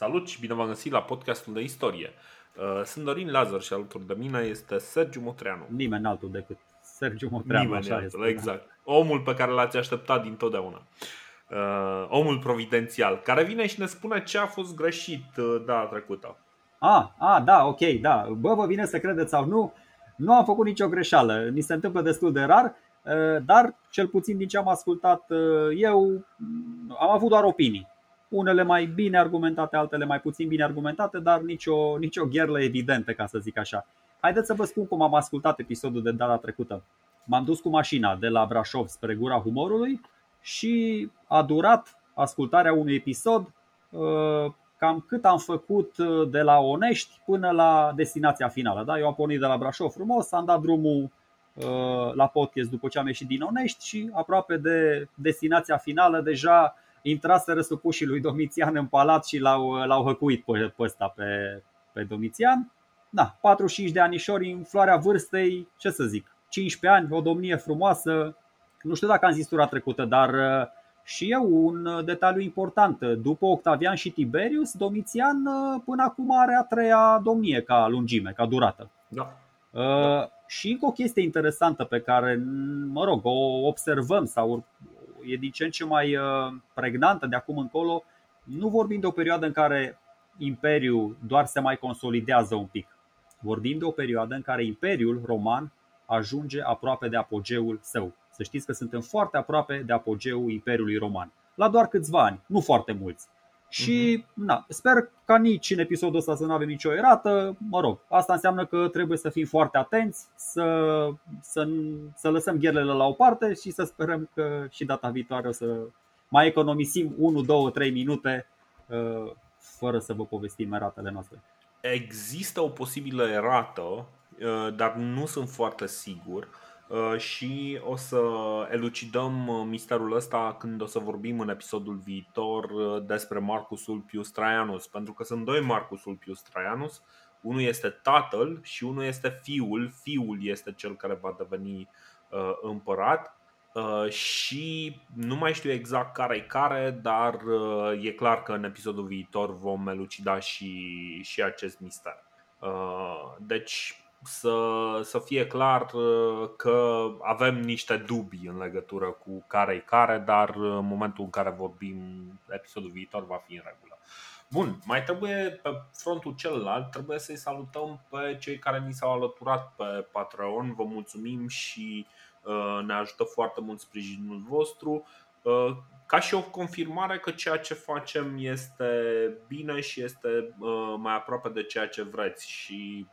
Salut și bine v-am găsit la podcastul de istorie. Uh, sunt Dorin Lazar și alături de mine este Sergiu Motreanu. Nimeni altul decât Sergiu Motreanu. Nimeni așa altul, este, exact. Omul pe care l-ați așteptat dintotdeauna. Uh, omul providențial, care vine și ne spune ce a fost greșit uh, data trecută. A, a, da, ok, da. Bă, vă vine să credeți sau nu, nu am făcut nicio greșeală. Ni se întâmplă destul de rar, uh, dar cel puțin din ce am ascultat uh, eu, am avut doar opinii. Unele mai bine argumentate, altele mai puțin bine argumentate, dar nicio, nicio gherlă evidentă, ca să zic așa. Haideți să vă spun cum am ascultat episodul de data trecută. M-am dus cu mașina de la Brașov spre Gura Humorului și a durat ascultarea unui episod uh, cam cât am făcut uh, de la Onești până la destinația finală. Da? Eu am pornit de la Brașov frumos, am dat drumul uh, la podcast după ce am ieșit din Onești și aproape de destinația finală deja intraseră supușii lui Domitian în palat și l-au, l-au hăcuit pe, pe ăsta, pe, pe Domitian. Da, 45 de anișori în floarea vârstei, ce să zic, 15 ani, o domnie frumoasă. Nu știu dacă am zis tura trecută, dar uh, și eu un detaliu important. După Octavian și Tiberius, Domitian uh, până acum are a treia domnie ca lungime, ca durată. Da. Uh, și încă o chestie interesantă pe care, mă rog, o observăm sau e din ce în ce mai uh, pregnantă de acum încolo. Nu vorbim de o perioadă în care Imperiul doar se mai consolidează un pic. Vorbim de o perioadă în care Imperiul Roman ajunge aproape de apogeul său. Să știți că suntem foarte aproape de apogeul Imperiului Roman. La doar câțiva ani, nu foarte mulți. Și na, sper ca nici în episodul ăsta să nu avem nicio erată. Mă rog, asta înseamnă că trebuie să fim foarte atenți, să, să, să lăsăm gherlele la o parte și să sperăm că și data viitoare o să mai economisim 1, 2, 3 minute uh, fără să vă povestim eratele noastre. Există o posibilă erată, uh, dar nu sunt foarte sigur uh, și o să elucidăm uh, misterul ăsta când o să vorbim în episodul viitor despre Marcus Ulpius Traianus, pentru că sunt doi Marcus Ulpius Traianus, unul este tatăl și unul este fiul, fiul este cel care va deveni împărat. Și nu mai știu exact care e care, dar e clar că în episodul viitor vom elucida și, și acest mister. Deci să, să fie clar că avem niște dubii în legătură cu care e care, dar în momentul în care vorbim, episodul viitor va fi în regulă. Bun, mai trebuie pe frontul celălalt, trebuie să-i salutăm pe cei care ni s-au alăturat pe Patreon. Vă mulțumim și ne ajută foarte mult sprijinul vostru ca și o confirmare că ceea ce facem este bine și este mai aproape de ceea ce vreți și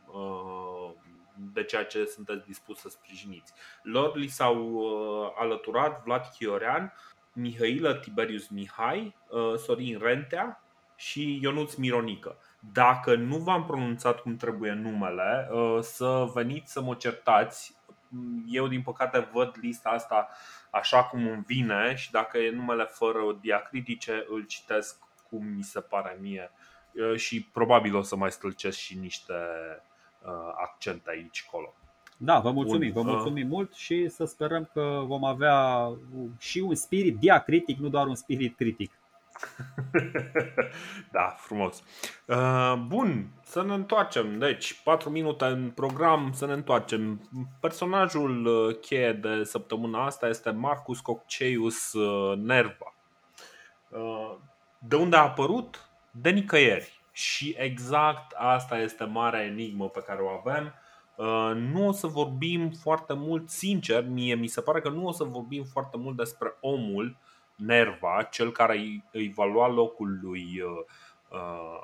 de ceea ce sunteți dispus să sprijiniți. Lor li s-au alăturat Vlad Chiorean, Mihailă Tiberius Mihai, Sorin Rentea și Ionuț Mironică. Dacă nu v-am pronunțat cum trebuie numele, să veniți să mă certați. Eu, din păcate, văd lista asta așa cum îmi vine și dacă e numele fără diacritice, îl citesc cum mi se pare mie și probabil o să mai stâlcesc și niște accente aici colo. Da, vă mulțumim, vă mulțumim mult și să sperăm că vom avea și un spirit diacritic, nu doar un spirit critic. da, frumos. Bun, să ne întoarcem. Deci, 4 minute în program, să ne întoarcem. Personajul cheie de săptămâna asta este Marcus Cocceius Nerva. De unde a apărut? De nicăieri. Și exact asta este marea enigmă pe care o avem. Nu o să vorbim foarte mult, sincer, mie mi se pare că nu o să vorbim foarte mult despre omul Nerva, cel care îi va lua locul lui,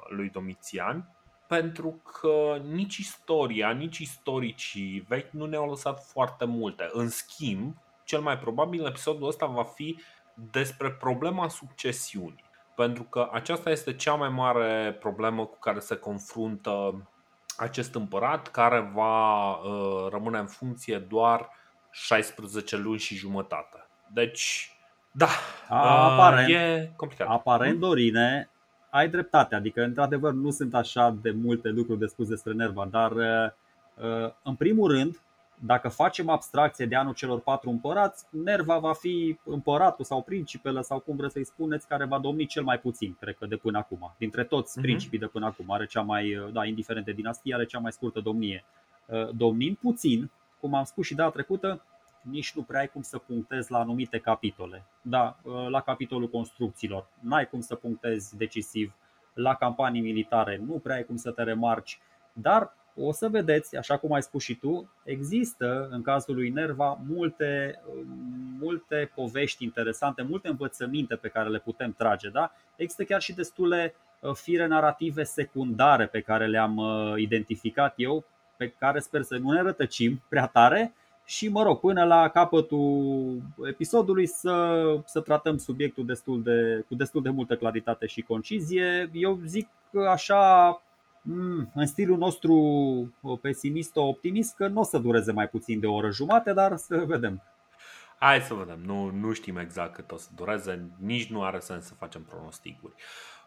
lui Domitian, pentru că nici istoria, nici istoricii vechi nu ne-au lăsat foarte multe. În schimb, cel mai probabil episodul ăsta va fi despre problema succesiunii. Pentru că aceasta este cea mai mare problemă cu care se confruntă acest împărat, care va uh, rămâne în funcție doar 16 luni și jumătate. Deci, da, aparent, e complicat. Aparent, Dorine, ai dreptate. Adică, într-adevăr, nu sunt așa de multe lucruri de spus despre Nerva, dar, în primul rând, Dacă facem abstracție de anul celor patru împărați, Nerva va fi împăratul sau principele sau cum vreți să-i spuneți, care va domni cel mai puțin, cred că de până acum. Dintre toți uh-huh. principii de până acum, are cea mai, da, indiferent de dinastie, are cea mai scurtă domnie. Domnind puțin, cum am spus și data trecută, nici nu prea ai cum să punctezi la anumite capitole. Da, la capitolul construcțiilor, n-ai cum să punctezi decisiv. La campanii militare, nu prea ai cum să te remarci. Dar o să vedeți, așa cum ai spus și tu, există în cazul lui Nerva multe, multe povești interesante, multe învățăminte pe care le putem trage. Da? Există chiar și destule uh, fire narrative secundare pe care le-am uh, identificat eu, pe care sper să nu ne rătăcim prea tare, și, mă rog, până la capătul episodului să, să tratăm subiectul destul de, cu destul de multă claritate și concizie. Eu zic așa, mm, în stilul nostru pesimist-optimist, că nu o să dureze mai puțin de o oră jumate, dar să vedem. Hai să vedem, nu, nu știm exact cât o să dureze, nici nu are sens să facem pronosticuri.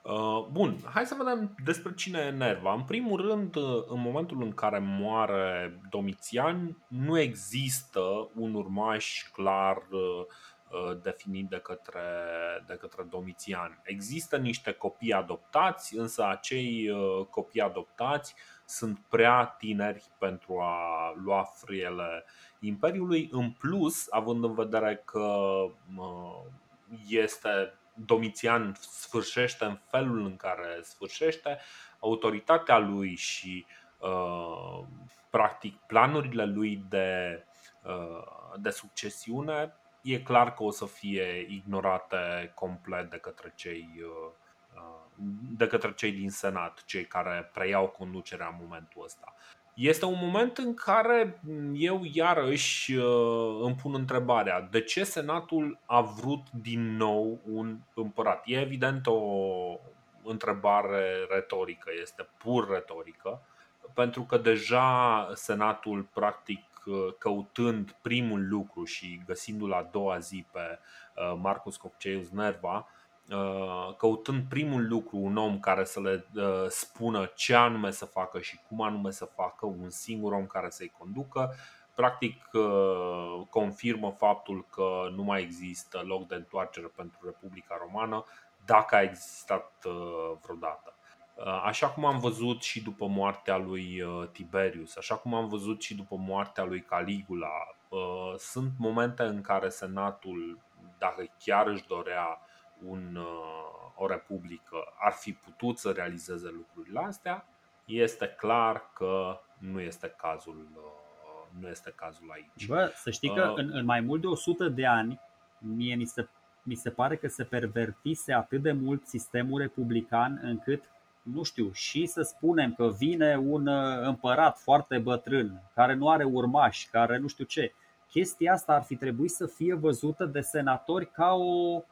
Uh, bun, hai să vedem despre cine e Nerva. În primul rând, uh, în momentul în care moare Domitian, nu există un urmaș clar uh, definit de către, de către Domitian. Există niște copii adoptați, însă acei copii adoptați sunt prea tineri pentru a lua friele Imperiului. În plus, având în vedere că este Domitian sfârșește în felul în care sfârșește, autoritatea lui și uh, practic planurile lui de, uh, de succesiune e clar că o să fie ignorate complet de către cei uh, de către cei din Senat, cei care preiau conducerea în momentul ăsta. Este un moment în care eu iarăși uh, îmi pun întrebarea de ce Senatul a vrut din nou un împărat. E evident o întrebare retorică, este pur retorică, pentru că deja Senatul practic uh, căutând primul lucru și găsindu-l a doua zi pe uh, Marcus Cocceius Nerva, Uh, căutând primul lucru un om care să le uh, spună ce anume să facă și cum anume să facă, un singur om care să-i conducă, practic uh, confirmă faptul că nu mai există loc de întoarcere pentru Republica Romană dacă a existat vreodată. Așa cum am văzut și după moartea lui Tiberius, așa cum am văzut și după moartea lui Caligula, sunt momente în care Senatul, dacă chiar își dorea un, uh, o republică ar fi putut să realizeze lucrurile astea, este clar că nu este cazul, uh, nu este cazul aici. Bă, să știi că uh, în, în mai mult de 100 de ani, mie mi se, mi se pare că se pervertise atât de mult sistemul republican încât nu știu, și să spunem că vine un împărat foarte bătrân, care nu are urmași, care nu știu ce, chestia asta ar fi trebuit să fie văzută de senatori ca o,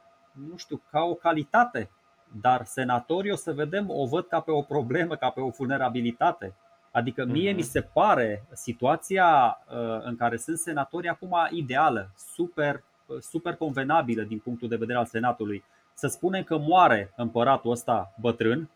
nu știu, ca o calitate, dar senatorii o să vedem, o văd ca pe o problemă, ca pe o vulnerabilitate. Adică mie mm-hmm. mi se pare situația uh, în care sunt senatori acum ideală, super, uh, super convenabilă din punctul de vedere al Senatului. Să spunem că moare împăratul ăsta bătrân,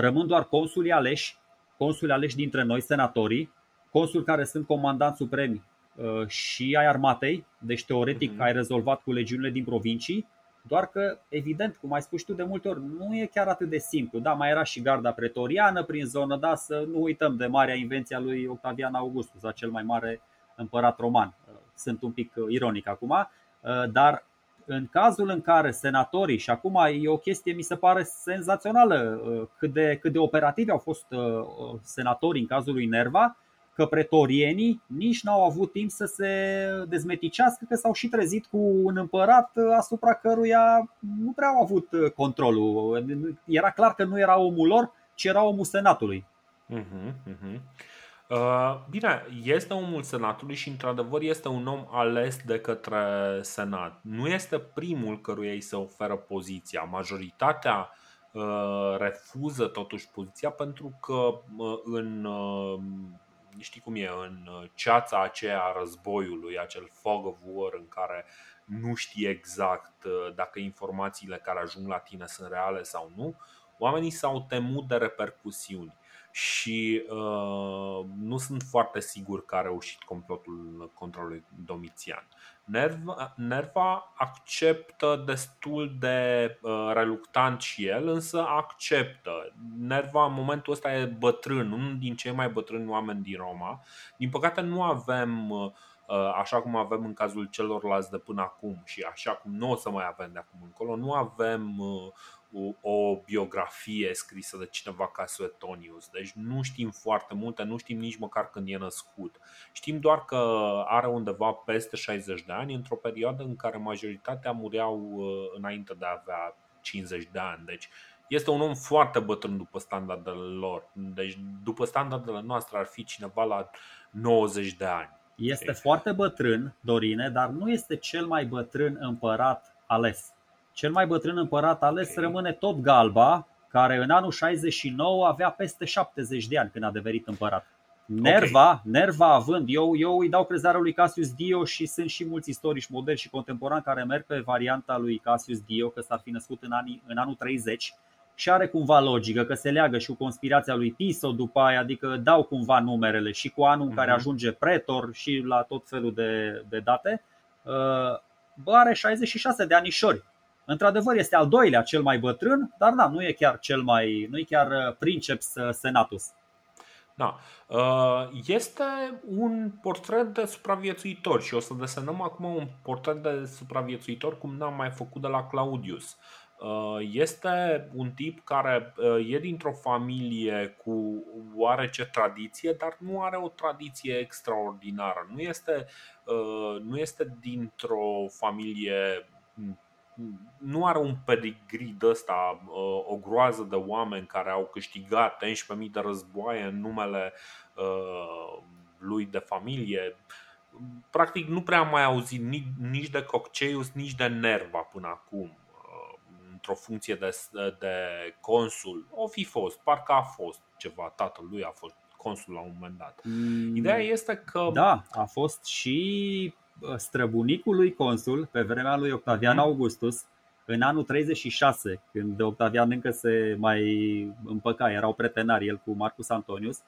rămân doar consulii aleși, consuli aleși dintre noi, senatorii, consuli care sunt comandanți supremi uh, și ai armatei, deci teoretic mm-hmm. ai rezolvat cu legiunile din provincii doar că, evident, cum ai spus tu de multe ori, nu e chiar atât de simplu. Da, mai era și garda pretoriană prin zonă, da, să nu uităm de marea invenție a lui Octavian Augustus, a cel mai mare împărat roman. Sunt un pic ironic acum, dar în cazul în care senatorii, și acum e o chestie mi se pare senzațională cât de, cât de operativi au fost senatorii în cazul lui Nerva, că pretorienii nici n-au avut timp să se dezmeticească, că s-au și trezit cu un împărat asupra căruia nu prea au avut controlul. Era clar că nu era omul lor, ci era omul senatului. Uh-huh, uh-huh. Uh, bine, este omul senatului și într-adevăr este un om ales de către senat. Nu este primul căruia îi se oferă poziția. Majoritatea uh, refuză totuși poziția pentru că uh, în uh, știi cum e, în uh, ceața aceea a războiului, acel fog of war în care nu știi exact uh, dacă informațiile care ajung la tine sunt reale sau nu, oamenii s-au temut de repercusiuni. Și uh, nu sunt foarte sigur că a reușit complotul contra lui Domitian. Nerva, Nerva acceptă destul de uh, reluctant și el, însă acceptă. Nerva în momentul ăsta e bătrân, unul din cei mai bătrâni oameni din Roma. Din păcate nu avem, uh, așa cum avem în cazul celorlalți de până acum și așa cum nu o să mai avem de acum încolo, nu avem uh, o biografie scrisă de cineva ca Suetonius. Deci nu știm foarte multe, nu știm nici măcar când e născut. Știm doar că are undeva peste 60 de ani, într-o perioadă în care majoritatea mureau uh, înainte de a avea 50 de ani. Deci este un om foarte bătrân după standardele lor. Deci după standardele noastre ar fi cineva la 90 de ani. Este foarte bătrân, Dorine, dar nu este cel mai bătrân împărat ales. Cel mai bătrân împărat ales okay. rămâne tot Galba, care în anul 69 avea peste 70 de ani când a devenit împărat. Nerva, okay. Nerva având, eu, eu îi dau crezarea lui Cassius Dio și sunt și mulți istorici moderni și contemporani care merg pe varianta lui Cassius Dio, că s-ar fi născut în, anii, în anul 30 și are cumva logică că se leagă și cu conspirația lui Piso după aia, adică dau cumva numerele și cu anul în care mhm. ajunge pretor și la tot felul de, de date. Uh, bă, are 66 de anișori Într-adevăr, este al doilea cel mai bătrân, dar da, nu e chiar cel mai, nu e chiar uh, princeps uh, senatus. Da. Uh, este un portret de supraviețuitor și o să desenăm acum un portret de supraviețuitor cum n-am mai făcut de la Claudius. Este un tip care e dintr-o familie cu oarece tradiție, dar nu are o tradiție extraordinară. Nu este, nu este dintr-o familie nu are un pedigree de ăsta, uh, o groază de oameni care au câștigat 11.000 de războaie în numele uh, lui de familie. Practic nu prea am mai auzit nici de Cocceius, nici de Nerva până acum uh, într-o funcție de, de consul. O fi fost, parcă a fost ceva, tatăl lui a fost consul la un moment dat. Mm. Ideea este că. Da, a fost și străbunicul lui consul pe vremea lui Octavian mhm. Augustus, în anul 36, când Octavian încă se mai împăca, erau pretenari el cu Marcus Antonius,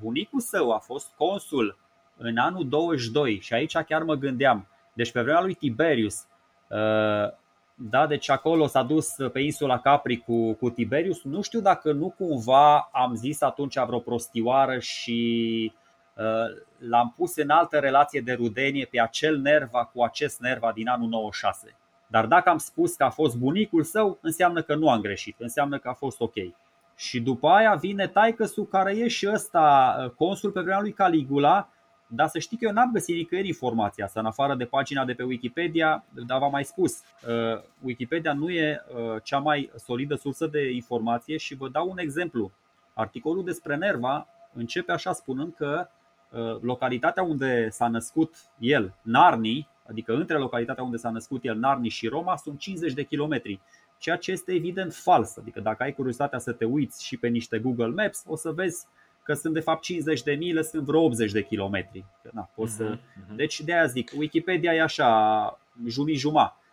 bunicul său a fost consul în anul 22 și aici chiar mă gândeam, deci pe vremea lui Tiberius, uh, da, deci acolo s-a dus pe insula Capri cu, cu Tiberius. Nu știu dacă nu cumva am zis atunci vreo prostioară și uh, l-am pus în altă relație de rudenie pe acel nerva cu acest nerva din anul 96. Dar dacă am spus că a fost bunicul său, înseamnă că nu am greșit, înseamnă că a fost ok. Și după aia vine taicăsul care e și ăsta uh, consul pe vremea lui Caligula, dar să știi că eu n-am găsit nicăieri informația asta, în afară de pagina de pe Wikipedia, dar v-am mai spus, uh, Wikipedia nu e uh, cea mai solidă sursă de informație și vă dau un exemplu. Articolul despre Nerva începe așa spunând că localitatea unde s-a născut el, Narni, adică între localitatea unde s-a născut el, Narni și Roma, sunt 50 de kilometri, ceea ce este evident fals. Adică dacă ai curiozitatea să te uiți și pe niște Google Maps, o să vezi că sunt de fapt 50 de mile, sunt vreo 80 de kilometri. Na, poți să... uh-huh. Deci de aia zic, Wikipedia e așa, jumi-juma. Uh,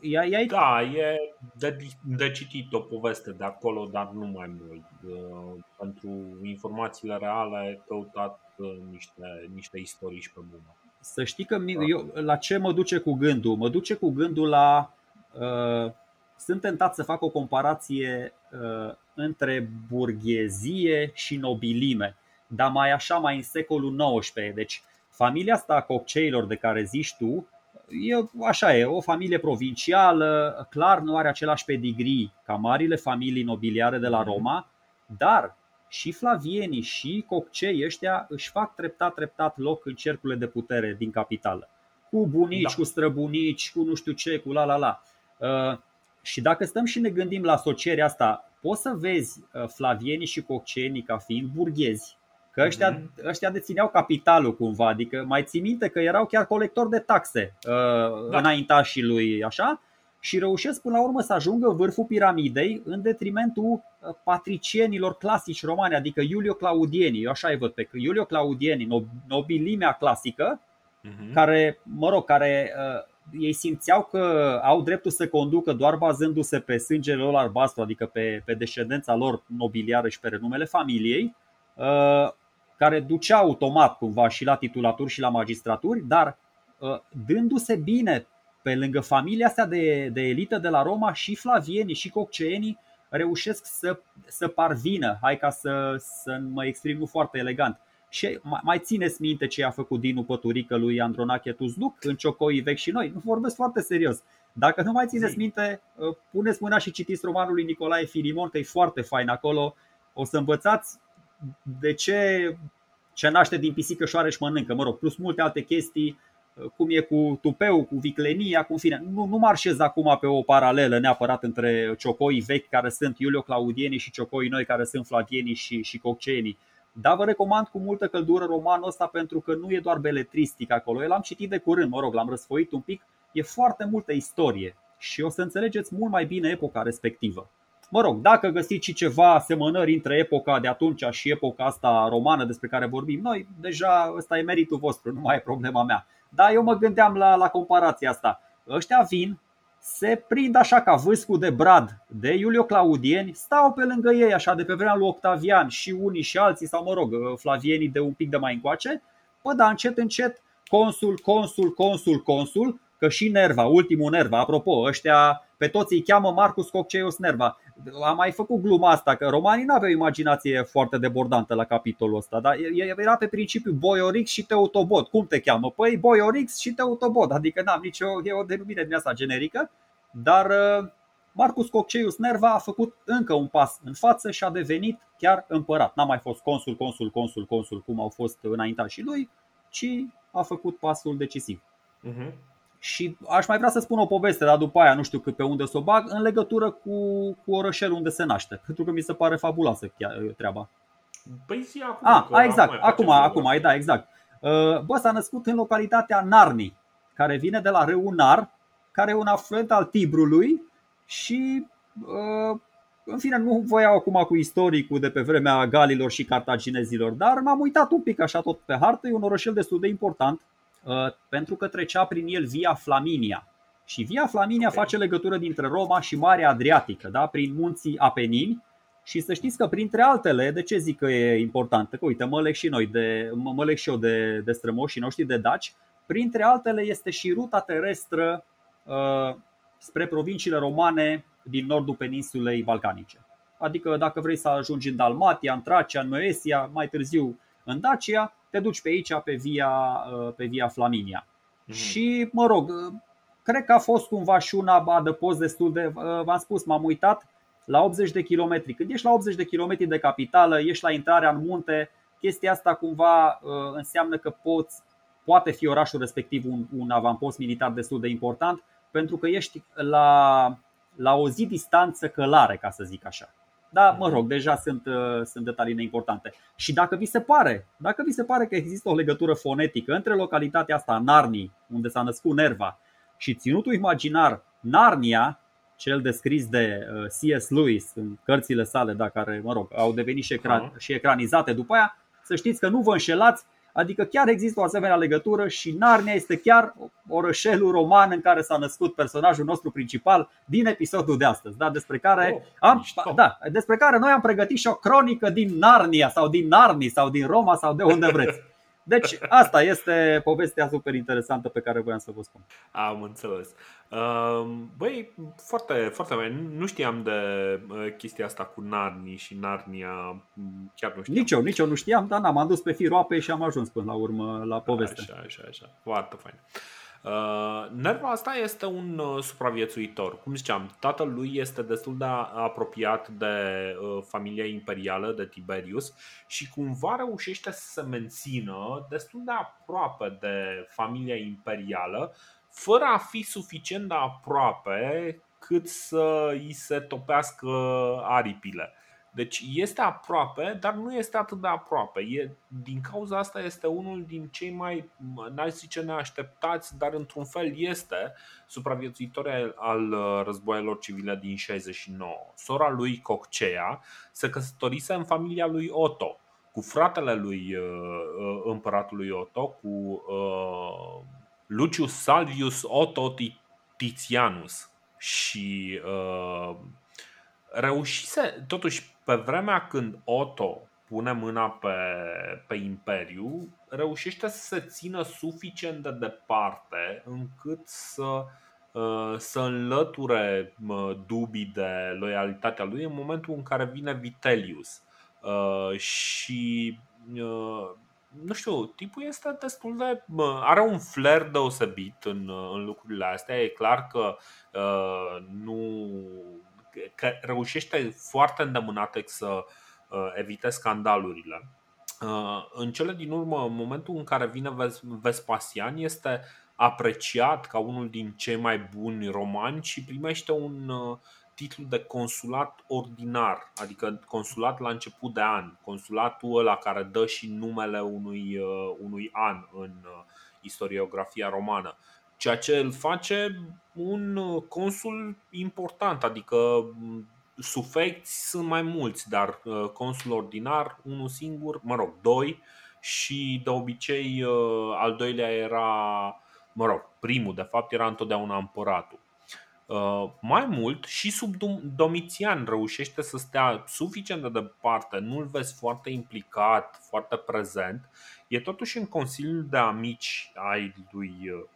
ea, ea... Da, e de, de citit o poveste de acolo, dar nu mai mult. Uh, pentru informațiile reale, căutat uh, niște, niște istorici pe bună. Să știi că eu, la ce mă duce cu gândul? Mă duce cu gândul la. Uh, sunt tentat să fac o comparație uh, între burghezie și nobilime, dar mai așa, mai în secolul XIX. Deci, familia asta a cocceilor de care zici tu, e, așa e, o familie provincială, clar nu are același pedigree ca marile familii nobiliare de la mhm. Roma, dar și flavienii și coccei ăștia își fac treptat, treptat loc în cercurile de putere din capitală. Cu bunici, da. cu străbunici, cu nu știu ce, cu la la la. Uh, și dacă stăm și ne gândim la asocierea asta, poți să vezi uh, flavienii și coccenii ca fiind burghezi, că ăștia, mm-hmm. ăștia dețineau capitalul cumva, adică mai ții minte că erau chiar colectori de taxe uh, da. înaintașii lui, așa? și reușesc până la urmă să ajungă vârful piramidei în detrimentul uh, patricienilor clasici romani, adică Iulio Claudieni. Eu așa îi văd pe Iulio Claudieni, nobilimea clasică, uh-huh. care, mă rog, care uh, ei simțeau că au dreptul să conducă doar bazându-se pe sângele lor albastru, adică pe, pe descendența lor nobiliară și pe renumele familiei, uh, care ducea automat cumva și la titulaturi și la magistraturi, dar uh, dându-se bine pe lângă familia asta de, de elită de la Roma și flavienii și cocceenii reușesc să, să parvină, hai ca să, să mă exprim nu foarte elegant, și mai țineți minte ce a făcut Dinu Păturică lui Andronache Tuzduc în Ciocoi vechi și noi? Nu vorbesc foarte serios. Dacă nu mai țineți minte, ă, puneți mâna și citiți romanul lui Nicolae Filimon, că e foarte fain acolo. O să învățați de ce ce naște din pisică șoare și mănâncă, mă rog, plus multe alte chestii, ă, cum e cu tupeu, cu viclenia, cu fine. Nu, nu marșez acum pe o paralelă neapărat între ciocoi vechi care sunt Iulio Claudieni și ciocoi noi care sunt Flavieni și, și Coccenii dar vă recomand cu multă căldură romanul ăsta pentru că nu e doar beletristic acolo. Eu l-am citit de curând, mă rog, l-am răsfoit un pic. E foarte multă istorie și o să înțelegeți mult mai bine epoca respectivă. Mă rog, dacă găsiți și ceva asemănări între epoca de atunci și epoca asta romană despre care vorbim noi, deja ăsta e meritul vostru, nu mai e problema mea. Dar eu mă gândeam la, la comparația asta. Ăștia vin, se prind așa ca vâscul de brad de Iulio Claudieni, stau pe lângă ei așa de pe vremea lui Octavian și unii și alții, sau mă rog, flavienii de un pic de mai încoace, pă da, încet, încet, consul, consul, consul, consul, că și Nerva, ultimul Nerva, apropo, ăștia pe toți îi cheamă Marcus Cocceius Nerva. Am mai făcut gluma asta, că romanii nu aveau imaginație foarte debordantă la capitolul ăsta, dar era pe principiu Boiorix și Teutobot. Cum te cheamă? Păi Boiorix și Teutobot, adică n-am nicio e o denumire din asta generică, dar uh, Marcus Cocceius Nerva a făcut încă un pas în față și a devenit chiar împărat. N-a mai fost consul, consul, consul, consul, cum au fost înaintașii lui, ci a făcut pasul decisiv. Uh-huh. Și aș mai vrea să spun o poveste, dar după aia nu știu cât pe unde să o bag, în legătură cu, cu orășelul unde se naște, pentru că mi se pare fabuloasă chiar, treaba. Păi zi acum. A, a exact, acum, acum, da, exact. Uh, bă, s-a născut în localitatea Narni, care vine de la râul Nar, care e un afluent al Tibrului și uh, în fine, nu voiau acum cu istoricul de pe vremea galilor și cartaginezilor, dar m-am uitat un pic așa tot pe hartă, e un orășel destul de important Uh, pentru că trecea prin el Via Flaminia. Și Via Flaminia okay. face legătură dintre Roma și Marea Adriatică, da? prin munții Apenini. Și să știți că printre altele, de ce zic că e importantă? Că uite, mă leg și noi, de, mă leg și eu de, de strămoșii noștri de daci. Printre altele este și ruta terestră uh, spre provinciile romane din nordul peninsulei balcanice. Adică dacă vrei să ajungi în Dalmatia, în Tracia, în Moesia, mai târziu în Dacia, te duci pe aici pe via, uh, pe via Flaminia. Mm-hmm. Și mă rog, uh, cred că a fost cumva și una adăpost destul de, uh, v-am spus, m-am uitat la 80 de kilometri. Când ești la 80 de kilometri de capitală, ești la intrarea în munte, chestia asta cumva înseamnă că poți, poate fi orașul respectiv un, un avampost militar destul de important, pentru că ești la, la o zi distanță călare, ca să zic așa. Da, mă rog, deja sunt, uh, sunt detalii neimportante. Și dacă vi se pare, dacă vi se pare că există o legătură fonetică între localitatea asta, Narni, unde s-a născut Nerva, și ținutul imaginar Narnia, cel descris de uh, C.S. Lewis în cărțile sale, da, care, mă rog, au devenit și, ecran- și ecranizate după aia, să știți că nu vă înșelați, Adică chiar există o asemenea legătură și Narnia este chiar orășelul roman în care s-a născut personajul nostru principal din episodul de astăzi, da? despre care oh, am, da, despre care noi am pregătit și o cronică din Narnia sau din Narni sau din Roma sau de unde vreți. Deci asta este povestea super interesantă pe care voiam să vă spun. Am înțeles. Băi, foarte, foarte bine. Nu știam de uh, chestia asta cu Narni și Narnia. Chiar nu știam. Nici eu, nici eu nu știam, dar n-am dus pe firul apei și am ajuns până la urmă la poveste. Așa, așa, așa. Foarte fain. Uh, Nerva asta este un uh, supraviețuitor. Cum ziceam, tatăl lui este destul de apropiat de uh, familia imperială de Tiberius și cumva reușește să se mențină destul de aproape de familia imperială, fără a fi suficient de aproape cât să îi se topească aripile. Deci este aproape, dar nu este atât de aproape. E, din cauza asta este unul din cei mai, n-aș zice neașteptați, dar într-un fel este supraviețuitor al uh, războaielor civile din 69. Sora lui Coccea se căsătorise în familia lui Otto, cu fratele lui uh, uh, împăratului Otto, cu Lucius Salvius Otto Titianus și uh, reușise, totuși, pe vremea când Otto pune mâna pe, pe Imperiu, reușește să se țină suficient de departe încât să, uh, să înlăture dubii de loialitatea lui în momentul în care vine Vitellius. Uh, și uh, nu știu, tipul este destul de. are un flair deosebit în, în lucrurile astea. E clar că uh, nu. Că reușește foarte îndemânat să uh, evite scandalurile. Uh, în cele din urmă, în momentul în care vine Vespasian, este apreciat ca unul din cei mai buni romani și primește un uh, titlu de consulat ordinar, adică consulat la început de an, consulatul ăla care dă și numele unui, uh, unui an în uh, istoriografia romană. Ceea ce îl face un uh, consul important, adică mm, sufecți sunt mai mulți, dar consul ordinar, unul singur, mă rog, doi și de obicei al doilea era, mă rog, primul de fapt era întotdeauna împăratul. Uh, mai mult, și sub Domitian reușește să stea suficient de departe, nu-l vezi foarte implicat, foarte prezent. E totuși în Consiliul de Amici ai lui, uh,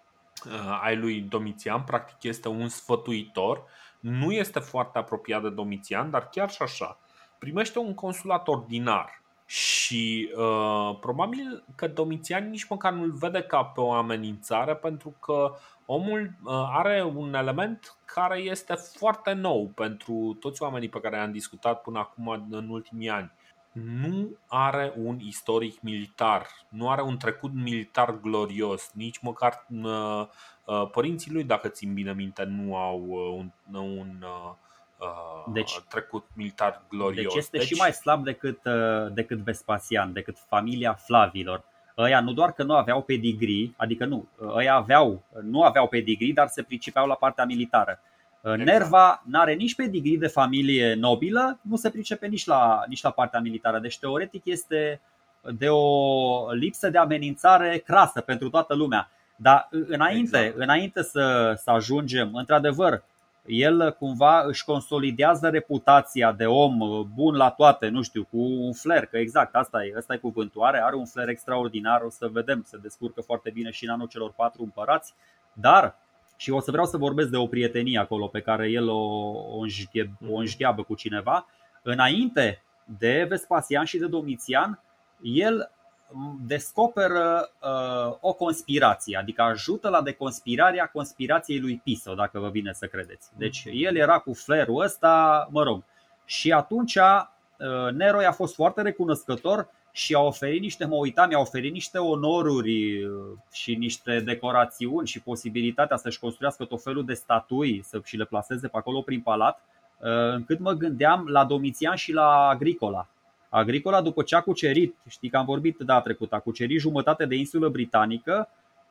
ai lui Domitian, practic este un sfătuitor. Nu este foarte apropiat de Domitian, dar chiar și așa. Primește un consulat ordinar și uh, probabil că Domitian nici măcar nu-l vede ca pe o amenințare pentru că omul uh, are un element care este foarte nou pentru toți oamenii pe care am discutat până acum în ultimii ani. Nu are un istoric militar, nu are un trecut militar glorios, nici măcar uh, uh, părinții lui, dacă țin bine minte, nu au un, un deci, trecut militar glorios. Deci este deci... și mai slab decât, decât Vespasian, decât familia Flavilor ăia nu doar că nu aveau pedigree, adică nu, ăia aveau, nu aveau pedigree, dar se pricepeau la partea militară. Exact. Nerva nu are nici pedigree de familie nobilă, nu se pricepe nici la, nici la partea militară. Deci, teoretic, este de o lipsă de amenințare crasă pentru toată lumea. Dar înainte, exact. înainte să, să ajungem, într-adevăr, el cumva își consolidează reputația de om bun la toate, nu știu, cu un flair, că exact asta e, asta e cuvântul, are, are un flair extraordinar, o să vedem, se descurcă foarte bine și în anul celor patru împărați, dar și o să vreau să vorbesc de o prietenie acolo pe care el o, o, o înșgheabă cu cineva. Înainte de Vespasian și de Domitian, el descoperă uh, o conspirație, adică ajută la deconspirarea conspirației lui Piso, dacă vă vine să credeți. Deci el era cu flerul ăsta, mă rog. Și atunci uh, Nero i-a fost foarte recunoscător și a oferit niște, mă uitam, i-a oferit niște onoruri uh, și niște decorațiuni și posibilitatea să-și construiască tot felul de statui să și le placeze pe acolo prin palat, uh, încât mă gândeam la Domitian și la Agricola. Agricola, după ce a cucerit, știi că am vorbit data trecută, a cucerit jumătate de insulă britanică,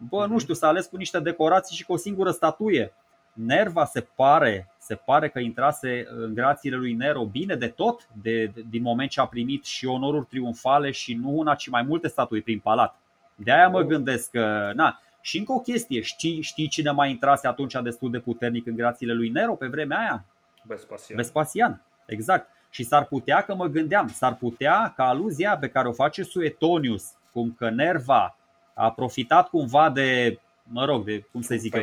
bă, nu mhm. știu, s-a ales cu niște decorații și cu o singură statuie. Nerva se pare, se pare că intrase în grațiile lui Nero bine de tot, de, de, din moment ce a primit și onoruri triumfale și nu una, ci mai multe statui prin palat. De aia mă oh. gândesc că, na, și încă o chestie, știi, știi cine mai intrase atunci destul de puternic în grațiile lui Nero pe vremea aia? Vespasian. Vespasian, exact. Și s-ar putea că mă gândeam, s-ar putea ca aluzia pe care o face Suetonius, cum că Nerva a profitat cumva de, mă rog, de cum să zic,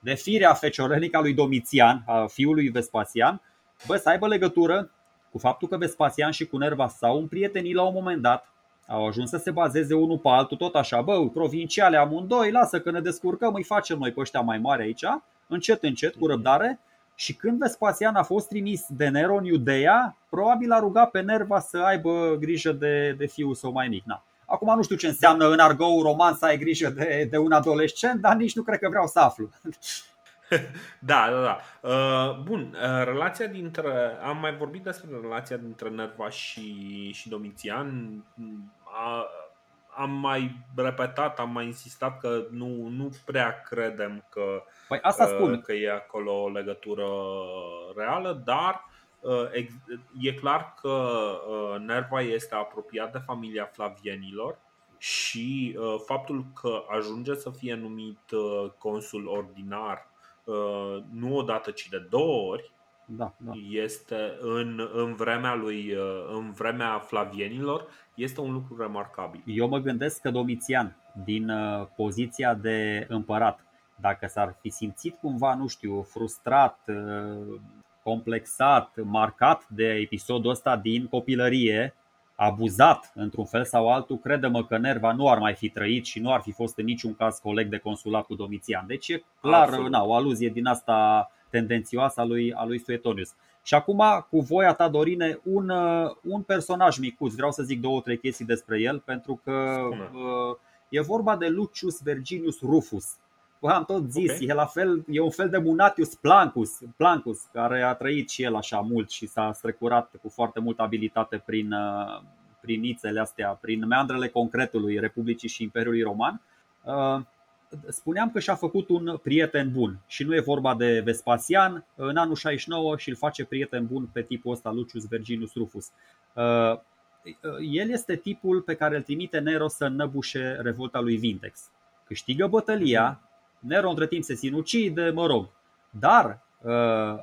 de firea feciorenică a lui Domitian, a fiului Vespasian, bă, să aibă legătură cu faptul că Vespasian și cu Nerva s-au împrietenit la un moment dat, au ajuns să se bazeze unul pe altul, tot așa, bă, provinciale amândoi, lasă că ne descurcăm, îi facem noi pe ăștia mai mari aici, încet, încet, cu răbdare, și când Vespasian a fost trimis de Nero în Iudeea, probabil a rugat pe Nerva să aibă grijă de, de fiul său mai mic. Na. Acum nu știu ce înseamnă în argou roman să ai grijă de, de un adolescent, dar nici nu cred că vreau să aflu. Da, da, da. Uh, bun, uh, relația dintre. Am mai vorbit despre relația dintre Nerva și, și Domitian. A, am mai repetat, am mai insistat că nu, nu prea credem că, păi asta uh, spun. că e acolo o legătură reală, dar uh, e clar că uh, Nerva este apropiat de familia Flavienilor și uh, faptul că ajunge să fie numit uh, consul ordinar uh, nu o dată, ci de două ori, da, da. este în, în vremea lui în vremea flavienilor este un lucru remarcabil. Eu mă gândesc că Domitian din poziția de împărat dacă s-ar fi simțit cumva, nu știu, frustrat, complexat, marcat de episodul ăsta din copilărie, abuzat într-un fel sau altul, crede-mă că Nerva nu ar mai fi trăit și nu ar fi fost în niciun caz coleg de consulat cu Domitian. Deci e clar na, o aluzie din asta tendențioasă a lui, a lui Suetonius. Și acum, cu voia ta, Dorine, un, un personaj micuț. Vreau să zic două, trei chestii despre el, pentru că uh, e vorba de Lucius Verginius Rufus. Bă, am tot zis, okay. e la fel, e un fel de Munatius Plancus, Plancus, care a trăit și el așa mult și s-a strecurat cu foarte multă abilitate prin, uh, prin nițele astea, prin meandrele concretului Republicii și Imperiului Roman. Uh, spuneam că și-a făcut un prieten bun și nu e vorba de Vespasian, în anul 69 și îl face prieten bun pe tipul ăsta, Lucius Verginius Rufus. Uh, el este tipul pe care îl trimite Nero să înnăbușe revolta lui Vintex. Câștigă bătălia, Nero între timp se sinucide, mă rog. Dar uh,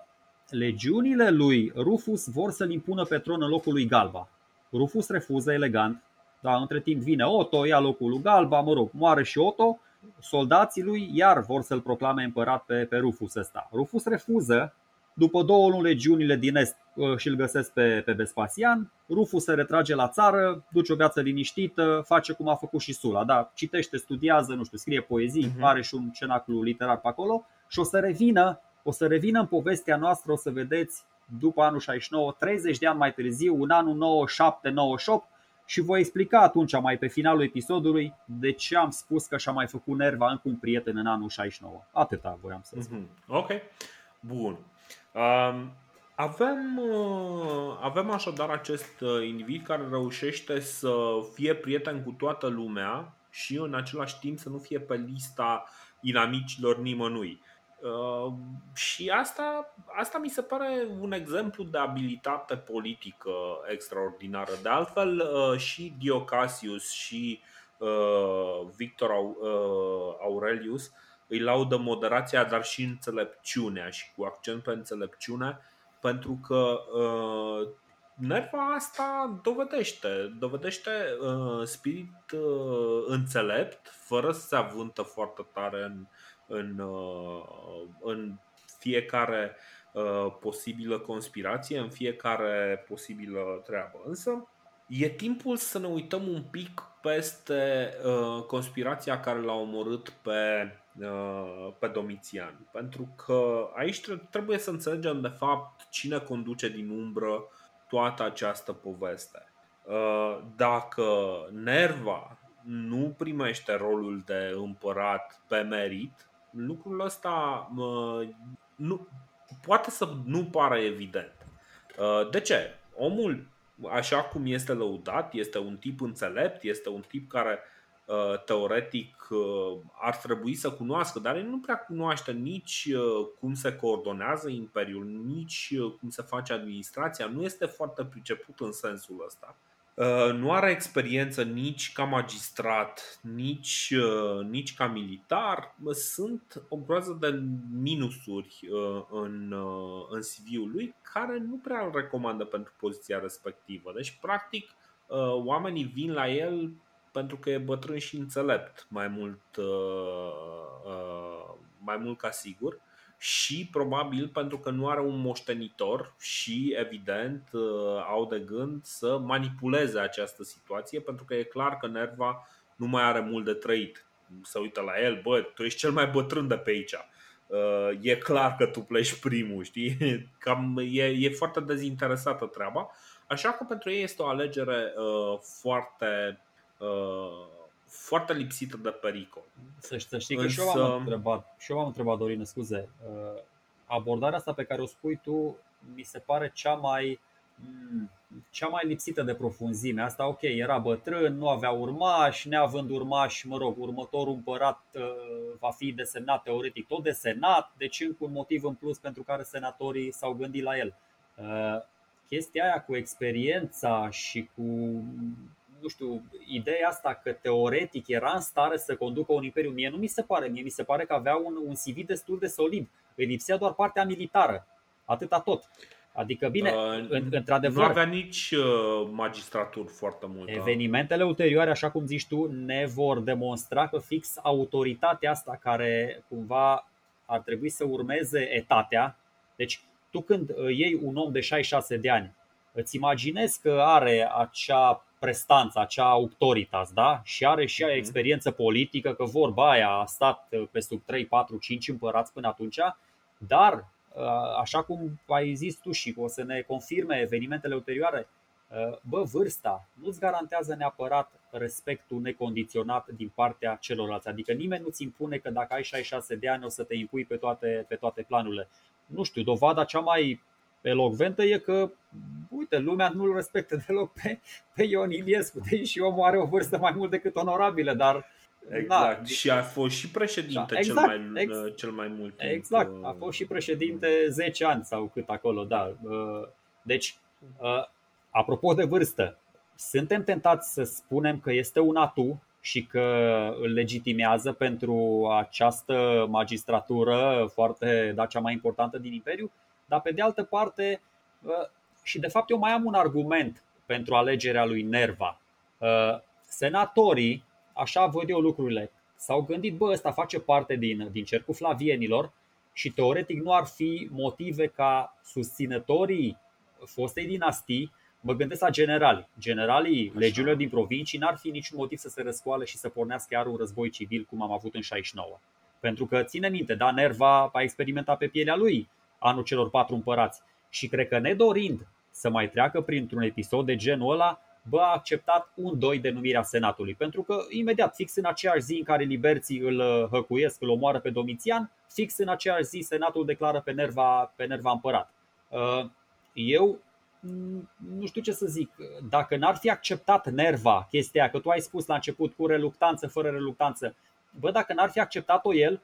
legiunile lui Rufus vor să-l impună pe tron în locul lui Galba. Rufus refuză elegant, dar între timp vine Otto, ia locul lui Galba, mă rog, moare și Otto. Soldații lui iar vor să-l proclame împărat pe, pe Rufus ăsta. Rufus refuză, după două luni legiunile din est uh, și îl găsesc pe, pe Vespasian, Rufus se retrage la țară, duce o viață liniștită, face cum a făcut și Sula, da, citește, studiază, nu știu, scrie poezii, uh-huh. are și un cenaclu literar pe acolo și o să revină, o să revină în povestea noastră, o să vedeți după anul 69, 30 de ani mai târziu, în anul 97-98 și voi explica atunci mai pe finalul episodului de ce am spus că și-a mai făcut nerva încă un prieten în anul 69. Atâta voiam să spun. Mm-hmm. Ok, bun. Um, avem, uh, avem așadar acest uh, individ care reușește să fie prieten cu toată lumea și în același timp să nu fie pe lista inamicilor nimănui. Uh, și asta, asta mi se pare un exemplu de abilitate politică extraordinară. De altfel, și Diocasius și Victor Aurelius îi laudă moderația, dar și înțelepciunea și cu accent pe înțelepciune, pentru că uh, nerva asta dovedește, dovedește uh, spirit uh, înțelept, fără să se avântă foarte tare în, în, uh, în fiecare uh, posibilă conspirație, în fiecare posibilă treabă. Însă e timpul să ne uităm un pic peste uh, conspirația care l-a omorât pe Uh, pe Domitian. Pentru că aici trebuie să înțelegem de fapt cine conduce din umbră toată această poveste. Uh, dacă Nerva nu primește rolul de împărat pe merit, lucrul ăsta uh, nu, poate să nu pară evident. De ce? Omul, așa cum este lăudat, este un tip înțelept, este un tip care Uh, teoretic uh, ar trebui să cunoască, dar el nu prea cunoaște nici uh, cum se coordonează imperiul, nici cum se face administrația, nu este foarte priceput în sensul ăsta. Nu are experiență nici ca magistrat, nici, nici ca militar. Sunt o groază de minusuri în, în CV-ul lui care nu prea îl recomandă pentru poziția respectivă. Deci, practic, oamenii vin la el pentru că e bătrân și înțelept, mai mult, uh, uh, mai mult ca sigur și probabil pentru că nu are un moștenitor și evident uh, au de gând să manipuleze această situație pentru că e clar că Nerva nu mai are mult de trăit. Să uită la el, bă, tu ești cel mai bătrân de pe aici. E clar că tu pleci primul, știi? Cam e, e foarte dezinteresată treaba. Așa că pentru ei este o alegere uh, foarte Uh, foarte lipsită de pericol. Să, să știi că Însă... și eu am întrebat, și eu am întrebat Dorin, scuze, uh, abordarea asta pe care o spui tu mi se pare cea mai mm, cea mai lipsită de profunzime. Asta ok, era bătrân, nu avea urmași, neavând urmași, mă rog, următorul împărat uh, va fi desemnat teoretic tot de senat, deci încă un motiv în plus pentru care senatorii s-au gândit la el. Chestia aia cu experiența și cu nu știu, ideea asta că teoretic era în stare să conducă un imperiu, mie nu mi se pare, mie mi se pare că avea un, un CV destul de solid. Îi lipsea doar partea militară, atâta tot. Adică, bine, uh, într-adevăr. Nu avea nici uh, magistratură foarte mult. Evenimentele ulterioare, așa cum zici tu, ne vor demonstra că fix autoritatea asta care cumva ar trebui să urmeze etatea. Deci, tu când uh, iei un om de 66 de ani, îți imaginezi că are acea prestanță, acea autoritas, da? Și are și mhm. experiență politică, că vorba aia a stat uh, pe sub 3, 4, 5 împărați până atunci, dar Uh, așa cum ai zis tu și o să ne confirme evenimentele ulterioare, uh, bă, vârsta nu-ți garantează neapărat respectul necondiționat din partea celorlalți. Adică nimeni nu-ți impune că dacă ai 66 de ani o să te impui pe toate, pe toate planurile. Nu știu, dovada cea mai elocventă e că, uite, lumea nu-l respectă deloc pe, pe Ion Iliescu, deși omul are o vârstă mai mult decât onorabilă, dar Exact. Da. Și a fost și președinte exact, cel, mai, ex- cel mai mult timp. Exact. A uh, fost și președinte 10 ani sau cât acolo, da. Uh, deci, uh, apropo de vârstă, suntem tentați să spunem că este un atu și că îl legitimează pentru această magistratură foarte, da, cea mai importantă din Imperiu, dar pe de altă parte, și de fapt eu mai am un argument pentru alegerea lui Nerva. Senatorii așa văd eu lucrurile. S-au gândit, bă, ăsta face parte din, din cercul flavienilor și teoretic nu ar fi motive ca susținătorii fostei dinastii, mă gândesc la generali. Generalii legiunilor din provincii n-ar fi niciun motiv să se răscoale și să pornească chiar un război civil cum am avut în 69. Pentru că, ține minte, da, Nerva a experimentat pe pielea lui anul celor patru împărați. Și cred că nedorind să mai treacă printr-un episod de genul ăla, bă, a acceptat un doi denumirea Senatului. Pentru că imediat, fix în aceeași zi în care liberții îl uh, hăcuiesc, îl omoară pe Domitian, fix în aceeași zi Senatul declară pe Nerva, pe Nerva împărat. Uh, eu mm, nu știu ce să zic, dacă n-ar fi acceptat Nerva chestia, că tu ai spus la început cu reluctanță, fără reluctanță, bă, dacă n-ar fi acceptat-o el,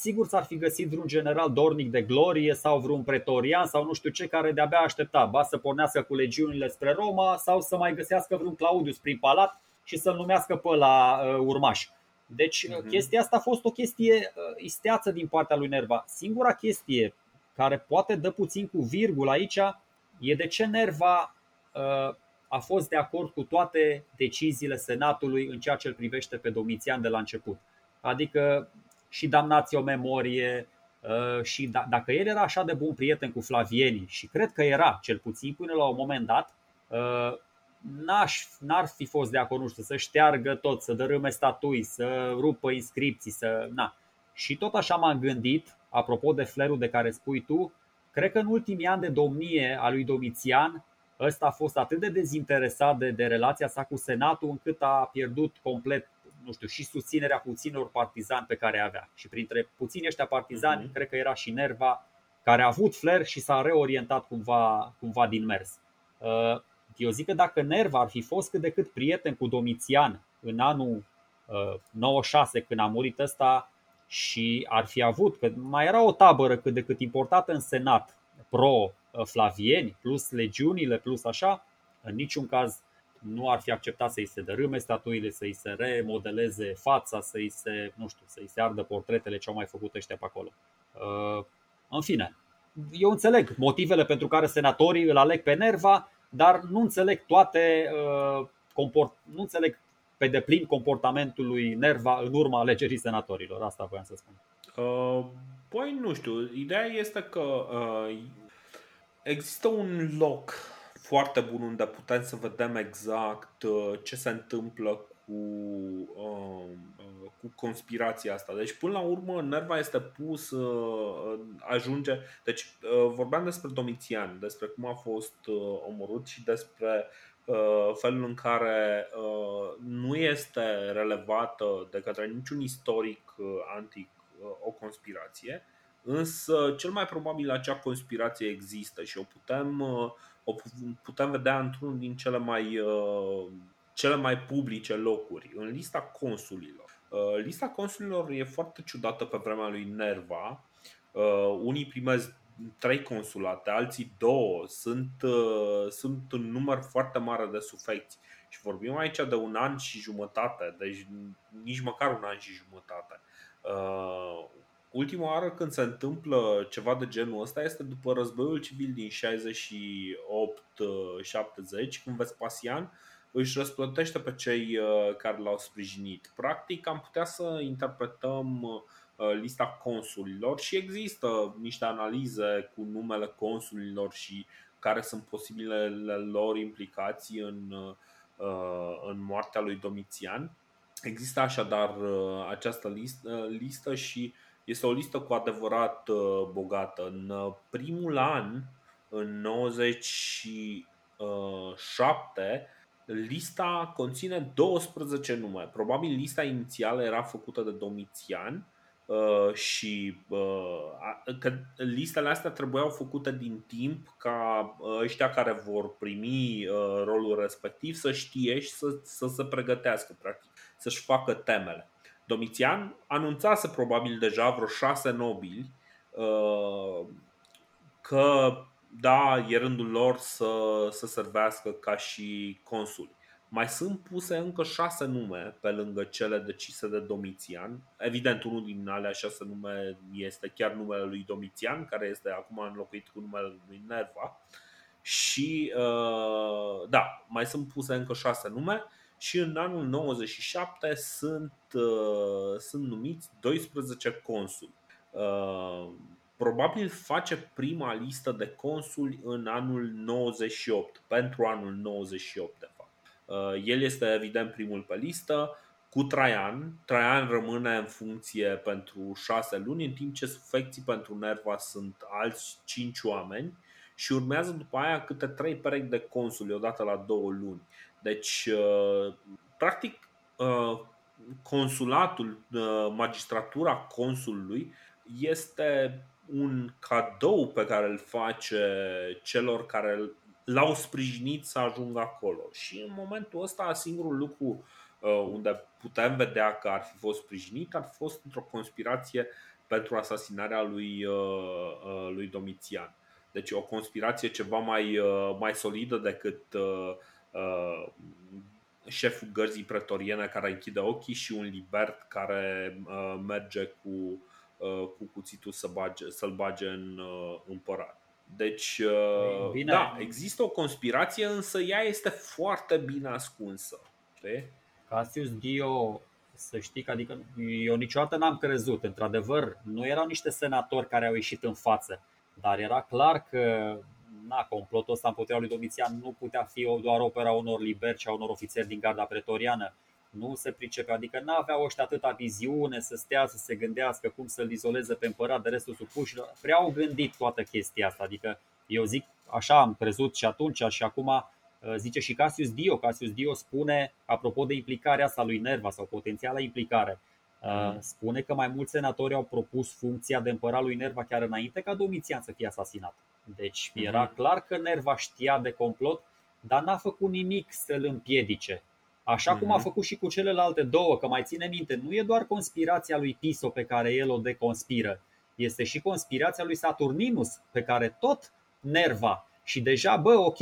sigur s-ar fi găsit vreun general dornic de glorie sau vreun pretorian sau nu știu ce care de-abia aștepta, ba să pornească cu legiunile spre Roma sau să mai găsească vreun Claudius prin palat și să-l numească pe la uh, urmaș. Deci uh-huh. chestia asta a fost o chestie uh, isteață din partea lui Nerva. Singura chestie care poate dă puțin cu virgul aici e de ce Nerva uh, a fost de acord cu toate deciziile Senatului în ceea ce îl privește pe Domitian de la început. Adică și damnați o memorie uh, și d- dacă el era așa de bun prieten cu Flavienii și cred că era, cel puțin până la un moment dat, uh, n-aș, n-ar fi fost de acord, nu știu, să șteargă tot, să dărâme statui, să rupă inscripții, să... Na. Și tot așa m-am gândit, apropo de flerul de care spui tu, cred că în ultimii ani de domnie a lui Domitian, ăsta a fost atât de dezinteresat de, de relația sa cu Senatul, încât a pierdut complet nu știu, și susținerea puținor partizani pe care avea. Și printre puțini ăștia partizani, uh-huh. cred că era și Nerva, care a avut flair și s-a reorientat cumva, cumva din mers. Uh, eu zic că dacă Nerva ar fi fost cât de cât prieten cu Domitian în anul 96, uh, când a murit ăsta, și ar fi avut, că mai era o tabără cât de cât importată în Senat, pro-flavieni, plus legiunile, plus așa, în niciun caz nu ar fi acceptat să-i se dărâme statuile, să-i se remodeleze fața, să-i se, nu știu, să-i se ardă portretele ce au mai făcut ăștia pe acolo. Uh, în fine, eu înțeleg motivele pentru care senatorii îl aleg pe Nerva, dar nu înțeleg toate, uh, comport, nu înțeleg pe deplin comportamentul lui Nerva în urma alegerii senatorilor. Asta voiam să spun. Uh, păi nu știu, ideea este că uh, există un loc foarte bun unde putem să vedem exact uh, ce se întâmplă cu, uh, uh, cu conspirația asta. Deci, până la urmă, Nerva este pus, ajunge. Deci, vorbeam despre Domitian, despre cum a fost omorât și despre felul în care nu este relevată de către niciun istoric antic o conspirație, însă cel mai probabil acea conspirație există și o putem o putem vedea într-unul din cele mai, uh, cele mai publice locuri, în lista consulilor. Uh, lista consulilor e foarte ciudată pe vremea lui Nerva. Uh, unii primesc trei consulate, alții două, sunt, sunt un număr foarte mare de sufecți. Și vorbim aici de un an și jumătate, deci nici măcar un an și jumătate. Uh, ultima oară când se întâmplă ceva de genul ăsta este după războiul civil din 68-70, când Vespasian își răsplătește pe cei uh, care l-au sprijinit. Practic am putea să interpretăm uh, lista consulilor și există niște analize cu numele consulilor și care sunt posibilele lor implicații în, uh, în moartea lui Domitian. Există așadar această listă, listă și este o listă cu adevărat bogată. În primul an, în 97, Lista conține 12 nume. Probabil lista inițială era făcută de Domitian uh, și uh, că listele astea trebuiau făcute din timp ca uh, ăștia care vor primi uh, rolul respectiv să știe și să, să se pregătească, practic, să-și facă temele. Domitian anunțase probabil deja vreo șase nobili uh, că da, e rândul lor să, să servească ca și consuli. Mai sunt puse încă șase nume pe lângă cele decise de Domitian. Evident, unul din alea șase nume este chiar numele lui Domitian, care este acum înlocuit cu numele lui Nerva. Și uh, da, mai sunt puse încă șase nume și în anul 97 sunt, uh, sunt numiți 12 consuli. Uh, probabil face prima listă de consuli în anul 98, pentru anul 98 de fapt. Uh, el este evident primul pe listă, cu Traian. Traian rămâne în funcție pentru 6 luni, în timp ce sufecții pentru Nerva sunt alți 5 oameni și urmează după aia câte 3 perechi de consuli, odată la 2 luni. Deci, uh, practic, uh, consulatul, magistratura consulului este un cadou pe care îl face celor care l-au sprijinit să ajungă acolo. Și în momentul ăsta, singurul lucru uh, unde putem vedea că ar fi fost sprijinit ar fi fost într-o conspirație pentru asasinarea lui, uh, uh, lui Domitian. Deci o conspirație ceva mai, mai solidă decât șeful gărzii pretoriene care închide ochii și un libert care merge cu Uh, cu cuțitul să bage, să-l bage în uh, împărat. Deci, uh, bine. da, există o conspirație, însă ea este foarte bine ascunsă. Știi? Cassius Dio, să știi că adică eu niciodată n-am crezut. Într-adevăr, nu erau niște senatori care au ieșit în față, dar era clar că na, complotul ăsta împotriva lui Domitian nu putea fi doar opera unor liberi și a unor ofițeri din garda pretoriană nu se pricepe, adică nu aveau ăștia atâta viziune să stea, să se gândească cum să-l izoleze pe împărat de restul supușilor. Prea au gândit toată chestia asta, adică eu zic, așa am crezut și atunci și acum uh, zice și Cassius Dio. Cassius Dio spune, apropo de implicarea asta lui Nerva sau potențiala implicare, uh, mm. spune că mai mulți senatori au propus funcția de împărat lui Nerva chiar înainte ca Domitian să fie asasinat. Deci era mm-hmm. clar că Nerva știa de complot, dar n-a făcut nimic să-l împiedice. Așa cum a mhm. făcut și cu celelalte două, că mai ține minte, nu e doar conspirația lui Tiso pe care el o deconspiră, este și conspirația lui Saturninus pe care tot nerva. Și deja, bă, ok,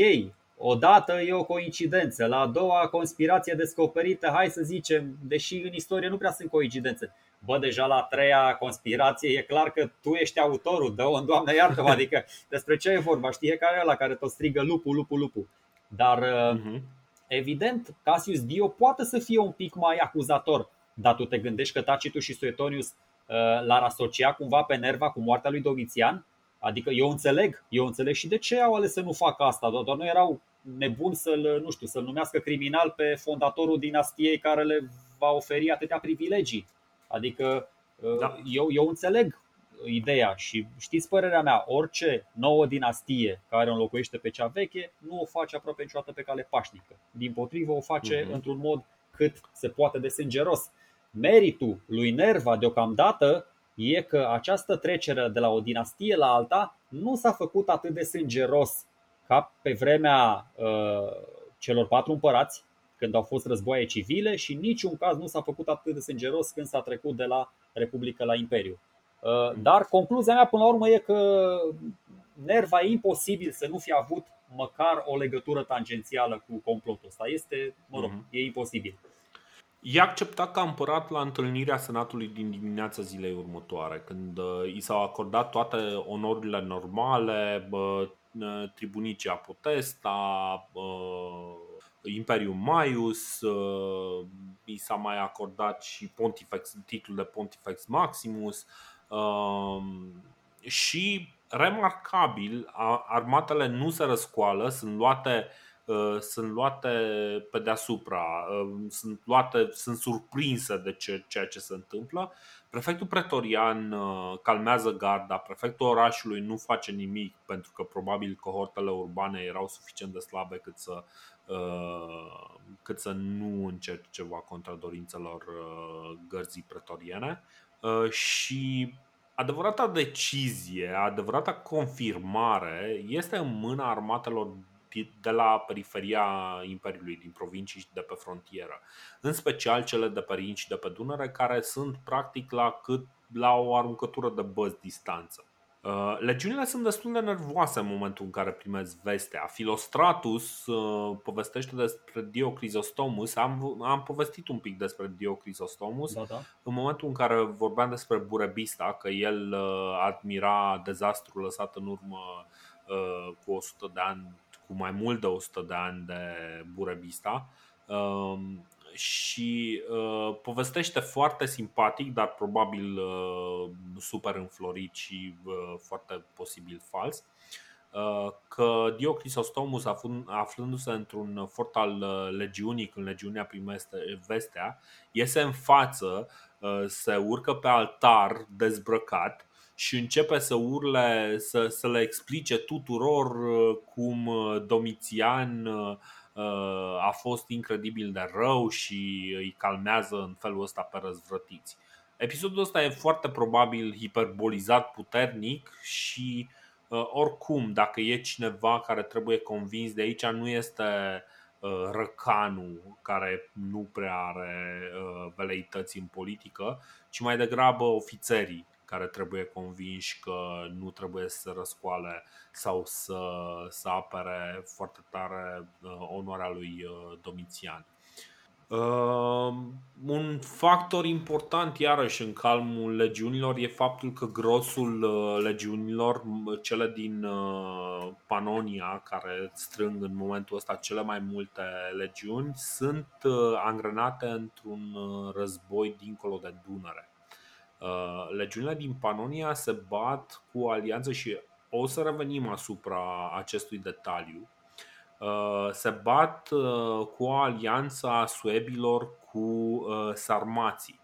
odată e o coincidență, la a doua conspirație descoperită, hai să zicem, deși în istorie nu prea sunt coincidențe, bă, deja la a treia conspirație e clar că tu ești autorul, dă-o în Doamne iartă adică despre ce e vorba, știe care e ăla care tot strigă lupu, lupu, lupu. Dar uh-huh. Evident, Cassius Dio poate să fie un pic mai acuzator, dar tu te gândești că Tacitus și Suetonius uh, l-ar asocia cumva pe Nerva cu moartea lui Domitian? Adică eu înțeleg, eu înțeleg și de ce au ales să nu facă asta, doar nu erau nebuni să-l, nu știu, să-l numească criminal pe fondatorul dinastiei care le va oferi atâtea privilegii. Adică uh, da. eu, eu înțeleg ideea și știți părerea mea, orice nouă dinastie care o înlocuiește pe cea veche nu o face aproape niciodată pe cale pașnică. Din potrivă o face uh-huh. într-un mod cât se poate de sângeros. Meritul lui Nerva deocamdată e că această trecere de la o dinastie la alta nu s-a făcut atât de sângeros ca pe vremea uh, celor patru împărați, când au fost războaie civile și în niciun caz nu s-a făcut atât de sângeros când s-a trecut de la Republică la Imperiu. Uh, dar concluzia mea până la urmă e că Nerva e imposibil să nu fi avut măcar o legătură tangențială cu complotul ăsta. Este, mă rog, uh-huh. e imposibil. E acceptat ca împărat la întâlnirea Senatului din dimineața zilei următoare, când uh, i s-au acordat toate onorurile normale, tribunicea Potesta, Imperium Maius, i s-a mai acordat și Pontifex, titlul de Pontifex Maximus și remarcabil, armatele nu se răscoală, sunt luate Uh, sunt luate pe deasupra, uh, sunt, luate, sunt surprinse de ce, ceea ce se întâmplă. Prefectul pretorian uh, calmează garda, prefectul orașului nu face nimic pentru că probabil cohortele urbane erau suficient de slabe cât să, cât să nu încerce ceva contra dorințelor gărzii pretoriene. Și adevărata decizie, adevărata confirmare este în mâna armatelor de la periferia Imperiului, din provincii și de pe frontieră. În special cele de pe Rin și de pe Dunăre, care sunt practic la, cât, la o aruncătură de băzi distanță. Uh, legiunile sunt destul de nervoase în momentul în care primesc vestea. Filostratus uh, povestește despre Diocrisostomus. Am, am povestit un pic despre Diocrisostomus da, da. în momentul în care vorbeam despre Burebista, că el uh, admira dezastrul lăsat în urmă cu 100 de ani cu mai mult de 100 de ani de Burebista um, și uh, povestește foarte simpatic, dar probabil uh, super înflorit și uh, foarte posibil fals, că Diocrisostomus, aflându-se într-un fort al legiunii, când legiunea primește vestea, iese în față, se urcă pe altar dezbrăcat și începe să urle, să, să le explice tuturor uh, cum uh, Domitian uh, a fost incredibil de rău și îi calmează în felul ăsta pe răzvrătiți. Episodul ăsta e foarte probabil hiperbolizat puternic și oricum, dacă e cineva care trebuie convins de aici, nu este răcanul care nu prea are veleități în politică, ci mai degrabă ofițerii care trebuie convinși că nu trebuie să răscoale sau să, să apere foarte tare uh, onoarea lui uh, Domitian. Uh, un factor important iarăși în calmul legiunilor e faptul că grosul uh, legiunilor, cele din uh, Panonia, care strâng în momentul ăsta cele mai multe legiuni, sunt uh, angrenate într-un război dincolo de Dunăre. Uh, legiunile din Panonia se bat cu alianță și o să revenim asupra acestui detaliu. Uh, se bat uh, cu o alianță a suebilor cu sarmații.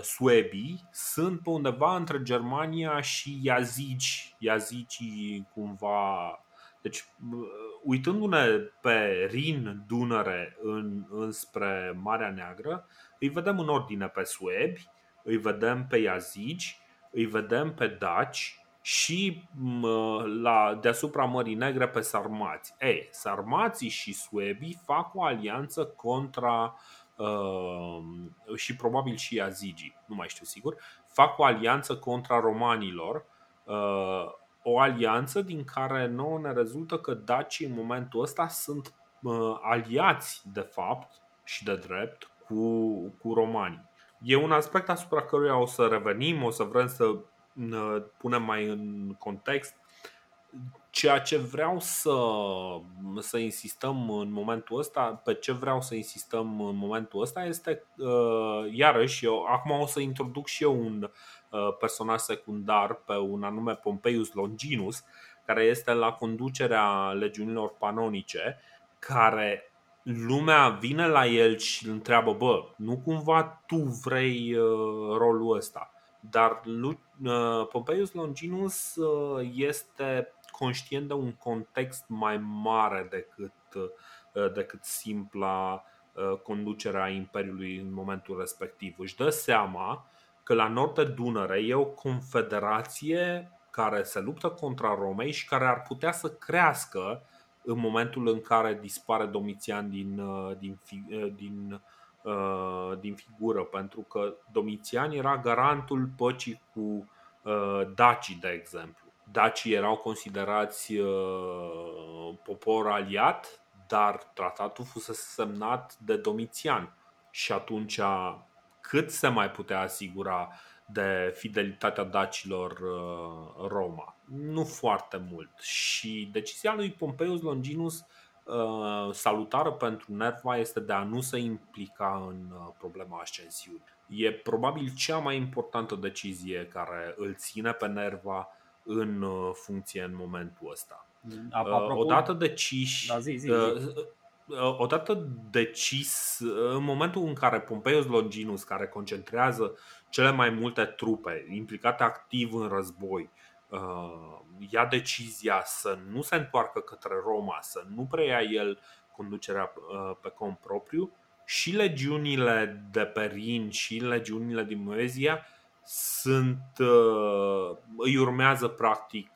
Suebii sunt pe undeva între Germania și Iazici, Iazicii cumva deci, uitându-ne pe Rin, Dunăre, în, înspre Marea Neagră, îi vedem în ordine pe suebi, îi vedem pe Iazici, îi vedem pe Daci și la, deasupra Mării Negre pe Sarmați. Ei, Sarmații și Suebii fac o alianță contra uh, și probabil și Iazigii, nu mai știu sigur, fac o alianță contra romanilor, uh, o alianță din care nouă ne rezultă că dacii în momentul ăsta sunt uh, aliați de fapt și de drept cu, cu romanii. E un aspect asupra căruia o să revenim, o să vrem să punem mai în context. Ceea ce vreau să, să insistăm în momentul ăsta, pe ce vreau să insistăm în momentul ăsta este, uh, iarăși, eu acum o să introduc și eu un uh, personaj secundar pe un anume Pompeius Longinus, care este la conducerea legiunilor panonice, care lumea vine la el și îl întreabă, bă, nu cumva tu vrei uh, rolul ăsta? Dar uh, Pompeius Longinus uh, este conștient de un context mai mare decât, decât simpla conducerea Imperiului în momentul respectiv. Își dă seama că la nord de Dunăre e o confederație care se luptă contra Romei și care ar putea să crească în momentul în care dispare Domitian din, uh, din, uh, din, uh, din figură, pentru că Domitian era garantul păcii cu Dacii, de exemplu. dacii erau considerați popor aliat, dar tratatul fusese semnat de Domitian și atunci cât se mai putea asigura de fidelitatea dacilor uh, Roma? Nu foarte mult. Și decizia lui Pompeius Longinus uh, salutară pentru Nerva este de a nu se implica în uh, problema ascensiunii. E probabil cea mai importantă decizie care îl ține pe Nerva în funcție în momentul ăsta. Apropo, odată deciși, da, zi, zi, zi. odată decis, în momentul în care Pompeius Longinus, care concentrează cele mai multe trupe implicate activ în război uh, ia decizia să nu se întoarcă către Roma, să nu preia el conducerea uh, pe cont propriu și legiunile de pe Rin și legiunile din Moezia sunt, uh, îi urmează practic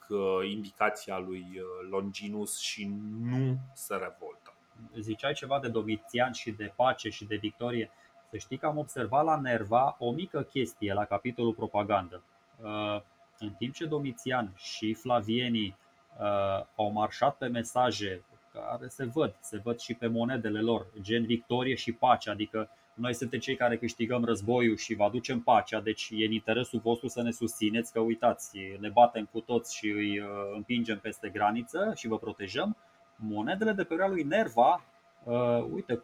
indicația lui Longinus și nu se revoltă. Ziceai ceva de Domitian și de pace și de victorie. Să știi că am observat la Nerva o mică chestie la capitolul propagandă. Uh, în timp ce Domitian și Flavienii uh, au marșat pe mesaje care se văd, se văd și pe monedele lor, gen victorie și pace, adică noi suntem cei care câștigăm războiul și vă aducem pacea, deci e în interesul vostru să ne susțineți că uitați, ne batem cu toți și îi uh, împingem peste graniță și vă protejăm. Monedele de pe lui Nerva, uh, uite,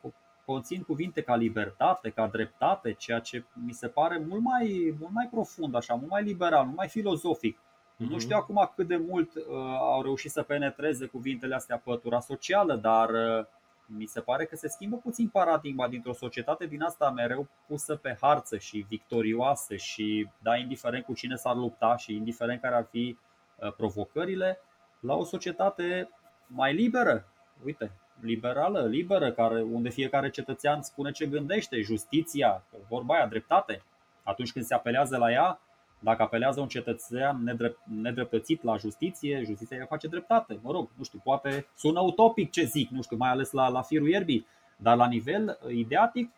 conțin cuvinte ca libertate, ca dreptate, ceea ce mi se pare mult mai, mult mai profund, așa, mult mai liberal, mult mai filozofic. Mm-hmm. Nu știu acum cât de mult uh, au reușit să penetreze cuvintele astea pătura socială, dar uh, mi se pare că se schimbă puțin paradigma dintr-o societate din asta mereu pusă pe harță și victorioasă și da, indiferent cu cine s-ar lupta și indiferent care ar fi uh, provocările, la o societate mai liberă. Uite, liberală, liberă, care, unde fiecare cetățean spune ce gândește, justiția, vorba aia, dreptate. Atunci când se apelează la ea, dacă apelează un cetățean nedrept, nedreptățit la justiție, justiția îi face dreptate. Mă rog, nu știu, poate sună utopic ce zic, nu știu, mai ales la, la firul ierbii, dar la nivel ideatic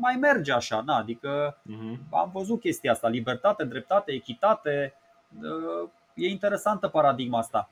mai merge așa, na, adică uh-huh. am văzut chestia asta, libertate, dreptate, echitate, e interesantă paradigma asta.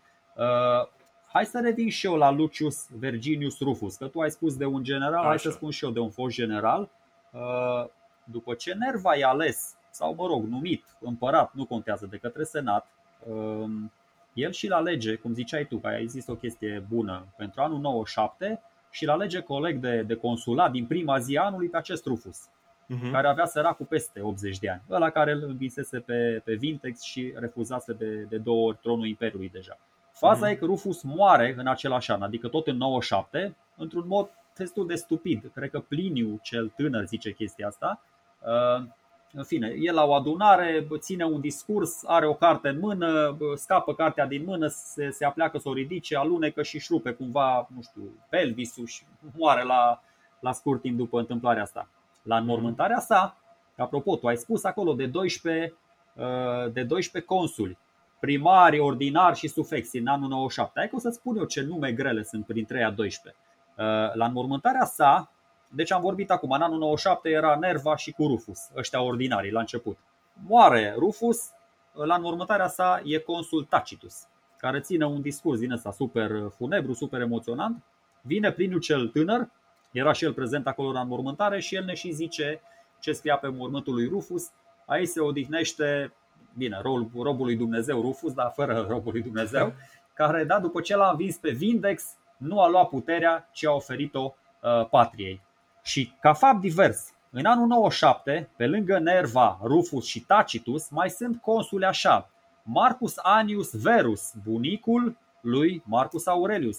Hai să revin și eu la Lucius Verginius Rufus, că tu ai spus de un general, Așa. hai să spun și eu de un fost general. Uh, după ce Nerva i ales, sau mă rog, numit împărat, nu contează, de către senat, um, el și la lege, cum ziceai tu, că ai zis o chestie bună, pentru anul 97 și la lege coleg de, de consulat din prima zi a anului pe acest Rufus, uh-huh. care avea săracul peste 80 de ani, ăla care îl învinsese pe, pe Vintex și refuzase de, de două ori tronul Imperiului deja. Faza mm. e că Rufus moare în același an, adică tot în 97, într-un mod destul de stupid. Cred că Pliniu, cel tânăr, zice chestia asta. Uh, în fine, el la o adunare ține un discurs, are o carte în mână, scapă cartea din mână, se, se apleacă să o ridice, alunecă și șrupe cumva, nu știu, pelvisul și moare la, la scurt timp după întâmplarea asta. La înmormântarea sa, apropo, tu ai spus acolo de 12, uh, de 12 consuli primari, ordinari și sufexi în anul 97. Hai că o să spun eu ce nume grele sunt printre ea 12. Uh, la înmormântarea sa, deci am vorbit acum, în anul 97 era Nerva și cu Rufus, ăștia ordinarii la început. Moare Rufus, la înmormântarea sa e consul Tacitus, care ține un discurs din ăsta super funebru, super emoționant. Vine Pliniu cel tânăr, era și el prezent acolo la înmormântare și el ne și zice ce scria pe mormântul lui Rufus. Aici se odihnește bine, robul lui Dumnezeu Rufus, dar fără robul lui Dumnezeu, care, da, după ce l-a învins pe Vindex, nu a luat puterea, ci a oferit-o uh, patriei. Și ca fapt divers, în anul 97, pe lângă Nerva, Rufus și Tacitus, mai sunt consule așa. Marcus Anius Verus, bunicul lui Marcus Aurelius.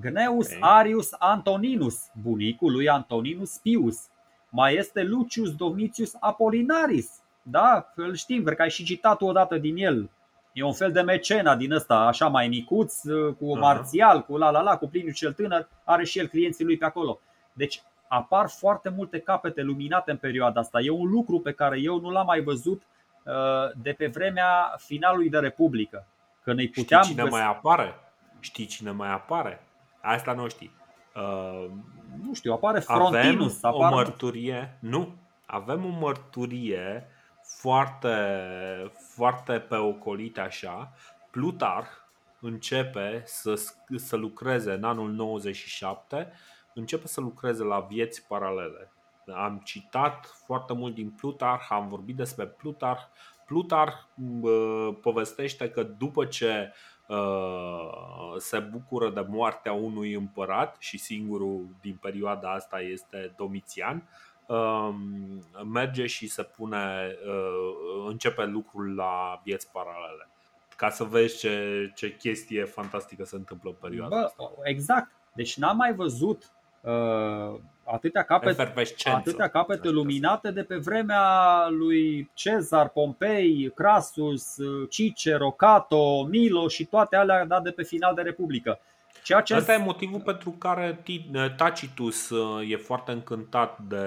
Gneus Arius Antoninus, bunicul lui Antoninus Pius. Mai este Lucius Domitius Apollinaris, da, îl știm, cred că ai și citat odată din el. E un fel de mecena din ăsta, așa mai micuț, cu marțial, cu la la la, cu Pliniu cel tânăr, are și el clienții lui pe acolo. Deci apar foarte multe capete luminate în perioada asta. E un lucru pe care eu nu l-am mai văzut uh, de pe vremea finalului de Republică. Că ne puteam Știi cine găs- mai apare? Știi cine mai apare? Asta nu știi. Uh, nu știu, apare Frontinus. Avem apare... o mărturie, nu, avem o mărturie foarte, foarte pe ocolite așa, Plutar începe să, să lucreze în anul 97, începe să lucreze la vieți paralele. Am citat foarte mult din Plutar, am vorbit despre Plutar. Plutar povestește că după ce uh, se bucură de moartea unui împărat și singurul din perioada asta este Domitian, uh, merge și se pune, uh, începe lucrul la vieți paralele ca să vezi ce, ce chestie fantastică se întâmplă în perioada Bă, asta. Exact. Deci n-am mai văzut uh, atâtea capete, atâtea capete luminate de pe vremea lui Cezar, Pompei, Crasus, Cicero, Cato, Milo și toate alea da, de pe final de Republică. Ceea ce Asta e motivul pentru care Tacitus uh, e foarte încântat de,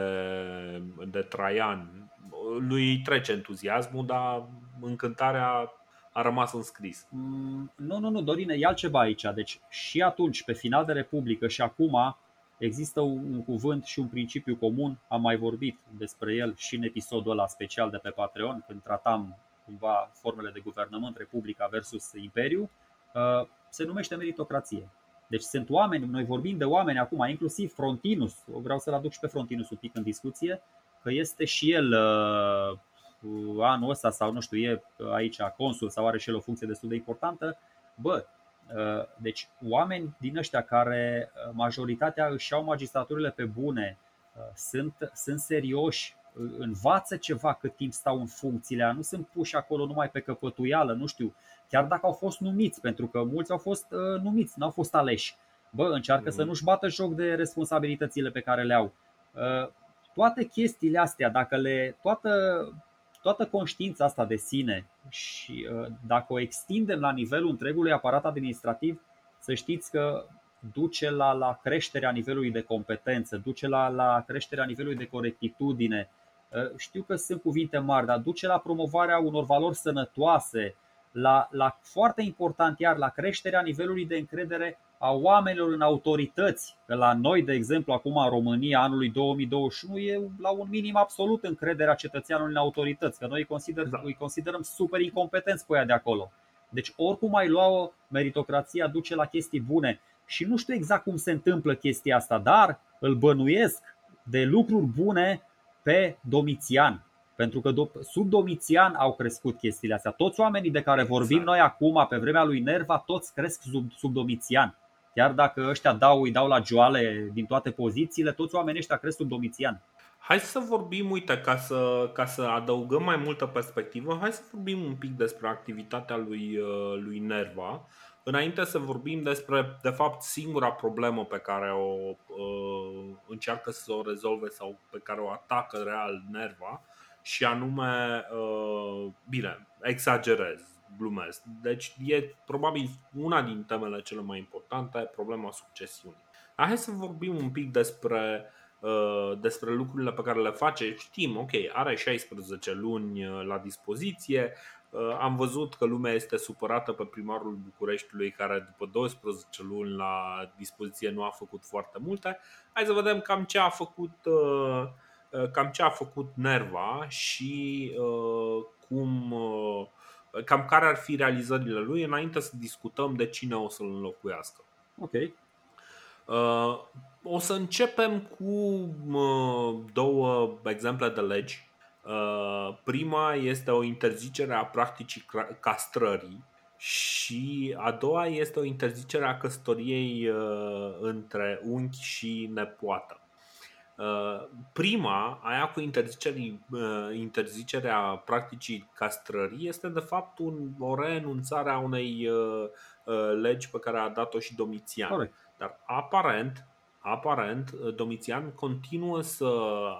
de Traian. Lui trece entuziasmul, dar încântarea a rămas înscris. Mm, nu, nu, nu, Dorine, e altceva aici. Deci și atunci, pe final de Republică și acum, există un cuvânt și un principiu comun. Am mai vorbit despre el și în episodul ăla special de pe Patreon, când tratam cumva formele de guvernământ, Republica versus Imperiu. Uh, se numește meritocrație. Deci sunt oameni, noi vorbim de oameni acum, inclusiv Frontinus, vreau să-l aduc și pe Frontinus un pic în discuție, că este și el uh, anul ăsta sau nu știu, e aici consul sau are și el o funcție destul de importantă, bă, ă, deci oameni din ăștia care ă, majoritatea își iau magistraturile pe bune, ă, sunt, sunt serioși, învață ceva cât timp stau în funcțiile nu sunt puși acolo numai pe căpătuială, nu știu, chiar dacă au fost numiți, pentru că mulți au fost uh, numiți, nu au fost aleși. Bă, încearcă mm-hmm. să nu-și bată joc de responsabilitățile pe care le au. Uh, toate chestiile astea, dacă le, toată toată conștiința asta de sine și uh, dacă o extindem la nivelul întregului aparat administrativ, să știți că duce la, la creșterea nivelului de competență, duce la, la creșterea nivelului de corectitudine. Uh, știu că sunt cuvinte mari, dar duce la promovarea unor valori sănătoase, la, la foarte important iar la creșterea nivelului de încredere a oamenilor în autorități. Că la noi, de exemplu, acum în România, anului 2021, e la un minim absolut încrederea cetățeanului în autorități, că noi îi, consider, da. îi considerăm super incompetenți pe ea de acolo. Deci oricum ai lua-o, meritocrația duce la chestii bune. Și nu știu exact cum se întâmplă chestia asta, dar îl bănuiesc de lucruri bune pe Domitian. Pentru că sub Domitian au crescut chestiile astea. Toți oamenii de care vorbim exact. noi acum, pe vremea lui Nerva, toți cresc sub, sub Domitian. Chiar dacă ăștia dau, îi dau la joale din toate pozițiile, toți oamenii ăștia cresc sub Domitian. Hai să vorbim, uite, ca să, ca să adăugăm mai multă perspectivă, hai să vorbim un pic despre activitatea lui, uh, lui Nerva. Înainte să vorbim despre, de fapt, singura problemă pe care o uh, încearcă să o rezolve sau pe care o atacă real Nerva, și anume, uh, bine, exagerez, glumesc. Deci e probabil una din temele cele mai importante, problema succesiunii. Hai să vorbim un pic despre, uh, despre lucrurile pe care le face. Știm, ok, are 16 luni uh, la dispoziție, uh, am văzut că lumea este supărată pe primarul Bucureștiului care după 12 luni la dispoziție nu a făcut foarte multe. Hai să vedem cam ce a făcut cam ce a făcut Nerva și cum Păi, cam care ar fi realizările lui înainte să discutăm de cine o să-l înlocuiască. Ok. Uh, o să începem cu uh, două exemple de legi. Uh, prima este o interzicere a practicii castrării și a doua este o interzicere a căsătoriei între unchi și nepoată. Uh, prima, aia cu uh, interzicerea practicii castrării, este de fapt un, o renunțare a unei uh, legi pe care a dat-o și Domitian. Corect. Dar aparent, aparent, Domitian continuă să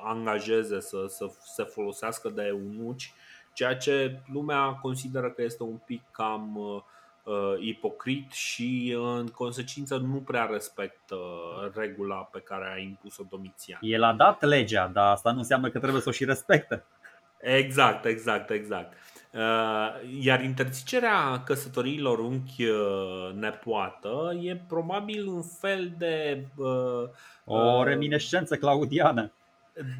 angajeze, să, să se folosească de eunuci, ceea ce lumea consideră că este un pic cam uh, uh, ipocrit și în consecință nu prea respectă regula pe care a impus-o Domitian. El a dat legea, dar asta nu înseamnă că trebuie să o și respecte. Exact, exact, exact. Uh, iar interzicerea căsătoriilor unchi uh, nepoată e probabil un fel de. Uh, o reminescență claudiană.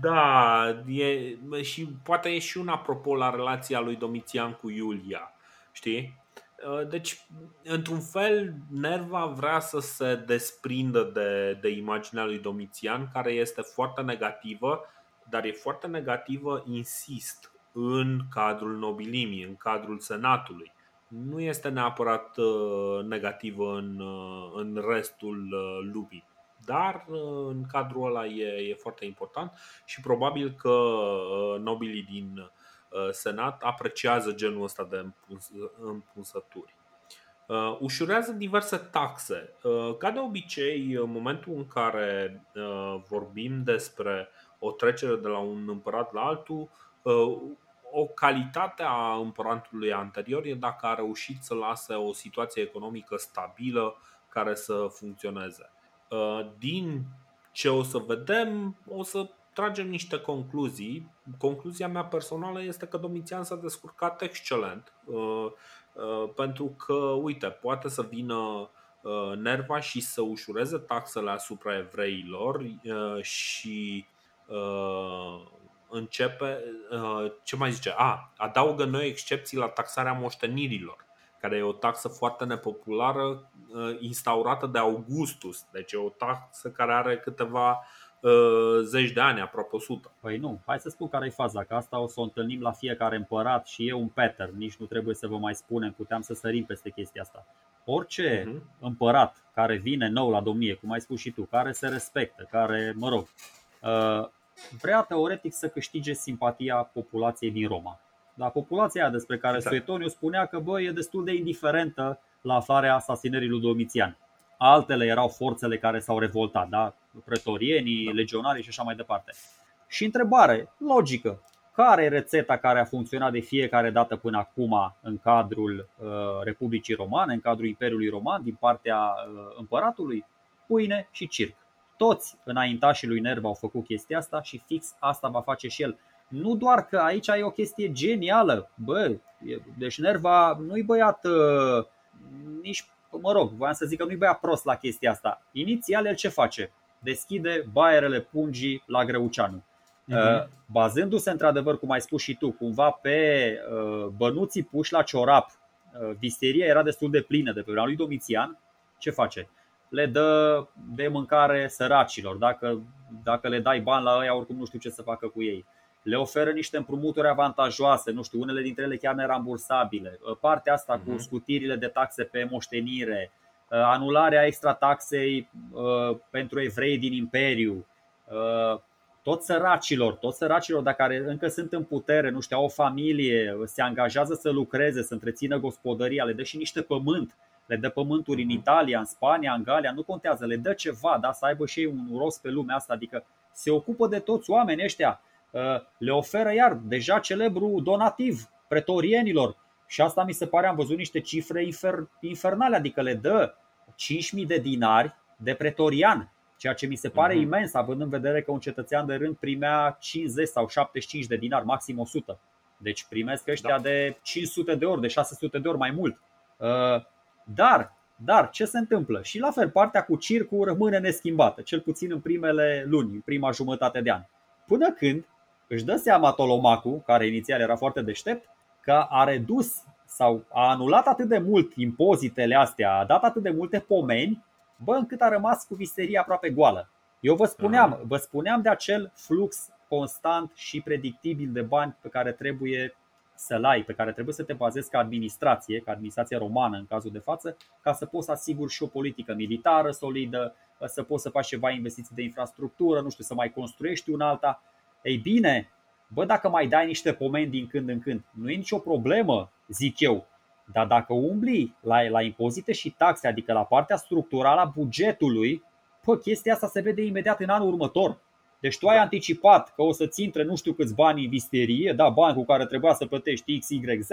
Da, e, și poate e și un apropo la relația lui Domitian cu Iulia. Știi? Deci, într-un fel, Nerva vrea să se desprindă de, de imaginea lui Domitian, care este foarte negativă, dar e foarte negativă, insist, în cadrul nobilimii, în cadrul senatului. Nu este neapărat uh, negativă în, uh, în restul uh, lumii, dar în cadrul ăla e, e foarte important și probabil că nobilii din senat apreciază genul ăsta de împunsături. Ușurează diverse taxe. Ca de obicei, în momentul în care vorbim despre o trecere de la un împărat la altul, o calitate a împăratului anterior e dacă a reușit să lase o situație economică stabilă care să funcționeze. Uh, din ce o să vedem, o să tragem niște concluzii. Concluzia mea personală este că Domitian s-a descurcat excelent uh, uh, pentru că, uite, poate să vină Nerva și să ușureze taxele asupra evreilor și începe, uh, ce mai zice? A, adaugă noi excepții la taxarea moștenirilor, care e o taxă foarte nepopulară uh, instaurată de Augustus. Deci e o taxă care are câteva uh, zeci de ani, aproape 100. Păi nu, hai să spun care e faza, că asta o să o întâlnim la fiecare împărat și e un pattern, nici nu trebuie să vă mai spunem, puteam să sărim peste chestia asta. Orice uh-huh. împărat care vine nou la domnie, cum ai spus și tu, care se respectă, care, mă rog, vrea teoretic să câștige simpatia populației din Roma. Dar populația aia despre care exact. Suetoniu spunea că bă, e destul de indiferentă la aflarea asasinării lui Domitian. Altele erau forțele care s-au revoltat, da? Pretorienii, da. legionarii și așa mai departe. Și întrebare, logică, care e rețeta care a funcționat de fiecare dată până acum în cadrul uh, Republicii Romane, în cadrul Imperiului Roman, din partea uh, împăratului? Pâine și circ. Toți înaintașii lui Nerva au făcut chestia asta și fix asta va face și el. Nu doar că aici e o chestie genială, bă, deci Nerva nu-i băiat uh, nici, mă rog, voiam să zic că nu-i băiat prost la chestia asta. Inițial el ce face? Deschide baierele pungii la Greuceanu. Uh-huh. Bazându-se într-adevăr, cum ai spus și tu, cumva pe uh, bănuții puși la ciorap, uh, visteria era destul de plină de pe vremea lui Domitian, ce face? le dă de mâncare săracilor. Dacă, dacă le dai bani la ăia, oricum nu știu ce să facă cu ei. Le oferă niște împrumuturi avantajoase, nu știu, unele dintre ele chiar nerambursabile. Partea asta uh-huh. cu mhm. scutirile de taxe pe moștenire, ă, anularea extra taxei uh, pentru evrei din Imperiu, uh, toți săracilor, toți săracilor, dacă care încă sunt în putere, nu știu, au o familie, se angajează să lucreze, să întrețină gospodăria, le dă și niște pământ le dă pământuri în Italia, în Spania, în Galia, nu contează, le dă ceva, da, să aibă și ei un rost pe lumea asta, adică se ocupă de toți oamenii ăștia, uh, le oferă iar deja celebru donativ pretorienilor și asta mi se pare, am văzut niște cifre infer, infernale, adică le dă 5.000 de dinari de pretorian, ceea ce mi se pare uh-huh. imens, având în vedere că un cetățean de rând primea 50 sau 75 de dinari, maxim 100. Deci primesc ăștia da. de 500 de ori, de 600 de ori mai mult. Uh, dar, dar ce se întâmplă? Și la fel, partea cu circul rămâne neschimbată, cel puțin în primele luni, în prima jumătate de an. Până când își dă seama Tolomacu, care inițial era foarte deștept, că a redus sau a anulat atât de mult impozitele astea, a dat atât de multe pomeni, bă, încât a rămas cu viseria aproape goală. Eu vă spuneam, vă spuneam de acel flux constant și predictibil de bani pe care trebuie să-l ai, pe care trebuie să te bazezi ca administrație, ca administrație romană în cazul de față, ca să poți să asiguri și o politică militară solidă, să poți să faci ceva investiții de infrastructură, nu știu, să mai construiești un alta. Ei bine, bă, dacă mai dai niște pomeni din când în când, nu e nicio problemă, zic eu. Dar dacă umbli la, la impozite și taxe, adică la partea structurală a bugetului, bă, chestia asta se vede imediat în anul următor. Deci tu ai da. anticipat că o să-ți intre nu știu câți bani în visterie, da, bani cu care trebuia să plătești X, Y, Z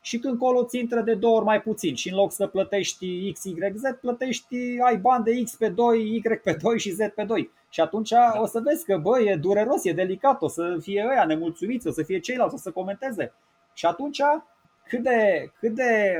și când colo ți intră de două ori mai puțin și în loc să plătești X, Y, Z, plătești, ai bani de X pe 2, Y pe 2 și Z pe 2. Și atunci da. o să vezi că, bă, e dureros, e delicat, o să fie ăia nemulțumiți, o să fie ceilalți, o să comenteze. Și atunci, cât de, cât de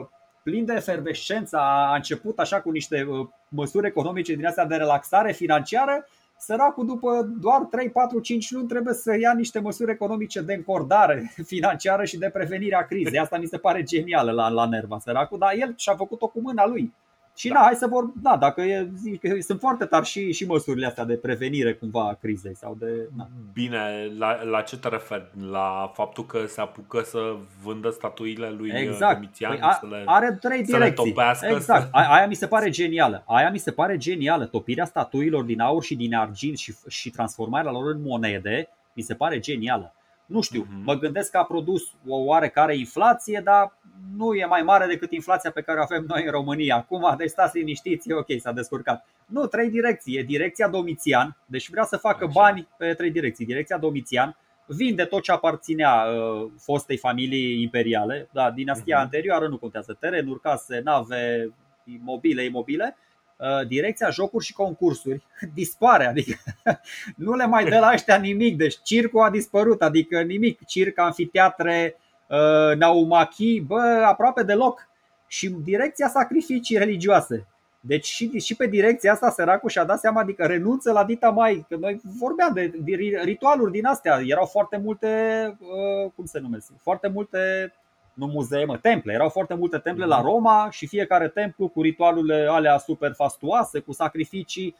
uh, plin de efervescență a început așa cu niște uh, măsuri economice din astea de relaxare financiară, săracul după doar 3, 4, 5 luni trebuie să ia niște măsuri economice de încordare financiară și de prevenire a crizei. Asta mi se pare genială la, la nerva săracul, dar el și-a făcut-o cu mâna lui. Și da, hai să vorbim, da, dacă e, zic, că sunt foarte tari și, și măsurile astea de prevenire cumva a crizei sau de... Da. Bine, la, la ce te referi? La faptul că se apucă să vândă statuile lui uh, exact. Domitian? Păi a, să le, are trei să direcții. le topească? exact. Să... Aia mi se pare genială. Aia mi se pare genială. Topirea statuilor din aur și din argint și, și transformarea lor în monede mi se pare genială. Nu știu, uh-huh. mă gândesc că a produs o oarecare inflație, dar nu e mai mare decât inflația pe care o avem noi în România acum, deci stați liniștiți, e ok, s-a descurcat. Nu, trei direcții. E direcția Domitian, deci vrea să facă Așa. bani pe trei direcții. Direcția Domitian vinde tot ce aparținea uh, fostei familii imperiale, da, dinastia uh-huh. anterioară nu contează, terenuri, case, nave, imobile, imobile, uh, direcția jocuri și concursuri dispare, adică nu le mai dă la ăștia nimic, deci circul a dispărut, adică nimic, circ, anfiteatre, uh, naumachi, bă, aproape deloc. Și direcția sacrificii religioase. Deci și, și pe direcția asta săracul și-a dat seama, adică renunță la dita mai, că noi vorbeam de, de ritualuri din astea, erau foarte multe, uh, cum se numesc, foarte multe, nu muzee, mă, temple, erau foarte multe temple la Roma și fiecare templu cu ritualurile alea super fastuoase, cu sacrificii,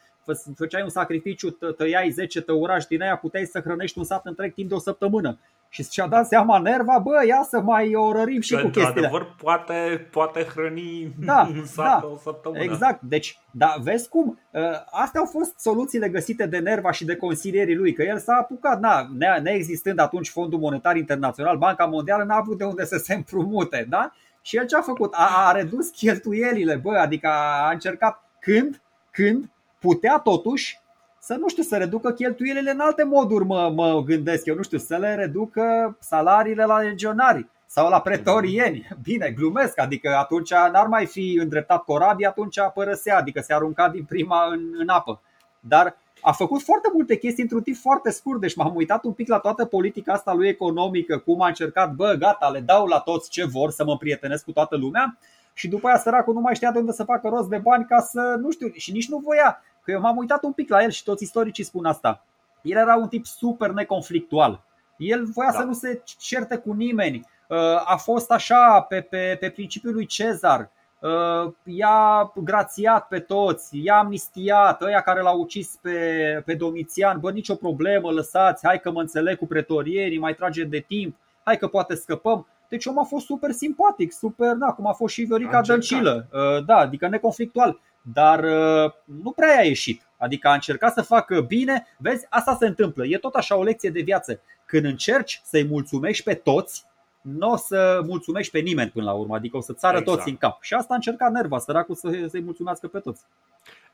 făceai un sacrificiu, tăiai 10 tăurași din aia, puteai să hrănești un sat întreg timp de o săptămână și și-a dat seama nerva, bă, ia să mai orărim și că, cu chestiile. adevăr poate, poate hrăni da, un sat da, o săptămână. Exact, deci, da, vezi cum? Ă, astea au fost soluțiile găsite de Nerva și de consilierii lui, că el s-a apucat, na, neexistând atunci Fondul Monetar Internațional, Banca Mondială n-a avut de unde să se împrumute, da? Și el ce a făcut? A, a redus cheltuielile, bă, adică a încercat când, când putea totuși să nu știu, să reducă cheltuielile în alte moduri, mă, mă gândesc eu, nu știu, să le reducă salariile la legionari sau la pretorieni. Bine, glumesc, adică atunci n-ar mai fi îndreptat corabia, atunci părăsea, adică se arunca din prima în, în apă. Dar a făcut foarte multe chestii într-un timp foarte scurt, deci m-am uitat un pic la toată politica asta lui economică, cum a încercat, bă, gata, le dau la toți ce vor să mă prietenesc cu toată lumea și după aia săracul nu mai știa de unde să facă rost de bani ca să, nu știu, și nici nu voia. Că eu m-am uitat un pic la el și toți istoricii spun asta. El era un tip super neconflictual. El voia da. să nu se certe cu nimeni. Uh, a fost așa pe, pe, pe principiul lui Cezar. Uh, i-a grațiat pe toți, i-a amnistiat, ăia care l-au ucis pe, pe Domitian, bă, nicio problemă, lăsați, hai că mă înțeleg cu pretorienii, mai trage de timp, hai că poate scăpăm. Deci omul a fost super simpatic, super, da, cum a fost și Viorica Dăncilă, uh, da, adică neconflictual dar uh, nu prea a ieșit. Adică a încercat să facă bine. Vezi, asta se întâmplă. E tot așa o lecție de viață. Când încerci să-i mulțumești pe toți, nu o să mulțumești pe nimeni până la urmă, adică o să țară exact. toți în cap. Și asta a încercat nerva, săracul să, să-i mulțumească pe toți.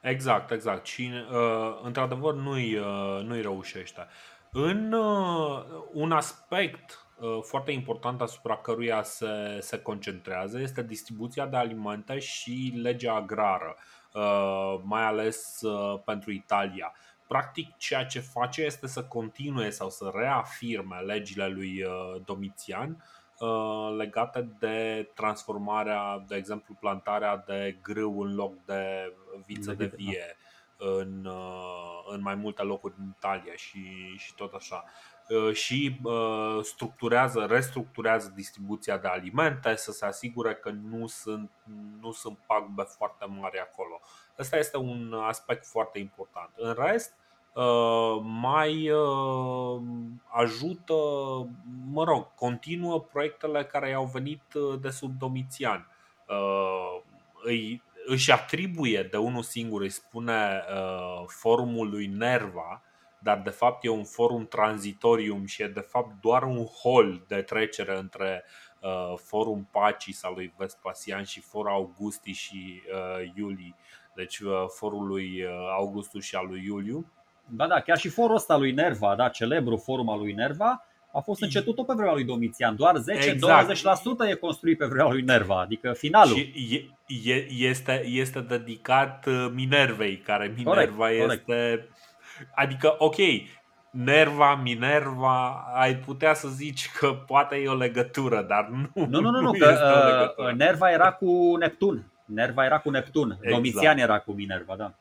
Exact, exact. Și uh, într-adevăr nu-i, uh, nu-i reușește. În uh, un aspect uh, foarte important asupra căruia se, se concentrează este distribuția de alimente și legea agrară. Uh, mai ales uh, pentru Italia. Practic, ceea ce face este să continue sau să reafirme legile lui uh, Domitian legate de transformarea, de exemplu, plantarea de grâu în loc de viță de vie în, în mai multe locuri din Italia și, și tot așa. Uh, și uh, structurează, restructurează distribuția de alimente să se asigure că nu sunt, nu sunt pagube foarte mari acolo. Ăsta este un aspect foarte important. În rest, uh, mai ajută, mă rog, continuă proiectele care i-au venit de sub Domitian. Îi, își atribuie de unul singur, îi spune forumul lui Nerva, dar de fapt e un forum tranzitorium și e de fapt doar un hol de trecere între uh, forum Pacii al lui Vespasian și forum Augusti și uh, Iulii, deci uh, forul lui uh, Augustus și al lui Iuliu. Da, da, chiar și forul ăsta lui Nerva, da, celebru forum al lui Nerva, a fost început tot pe vremea lui Domitian, doar 10-20% exact. e construit pe vremea lui Nerva, adică finalul. Și e, e, este, este dedicat uh, Minervei, care Minerva corect, este corect Adică, ok, Nerva, Minerva, ai putea să zici că poate e o legătură, dar nu. Nu, nu, nu, nu că uh, Nerva era cu Neptun. Nerva era cu Neptun. Exact. Domitian era cu Minerva, da.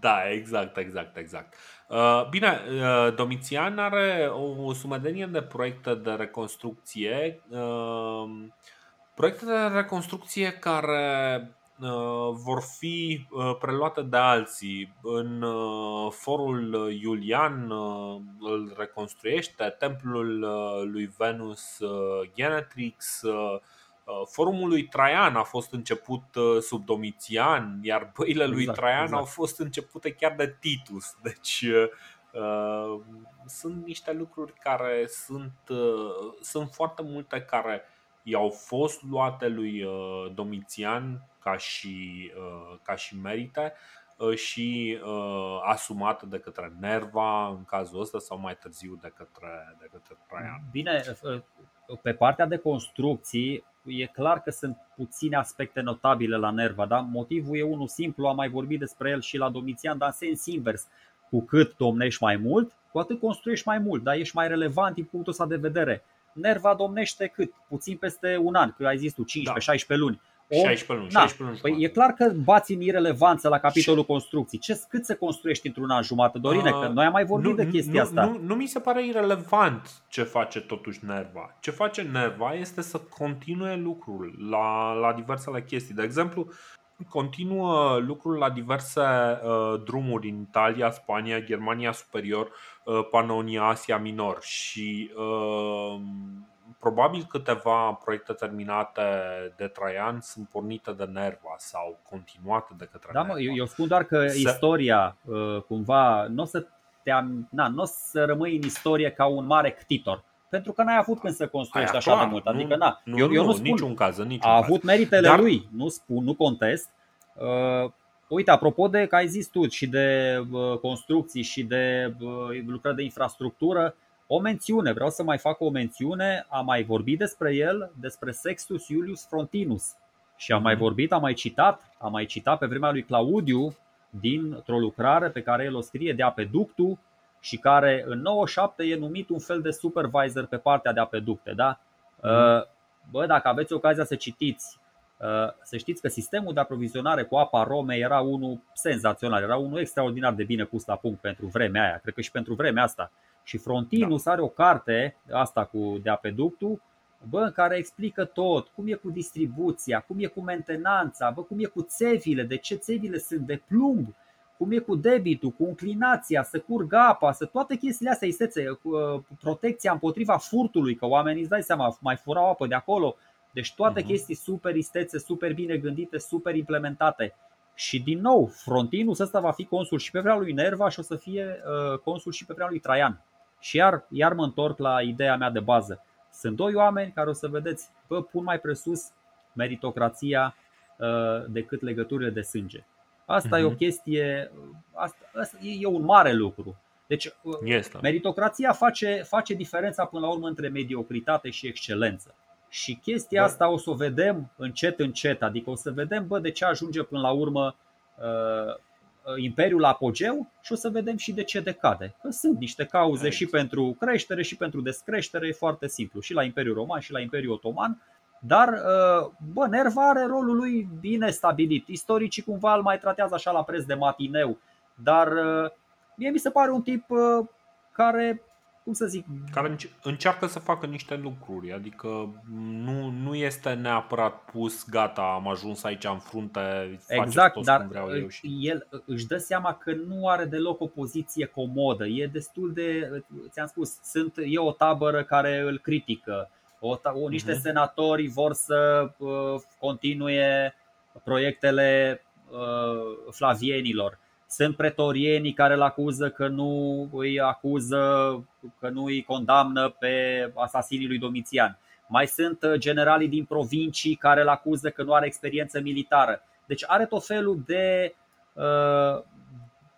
Da, exact, exact, exact. Bine, Domitian are o sumedenie de proiecte de reconstrucție, proiecte de reconstrucție care Uh, vor fi uh, preluate de alții. În uh, forul Iulian îl reconstruiește, templul lui Venus Genetrix, Forumul lui Traian a fost început sub Domitian, iar băile lui exact, Traian exact. au fost începute chiar de Titus. Deci uh, sunt niște lucruri care sunt, uh, sunt foarte multe care i-au fost luate lui uh, Domitian ca și, uh, ca și merite uh, și uh, asumată de către Nerva în cazul ăsta sau mai târziu de către, de către Traian. Bine, pe partea de construcții e clar că sunt puține aspecte notabile la Nerva, da? motivul e unul simplu, am mai vorbit despre el și la Domitian, dar în sens invers. Cu cât domnești mai mult, cu atât construiești mai mult, dar ești mai relevant din punctul ăsta de vedere. Nerva domnește cât? Puțin peste un an, că ai zis tu 15-16 da. luni. Om, 16 luni, 16 luni păi e clar că bați în irelevanță la capitolul construcții. Ce, cât se construiești într-un an jumătate, Dorine? Că noi am mai vorbit nu, de chestia nu, asta. Nu, nu mi se pare irelevant ce face totuși Nerva. Ce face Nerva este să continue lucrul la, la diversele chestii. De exemplu, continuă lucrul la diverse uh, drumuri în Italia, Spania, Germania Superior, uh, Panonia, Asia Minor și uh, probabil câteva proiecte terminate de Traian sunt pornite de Nerva sau continuate de către da, Nerva. Mă, eu spun doar că Se... istoria uh, cumva nu o să te na, n-o să rămâi în istorie ca un mare ctitor. Pentru că n-ai avut când să construiești așa clar, de mult. Adică, nu, na, nu, eu, eu nu, spun. Niciun caz, niciun a caz. avut meritele Dar... lui, nu spun, nu contest. Uh, uite, apropo de că ai zis tu și de uh, construcții și de uh, lucrări de infrastructură, o mențiune, vreau să mai fac o mențiune, am mai vorbit despre el, despre Sextus Iulius Frontinus. Și am mai mhm. vorbit, am mai citat, am mai citat pe vremea lui Claudiu dintr-o lucrare pe care el o scrie de apeductul și care în 97 e numit un fel de supervisor pe partea de apeducte. Da? Mm. Bă, dacă aveți ocazia să citiți, uh, să știți că sistemul de aprovizionare cu apa Rome era unul senzațional, era unul extraordinar de bine pus la punct pentru vremea aia, cred că și pentru vremea asta. Și Frontinus da. are o carte, asta cu de apeductul, bă, în care explică tot, cum e cu distribuția, cum e cu mentenanța, bă, cum e cu țevile, de ce țevile sunt de plumb, cum e cu debitul, cu inclinația, să curgă apa, să toate chestiile astea, istețe, cu uh, protecția împotriva furtului, că oamenii îți dai seama, mai furau apă de acolo. Deci toate uh-huh. chestii super istețe, super bine gândite, super implementate. Și din nou, Frontinus ăsta va fi consul și pe vremea lui Nerva și o să fie uh, consul și pe vremea lui Traian. Și iar, iar mă întorc la ideea mea de bază. Sunt doi oameni care o să vedeți, bă, pun mai presus meritocrația uh, decât legăturile de sânge. Asta uh-huh. e o mhm. chestie, asta, asta e un mare lucru. Deci, uh, este. meritocrația face, face diferența până la urmă între mediocritate și excelență. Și chestia da. asta o să o vedem încet, încet. Adică o să vedem, bă, de ce ajunge până la urmă uh, Uh, imperiul apogeu și o să vedem și de ce decade. Că sunt niște cauze Aici. și pentru creștere și pentru descreștere, e foarte simplu, și la Imperiul Roman și la Imperiul Otoman. Dar, uh, bă, Nerva are rolul lui bine stabilit. Istoricii cumva îl mai tratează așa la preț de matineu, dar uh, mie mi se pare un tip care cum să zic... Care încearcă să facă niște lucruri, adică nu, nu este neapărat pus, gata, am ajuns aici în frunte, exact, tot dar cum vreau eu și... el își dă seama că nu are deloc o poziție comodă, e destul de, ți-am spus, sunt, e o tabără care îl critică, o, o, niște uh-huh. senatori vor să uh, continue proiectele uh, flavienilor sunt pretorienii care îl acuză că nu îi acuză, că nu îi condamnă pe asasinii lui Domitian. Mai sunt uh, generalii din provincii care îl acuză că nu are experiență militară. Deci are tot felul de, uh,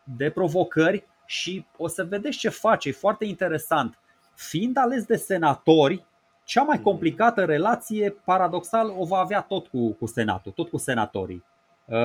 de provocări și o să vedeți ce face. E foarte interesant. Fiind ales de senatori, cea mai complicată relație, paradoxal, o va avea tot cu, cu Senatul, tot cu senatorii. Uh,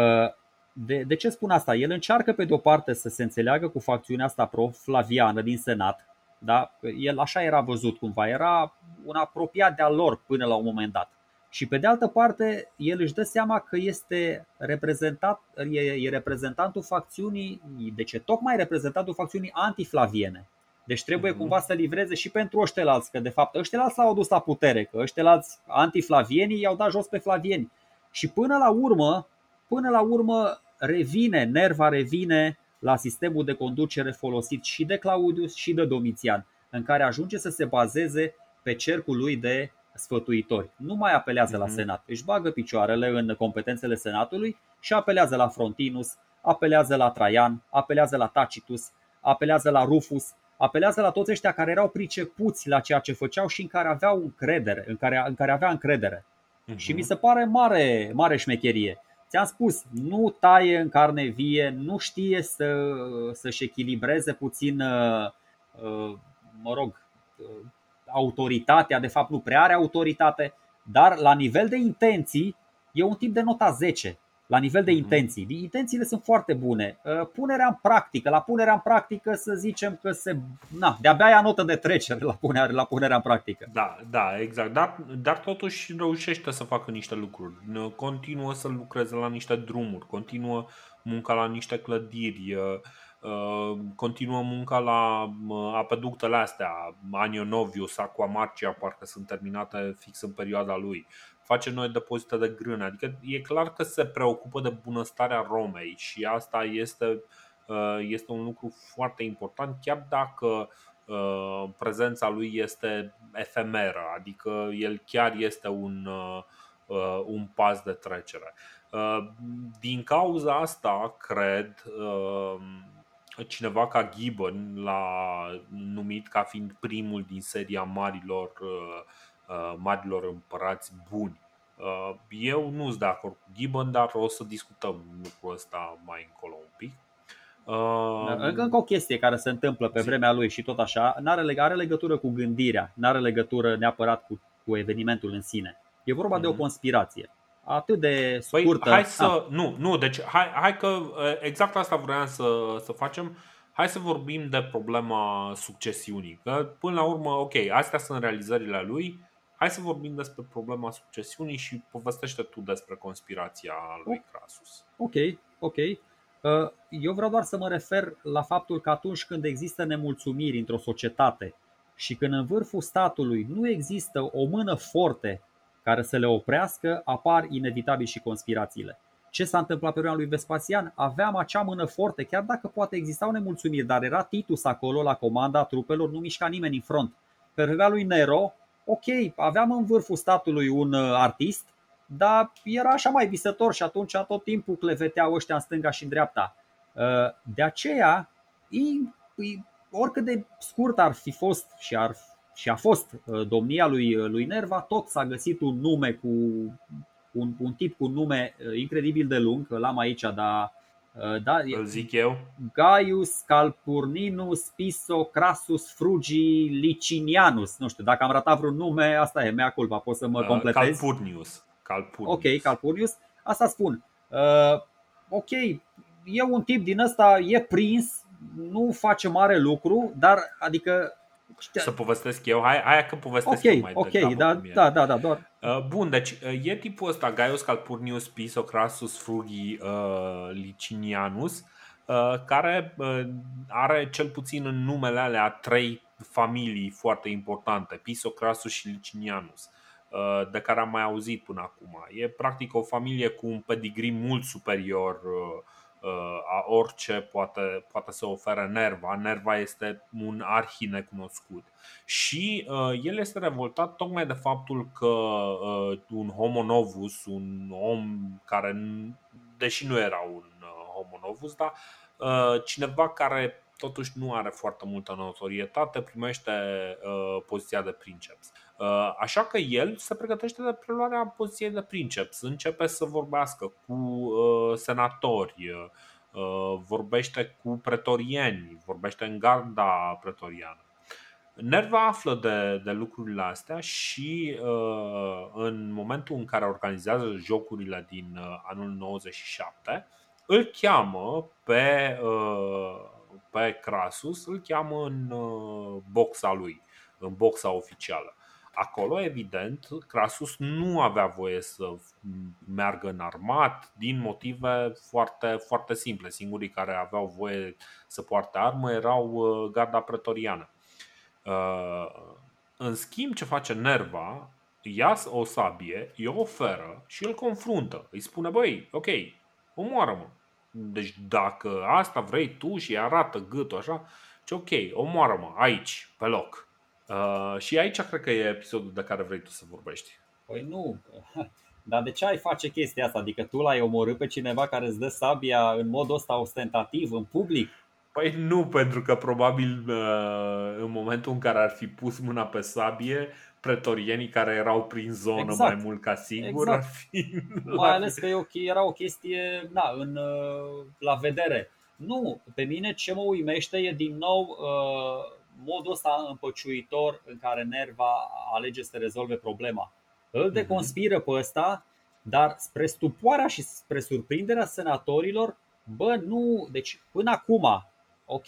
de, de ce spun asta? El încearcă pe de o parte să se înțeleagă cu facțiunea asta pro-flaviană din Senat, da? El așa era văzut cumva, era un apropiat de-al lor până la un moment dat. Și pe de altă parte, el își dă seama că este reprezentat, e, e reprezentantul facțiunii, de ce tocmai reprezentantul facțiunii antiflaviene. Deci trebuie uh-huh. cumva să livreze și pentru ăștilalți, că de fapt ăștilalți l-au dus la putere, că ăștilalți antiflavienii i-au dat jos pe flavieni. Și până la urmă, până la urmă revine, nerva revine la sistemul de conducere folosit și de Claudius și de Domitian, în care ajunge să se bazeze pe cercul lui de sfătuitori. Nu mai apelează uh-huh. la mhm. Senat, își bagă picioarele în competențele Senatului și apelează la Frontinus, apelează la Traian, apelează la Tacitus, apelează la Rufus, apelează la toți ăștia care erau pricepuți la ceea ce făceau și în care aveau încredere, în care, în care avea încredere. Uh-huh. Și mi se pare mare, mare șmecherie. Ți-am spus, nu taie în carne vie, nu știe să, să-și echilibreze puțin, uh, uh, mă rog, uh, autoritatea, de fapt nu prea are autoritate, dar la nivel de intenții e un tip de nota 10 la nivel de mhm. intenții. Intențiile sunt foarte bune. Punerea în practică, la punerea în practică să zicem că se, na, de-abia ia notă de trecere la punerea, la punerea în practică. Da, da, exact. Dar, dar totuși reușește să facă niște lucruri. Continuă să lucreze la niște drumuri, continuă munca la niște clădiri, continuă munca la apeductele astea, Anionovius, Aqua Marcia, parcă sunt terminate fix în perioada lui face noi depozite de grâne. Adică e clar că se preocupă de bunăstarea Romei și asta este, uh, este un lucru foarte important, chiar dacă uh, prezența lui este efemeră, adică el chiar este un, uh, un pas de trecere. Din cauza asta, cred, cineva ca Gibbon l-a numit ca fiind primul din seria marilor Uh, marilor împărați buni. Uh, eu nu sunt de acord cu Gibbon, dar o să discutăm lucrul ăsta mai încolo un pic. Uh, încă o chestie care se întâmplă pe vremea lui și tot așa, are, are legătură cu gândirea, nu are legătură neapărat cu, cu evenimentul în sine. E vorba mm-hmm. de o mhm. conspirație atât de păi, scurtă. Păi, hai să, ah. nu, nu, deci hai, hai că exact asta vreau să, să facem. Hai să vorbim de problema succesiunii. Că până la urmă, ok, astea sunt realizările lui, Hai să vorbim despre problema succesiunii și povestește tu despre conspirația lui Crasus. Ok, ok. Uh, eu vreau doar să mă refer la faptul că atunci când există nemulțumiri într-o societate și când în vârful statului nu există o mână forte care să le oprească, apar inevitabil și conspirațiile. Ce s-a întâmplat pe vremea lui Vespasian? Aveam acea mână forte, chiar dacă poate existau nemulțumiri, dar era Titus acolo la comanda trupelor, nu mișca nimeni în front. Pe vremea lui Nero, ok, aveam în vârful statului un uh, artist, dar era așa mai visător și atunci tot timpul cleveteau ăștia în stânga și în dreapta. Uh, de aceea, oricât de scurt ar fi fost și, ar, și a fost uh, domnia lui, lui Nerva, tot s-a găsit un nume cu un, un tip cu un nume incredibil de lung, l-am aici, dar Uh, da, Îl zic eu. Gaius Calpurninus Piso Crassus Frugi Licinianus. Nu știu, dacă am ratat vreun nume, asta e, mea culpa, pot să mă uh, completez. Calpurnius. Calpurnius. Ok, Calpurnius. Asta spun. Uh, ok, e un tip din ăsta, e prins, nu face mare lucru, dar adică să povestesc eu. Hai, hai că povestesc okay, eu mai Ok, da, da, da, da, doar. Uh, bun, deci uh, e tipul ăsta Gaius Calpurnius Pisocrasus Frugi uh, Licinianus uh, care uh, are cel puțin în numele alea trei familii foarte importante, Pisocrasus și Licinianus uh, de care am mai auzit până acum. E practic o familie cu un pedigree mult superior uh, a orice poate, poate să ofere Nerva. Nerva este un arhi necunoscut. Și uh, el este revoltat tocmai de faptul că uh, un homo novus, un om care, deși nu era un uh, homo novus, dar uh, cineva care totuși nu are foarte multă notorietate, primește uh, poziția de princeps. Uh, așa că el se pregătește de preluarea poziției de princeps, începe să vorbească cu uh, senatori, uh, vorbește cu pretorieni, vorbește în garda pretoriană. Nerva află de, de lucrurile astea și uh, în momentul în care organizează jocurile din uh, anul 97, îl cheamă pe, uh, pe Crasus, îl cheamă în uh, boxa lui, în boxa oficială. Acolo, evident, Crasus nu avea voie să meargă în armat din motive foarte, foarte simple. Singurii care aveau voie să poarte armă erau uh, garda pretoriană. Uh, în schimb, ce face Nerva, ia o sabie, îi oferă și îl confruntă. Îi spune, băi, ok, omoară-mă. Deci dacă asta vrei tu și arată gâtul așa, ce ok, omoară-mă aici, pe loc. Uh, și aici cred că e episodul de care vrei tu să vorbești. Păi nu, dar de ce ai face chestia asta? Adică tu l-ai omorât pe cineva care îți dă sabia în modul ăsta ostentativ, în public? Păi nu, pentru că probabil uh, în momentul în care ar fi pus mâna pe sabie, pretorienii care erau prin zonă exact. mai mult ca sigur exact. ar fi... Mai ales că era o chestie na, în, uh, la vedere. Nu, pe mine ce mă uimește e din nou uh, modul ăsta împăciuitor în care Nerva alege să rezolve problema. Îl mhm. deconspiră pe ăsta, dar spre stupoarea și spre surprinderea senatorilor, bă, nu, deci până acum, ok,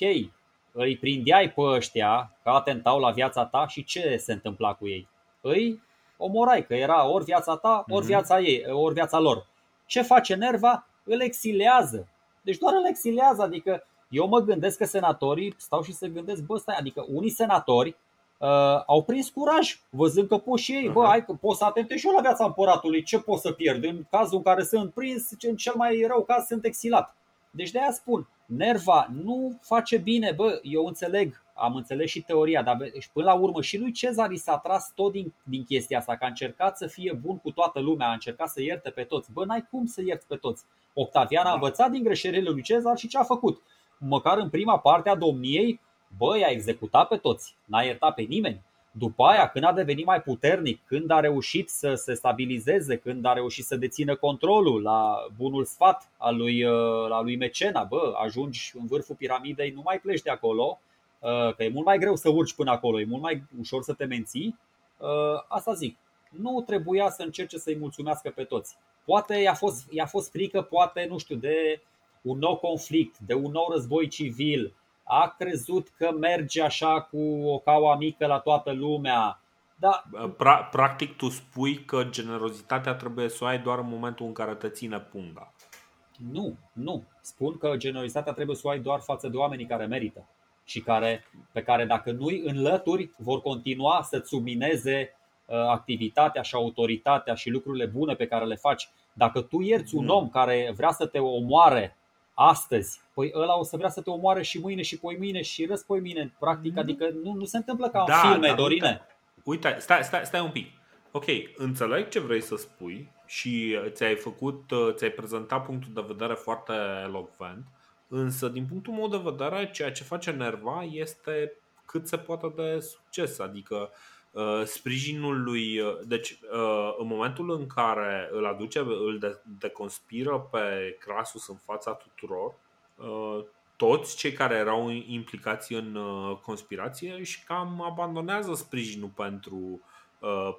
îi prindeai pe ăștia că atentau la viața ta și ce se întâmpla cu ei? Îi omorai, că era ori viața ta, ori mhm. viața ei, ori viața lor. Ce face Nerva? Îl exilează. Deci doar îl exilează, adică eu mă gândesc că senatorii stau și se gândesc, bă, stai, adică unii senatori uh, au prins curaj, văzând că pot și ei, bă, hai că pot să atente și eu la viața împăratului, ce pot să pierd? În cazul în care sunt prins, în cel mai rău caz sunt exilat. Deci de aia spun, Nerva nu face bine, bă, eu înțeleg, am înțeles și teoria, dar și până la urmă și lui Cezar i s-a tras tot din, din chestia asta, că a încercat să fie bun cu toată lumea, a încercat să ierte pe toți. Bă, n-ai cum să ierți pe toți. Octavian a învățat din greșelile lui Cezar și ce a făcut? Măcar în prima parte a domniei, bă, i-a executat pe toți, n-a iertat pe nimeni. După aia, când a devenit mai puternic, când a reușit să se stabilizeze, când a reușit să dețină controlul la bunul sfat al lui, uh, al lui Mecena, bă, ajungi în vârful piramidei, nu mai pleci de acolo, uh, că e mult mai greu să urci până acolo, e mult mai ușor să te menții. Uh, asta zic, nu trebuia să încerce să-i mulțumească pe toți. Poate i-a fost, i-a fost frică, poate, nu știu, de un nou conflict, de un nou război civil, a crezut că merge așa cu o caua mică la toată lumea. Da. Pra- practic tu spui că generozitatea trebuie să o ai doar în momentul în care te ține punga. Nu, nu. Spun că generozitatea trebuie să o ai doar față de oamenii care merită și care, pe care dacă nu-i înlături, vor continua să-ți submineze uh, activitatea și autoritatea și lucrurile bune pe care le faci. Dacă tu ierți un om care vrea să te omoare astăzi, păi ăla o să vrea să te omoare și mâine și poi mine și răspoi mine, practic, mm. adică nu, nu se întâmplă ca în da, filme, da, Dorine. Uite, uite stai, stai, stai un pic. Ok, înțeleg ce vrei să spui și ți-ai făcut, ți-ai prezentat punctul de vedere foarte elocvent, însă din punctul meu de vedere, ceea ce face Nerva este cât se poate de succes, adică uh, Uh, sprijinul lui. Uh, deci, uh, în momentul în care îl aduce, îl deconspiră pe Crasus în fața tuturor, toți cei care erau implicați în conspirație își cam abandonează sprijinul pentru,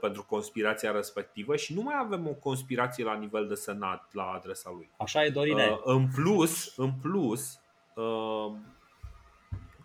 pentru conspirația respectivă și nu mai avem o conspirație la nivel de senat la adresa lui. Așa e, Dorine. În plus, în plus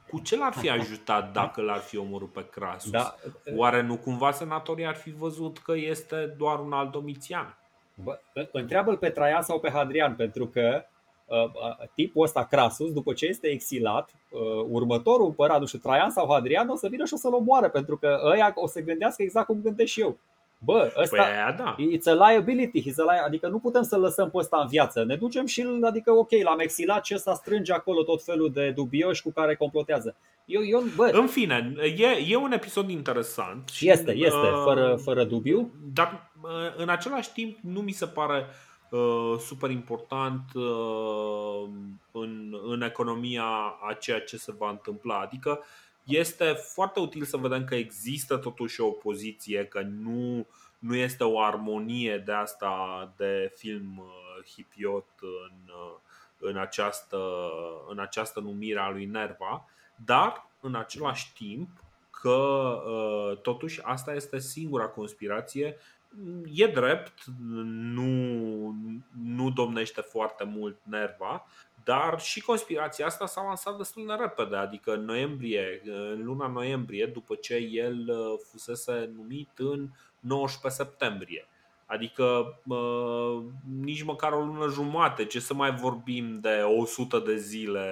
cu ce l-ar fi ajutat dacă l-ar fi omorât pe Crasus? Da. Oare nu cumva senatorii ar fi văzut că este doar un alt Domitian? Bă, întreabă-l pe Traian sau pe Hadrian, pentru că uh, uh, tipul ăsta Crasus, după ce este exilat, uh, următorul împărat, nu știu, Traian sau Hadrian, o să vină și o să-l omoare, pentru că ăia o să gândească exact cum gândesc și eu. Bă, ăsta păi aia, da. it's a liability, it's a li- adică nu putem să lăsăm pe ăsta în viață. Ne ducem și, adică ok, l-am exilat și ăsta strânge acolo tot felul de dubioși cu care complotează. Eu, eu, bă, în fine, e, e un episod interesant. Și este, este, uh, fără, fără dubiu. Dar uh, în același timp nu mi se pare uh, super important uh, în, în economia a ceea ce se va întâmpla. Adică este foarte util să vedem că există totuși o opoziție, că nu, nu este o armonie de asta de film uh, hipiot în, uh, în, această, în această numire a lui Nerva, dar în același timp că uh, totuși asta este singura conspirație. E drept, nu, nu domnește foarte mult nerva, dar și conspirația asta s-a lansat destul de repede, adică în noiembrie, în luna noiembrie, după ce el fusese numit în 19 septembrie. Adică uh, nici măcar o lună jumate, ce să mai vorbim de 100 de zile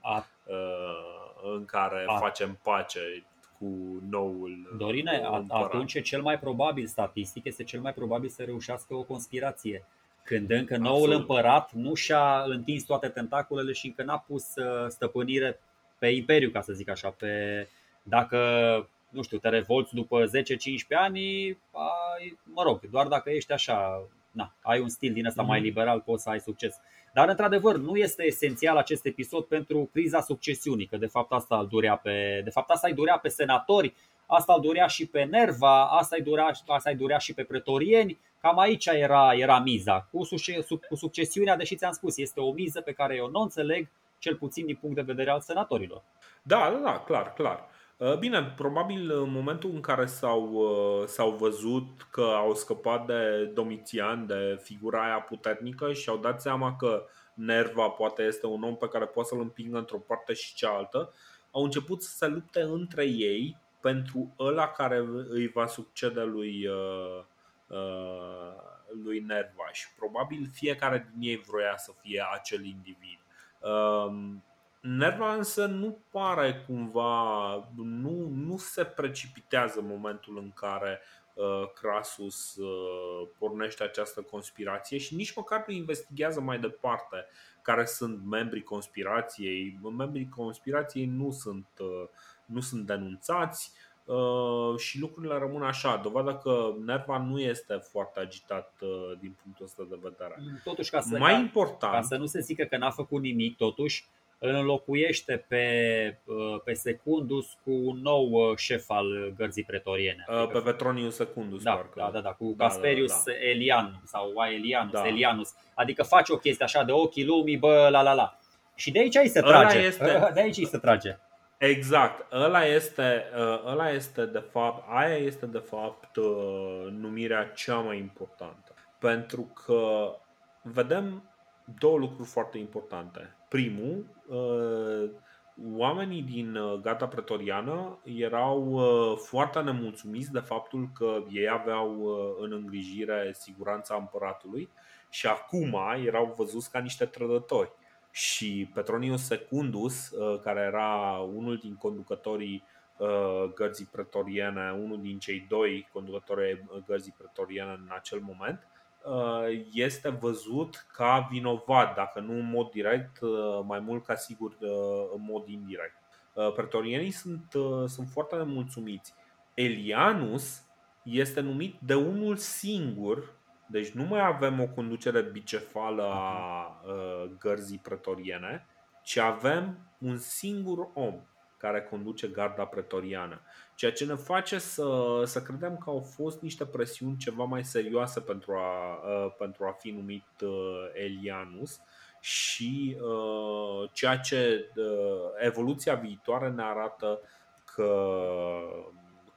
A. Uh, în care A. facem pace cu noul Dorine, atunci e cel mai probabil, statistic, este cel mai probabil să reușească o conspirație. Când încă noul Absolut. împărat nu și-a întins toate tentaculele și încă n-a pus uh, stăpânire pe imperiu, ca să zic așa, pe dacă nu știu, te revolți după 10-15 ani, ai, mă rog, doar dacă ești așa, na, ai un stil din ăsta mm-hmm. mai mhm. liberal, poți să ai succes. Dar, într-adevăr, nu este esențial acest episod pentru criza succesiunii, că de fapt asta îl durea pe, de fapt asta îi durea pe senatori, asta îl durea și pe Nerva, asta îi durea, asta îi durea și pe pretorieni, cam aici era, era miza. Cu, cu succesiunea, deși ți-am spus, este o miză pe care eu nu înțeleg, cel puțin din punct de vedere al senatorilor. Da, da, da, clar, clar. Uh, bine, probabil în momentul în care s-au, uh, s-au văzut că au scăpat de Domitian, de figura aia puternică și au dat seama că Nerva poate este un om pe care poate să-l împingă într-o parte și cealaltă, au început să se lupte între ei pentru ăla care îi va succede lui, uh, uh, lui Nerva și probabil fiecare din ei vroia să fie acel individ. Uh, Nerva însă nu pare cumva, nu, nu se precipitează în momentul în care uh, Crasus uh, pornește această conspirație și nici măcar nu investigează mai departe care sunt membrii conspirației. Membrii conspirației nu sunt, uh, nu sunt denunțați uh, și lucrurile rămân așa. Dovadă că Nerva nu este foarte agitat uh, din punctul ăsta de vedere. Totuși, ca să, mai ca, important, ca să nu se zică că n-a făcut nimic, totuși îl înlocuiește pe, uh, pe Secundus cu un nou uh, șef al gărzii pretoriene. Uh, pe Petronius Secundus, da, parcă. Da, da, da, cu da, Casperius da, da. Elian sau Aelianus, da. Elianus. Adică face o chestie așa de ochii lumii, bă, la la la. Și de aici îi se trage. Este... De aici îi se trage. Exact. Ăla este, ăla este de fapt, aia este de fapt numirea cea mai importantă. Pentru că vedem două lucruri foarte importante. Primul, uh, oamenii din uh, Gata Pretoriană erau uh, foarte nemulțumiți de faptul că ei aveau în îngrijire siguranța împăratului și acum erau văzuți ca niște trădători. Și Petronius Secundus, care era unul din conducătorii gărzii pretoriene, unul din cei doi conducători gărzii pretoriene în acel moment, Uh, este văzut ca vinovat, dacă nu în mod direct, uh, mai mult ca sigur uh, în mod indirect. Pretorienii sunt, sunt foarte nemulțumiți. Elianus este numit de unul singur, deci nu mai avem o conducere bicefală a gărzii pretoriene, ci avem un singur om care conduce garda pretoriană. Ceea ce ne face să, să credem că au fost niște presiuni ceva mai serioase pentru a, uh, pentru a fi numit uh, Elianus și uh, ceea ce evoluția viitoare ne arată că,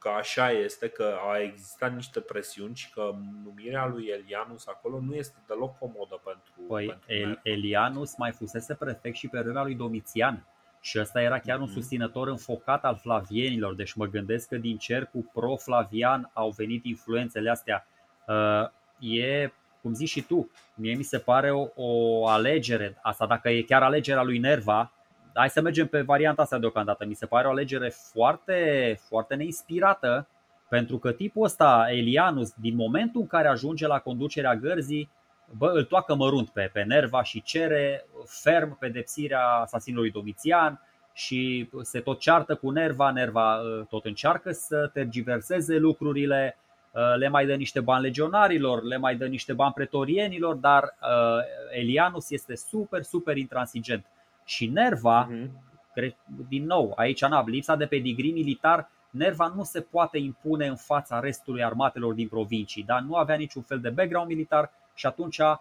că așa este, că a existat niște presiuni și că numirea lui Elianus acolo nu este deloc comodă pentru. Păi, pentru El, Elianus mai fusese prefect și pe vremea lui Domitian. Și ăsta era chiar un mhm. susținător înfocat al flavienilor, deci mă gândesc că din cercul pro-flavian au venit influențele astea. Uh, e, cum zici și tu, mie mi se pare o, o alegere, asta dacă e chiar alegerea lui Nerva, hai să mergem pe varianta asta deocamdată. Mi se pare o alegere foarte, foarte neinspirată, pentru că tipul ăsta, Elianus, din momentul în care ajunge la conducerea gărzii, bă, îl toacă mărunt pe, pe Nerva și cere ferm pedepsirea asasinului Domitian și se tot ceartă cu Nerva, Nerva uh, tot încearcă să tergiverseze lucrurile, uh, le mai dă niște bani legionarilor, le mai dă niște bani pretorienilor, dar uh, Elianus este super, super intransigent. Și Nerva, uh-huh. din nou, aici n lipsa de pedigrii militar, Nerva nu se poate impune în fața restului armatelor din provincii, dar nu avea niciun fel de background militar, și atunci uh,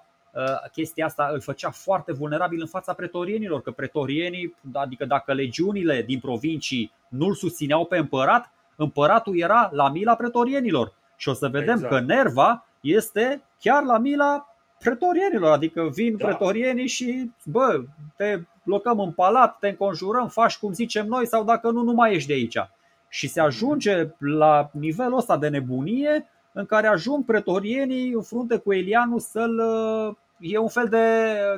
chestia asta îl făcea foarte vulnerabil în fața pretorienilor, că pretorienii, adică dacă legiunile din provincii nu-l susțineau pe împărat, împăratul era la mila pretorienilor. Și o să vedem exact. că Nerva este chiar la mila pretorienilor, adică vin da. pretorienii și bă, te blocăm în palat, te înconjurăm, faci cum zicem noi sau dacă nu, nu mai ești de aici. Și se ajunge la nivelul ăsta de nebunie în care ajung pretorienii în frunte cu Elianu să-l e un fel de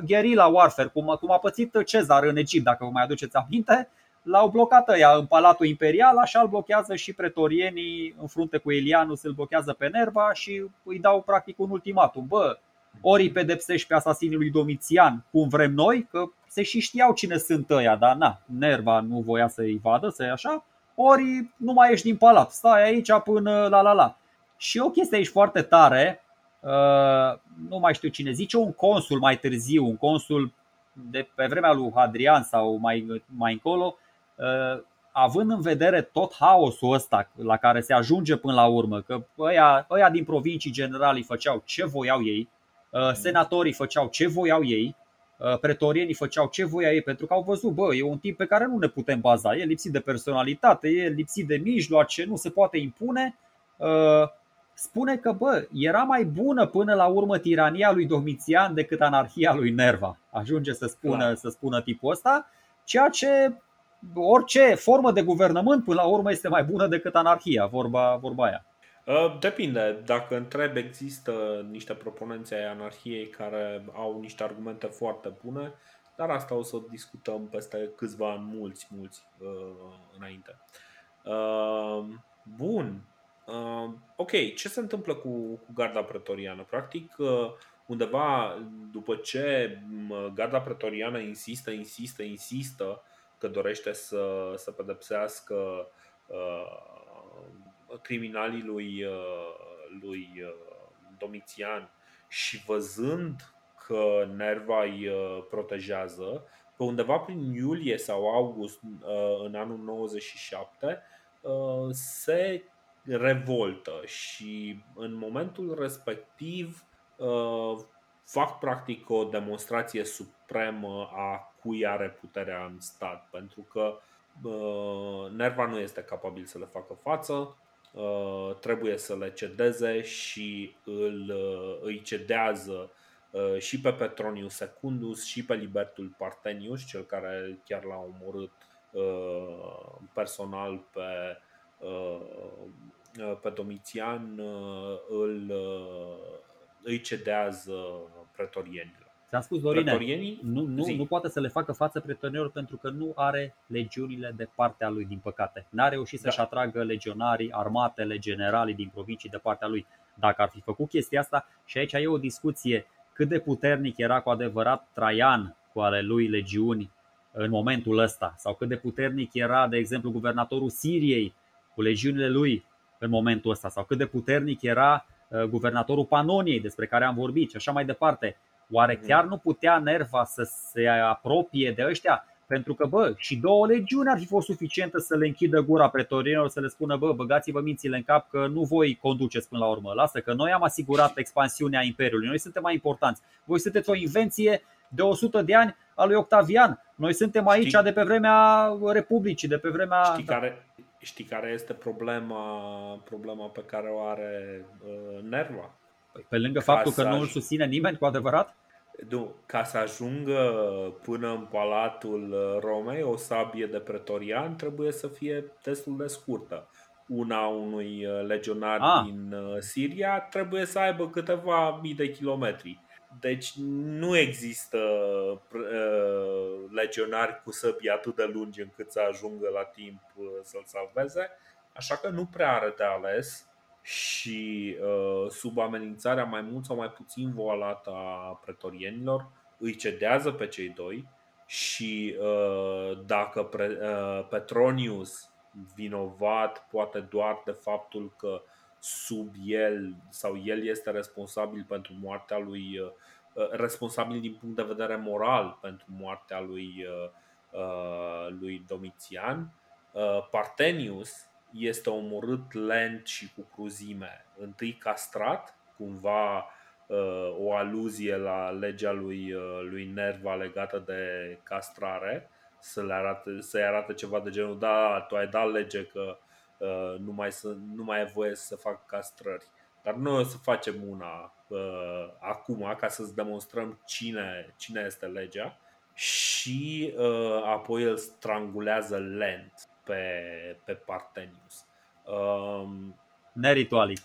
guerrilla warfare, cum, cum a pățit Cezar în Egipt, dacă vă mai aduceți aminte. L-au blocat ăia în Palatul Imperial, așa îl blochează și pretorienii în frunte cu Elianus, îl blochează pe Nerva și îi dau practic un ultimatum. Bă, ori îi pedepsești pe asasinii lui Domitian, cum vrem noi, că se și știau cine sunt ăia, dar na, Nerva nu voia să-i vadă, să așa, ori nu mai ești din palat, stai aici până la la la. Și o chestie aici foarte tare, uh, nu mai știu cine zice, un consul mai târziu, un consul de pe vremea lui Hadrian sau mai, mai încolo, uh, având în vedere tot haosul ăsta la care se ajunge până la urmă, că ăia, ăia din provincii generalii făceau ce voiau ei, uh, senatorii făceau ce voiau ei, pretorienii făceau ce voia ei pentru că au văzut, bă, e un tip pe care nu ne putem baza, e lipsit de personalitate, e lipsit de mijloace, nu se poate impune spune că bă, era mai bună până la urmă tirania lui Domitian decât anarhia lui Nerva. Ajunge să spună, să spună tipul ăsta, ceea ce orice formă de guvernământ până la urmă este mai bună decât anarhia, vorba, vorba aia. Uh, depinde. Dacă întreb, există niște proponențe ai anarhiei care au niște argumente foarte bune, dar asta o să discutăm peste câțiva ani, mulți, mulți uh, înainte. Uh, bun. Uh, ok, ce se întâmplă cu, cu garda pretoriană? Practic, uh, undeva după ce garda pretoriană insistă, insistă, insistă că dorește să, să pedepsească uh, criminalii lui, uh, lui uh, Domitian și văzând că Nerva îi uh, protejează, pe undeva prin iulie sau august în anul 97 se revoltă și în momentul respectiv uh, fac practic o demonstrație supremă a cui are puterea în stat, pentru că uh, Nerva nu este capabil să le facă față, uh, trebuie să le cedeze și îl, îi cedează și pe Petronius Secundus și pe Libertul Partenius, cel care chiar l-a omorât personal pe Uh, pe Domitian uh, îl, uh, îi cedează pretorienilor. Ți-am spus, Dorine, nu, nu, nu poate să le facă față pretorienilor pentru că nu are legiunile de partea lui, din păcate. N-a reușit să-și da. atragă legionarii, armatele, generalii din provincii de partea lui. Dacă ar fi făcut chestia asta, și aici e o discuție cât de puternic era cu adevărat Traian cu ale lui legiuni în momentul ăsta, sau cât de puternic era, de exemplu, guvernatorul Siriei cu legiunile lui în momentul ăsta sau cât de puternic era uh, guvernatorul Panoniei despre care am vorbit și așa mai departe. Oare mhm. chiar nu putea Nerva să se apropie de ăștia? Pentru că, bă, și două legiuni ar fi fost suficientă să le închidă gura pretorienilor, să le spună, bă, băgați-vă mințile în cap că nu voi conduceți până la urmă. Lasă că noi am asigurat expansiunea Imperiului, noi suntem mai importanți. Voi sunteți o invenție de 100 de ani a lui Octavian. Noi suntem aici Știi? de pe vremea Republicii, de pe vremea... Știi care, Știi care este problema, problema pe care o are uh, Nerva? Păi, pe lângă ca faptul că nu îl susține nimeni cu adevărat? Nu, ca să ajungă până în palatul uh, Romei, o sabie de pretorian trebuie să fie destul de scurtă. Una unui uh, legionar ah. din uh, Siria trebuie să aibă câteva mii de kilometri. Deci nu există uh, legionari cu săbii atât de lungi încât să ajungă la timp uh, să-l salveze, așa că nu prea are de ales și uh, sub amenințarea mai mult sau mai puțin voalată a pretorienilor îi cedează pe cei doi și dacă Petronius vinovat poate doar de faptul că sub el sau el este responsabil pentru moartea lui, uh, uh, responsabil din punct de vedere moral pentru moartea lui, uh, lui Domitian. Partenius este omorât lent și cu cruzime, întâi castrat, cumva o aluzie la legea lui, lui Nerva legată de castrare, să le arate, să-i arate ceva de genul, da, tu ai dat lege că Uh, nu mai, să, nu mai e voie să fac castrări. Dar noi o să facem una uh, acum ca să-ți demonstrăm cine, cine este legea și uh, apoi îl strangulează lent pe, pe Partenius. Um, neritualic.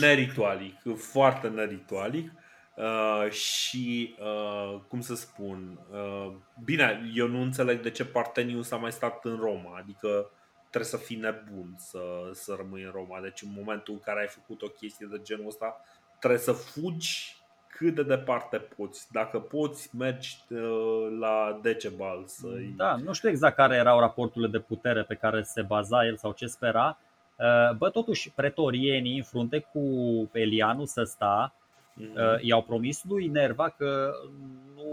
Neritualic, foarte neritualic. Uh, și, uh, cum să spun, uh, bine, eu nu înțeleg de ce Partenius a mai stat în Roma, adică trebuie să fii nebun să, să rămâi în Roma. Deci în momentul în care ai făcut o chestie de genul ăsta, trebuie să fugi cât de departe poți. Dacă poți, mergi uh, la Decebal să Da, nu știu exact care erau raporturile de putere pe care se baza el sau ce spera. Uh, bă, totuși, pretorienii în frunte cu Elianus ăsta mm-hmm. i-au promis lui Nerva că nu,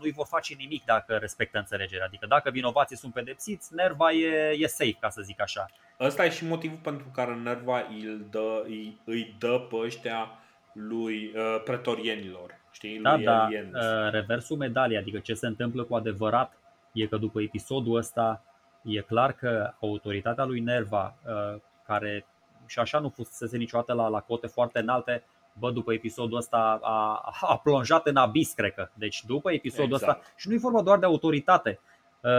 nu-i vor face nimic dacă respectă înțelegerea. Adică dacă vinovații sunt pedepsiți, Nerva e, e safe, ca să zic așa. Ăsta e și motivul pentru care Nerva îi dă, îi, îi dă pe ăștia lui uh, pretorienilor. Știi? Da, lui da, uh, reversul medaliei, adică ce se întâmplă cu adevărat, e că după episodul ăsta e clar că autoritatea lui Nerva, uh, care și așa nu fusese niciodată la, la cote foarte înalte, bă, după episodul ăsta a, a plonjat în abis, cred că. Deci după episodul exact. ăsta, și nu e vorba doar de autoritate, uh,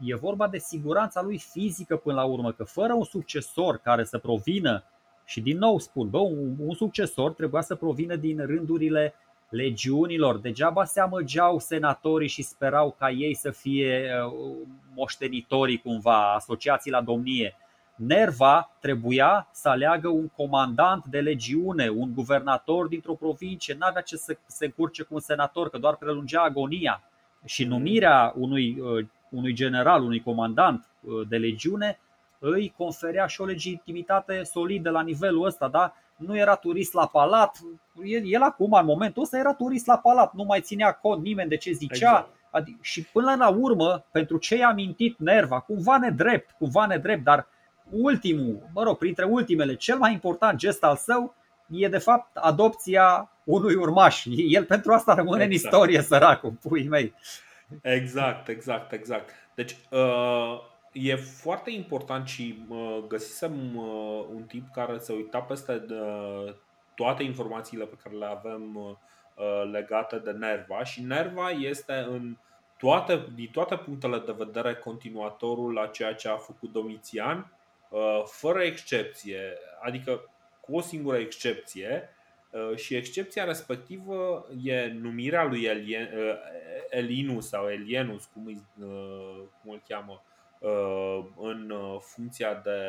e vorba de siguranța lui fizică până la urmă, că fără un succesor care să provină, și din nou spun, bă, un, un succesor trebuia să provină din rândurile legiunilor. Degeaba se amăgeau senatorii și sperau ca ei să fie uh, moștenitorii cumva, asociații la domnie Nerva trebuia să aleagă un comandant de legiune, un guvernator dintr-o provincie, n-avea ce să se încurce cu un senator, că doar prelungea agonia. Și numirea unui, uh, unui general, unui comandant uh, de legiune îi conferea și o legitimitate solidă la nivelul ăsta, da? Nu era turist la palat, el, el acum, în momentul ăsta, era turist la palat, nu mai ținea cont nimeni de ce zicea. Exact. Adică, și până la urmă, pentru ce i-a mintit Nerva, cumva nedrept, cumva nedrept, dar ultimul, mă rog, printre ultimele, cel mai important gest al său e de fapt adopția unui urmaș. El pentru asta rămâne exact. în istorie, săracul, pui mei. Exact, exact, exact. Deci uh, e foarte important și uh, găsisem uh, un tip care se uita peste uh, toate informațiile pe care le avem uh, legate de Nerva și Nerva este în toate, din toate punctele de vedere continuatorul la ceea ce a făcut Domitian Uh, fără excepție, adică cu o singură excepție, uh, și excepția respectivă e numirea lui Elien, uh, Elinus sau Elienus, cum, îi, cum îl cheamă, în funcția de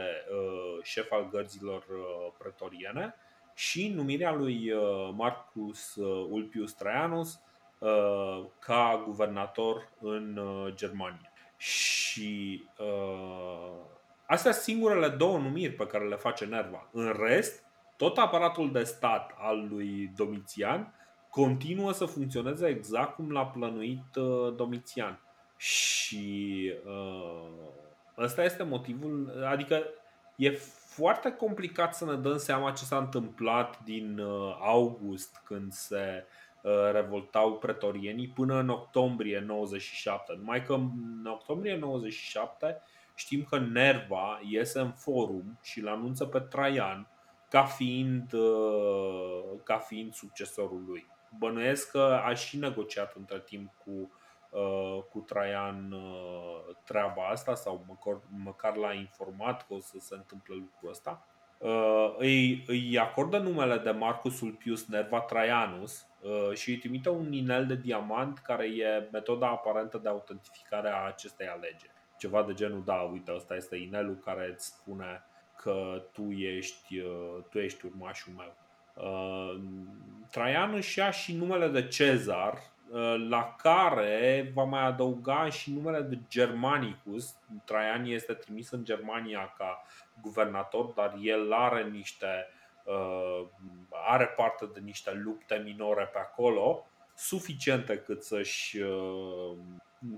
șef al gărzilor pretoriene și numirea lui Marcus Ulpius Traianus ca guvernator în Germania. Și Astea sunt singurele două numiri pe care le face Nerva. În rest, tot aparatul de stat al lui Domitian continuă să funcționeze exact cum l-a plănuit uh, Domitian. Și uh, ăsta este motivul, adică e foarte complicat să ne dăm seama ce s-a întâmplat din uh, august când se uh, revoltau pretorienii până în octombrie 97. Numai că în octombrie 97 Știm că Nerva iese în forum și îl anunță pe Traian ca fiind, uh, ca fiind succesorul lui. Bănuiesc că a și negociat între timp cu, uh, cu Traian uh, treaba asta sau măcar, măcar l-a informat că o să se întâmple lucrul ăsta. Îi, îi acordă numele de Marcus Ulpius Nerva Traianus și îi trimite un inel de diamant care e metoda aparentă de autentificare a acestei alegeri ceva de genul, da, uite, ăsta este inelul care îți spune că tu ești, uh, tu ești urmașul meu. Uh, Traian își ia și numele de Cezar, uh, la care va mai adăuga și numele de Germanicus. Traian este trimis în Germania ca guvernator, dar el are niște are parte de niște lupte minore pe acolo, suficiente cât să-și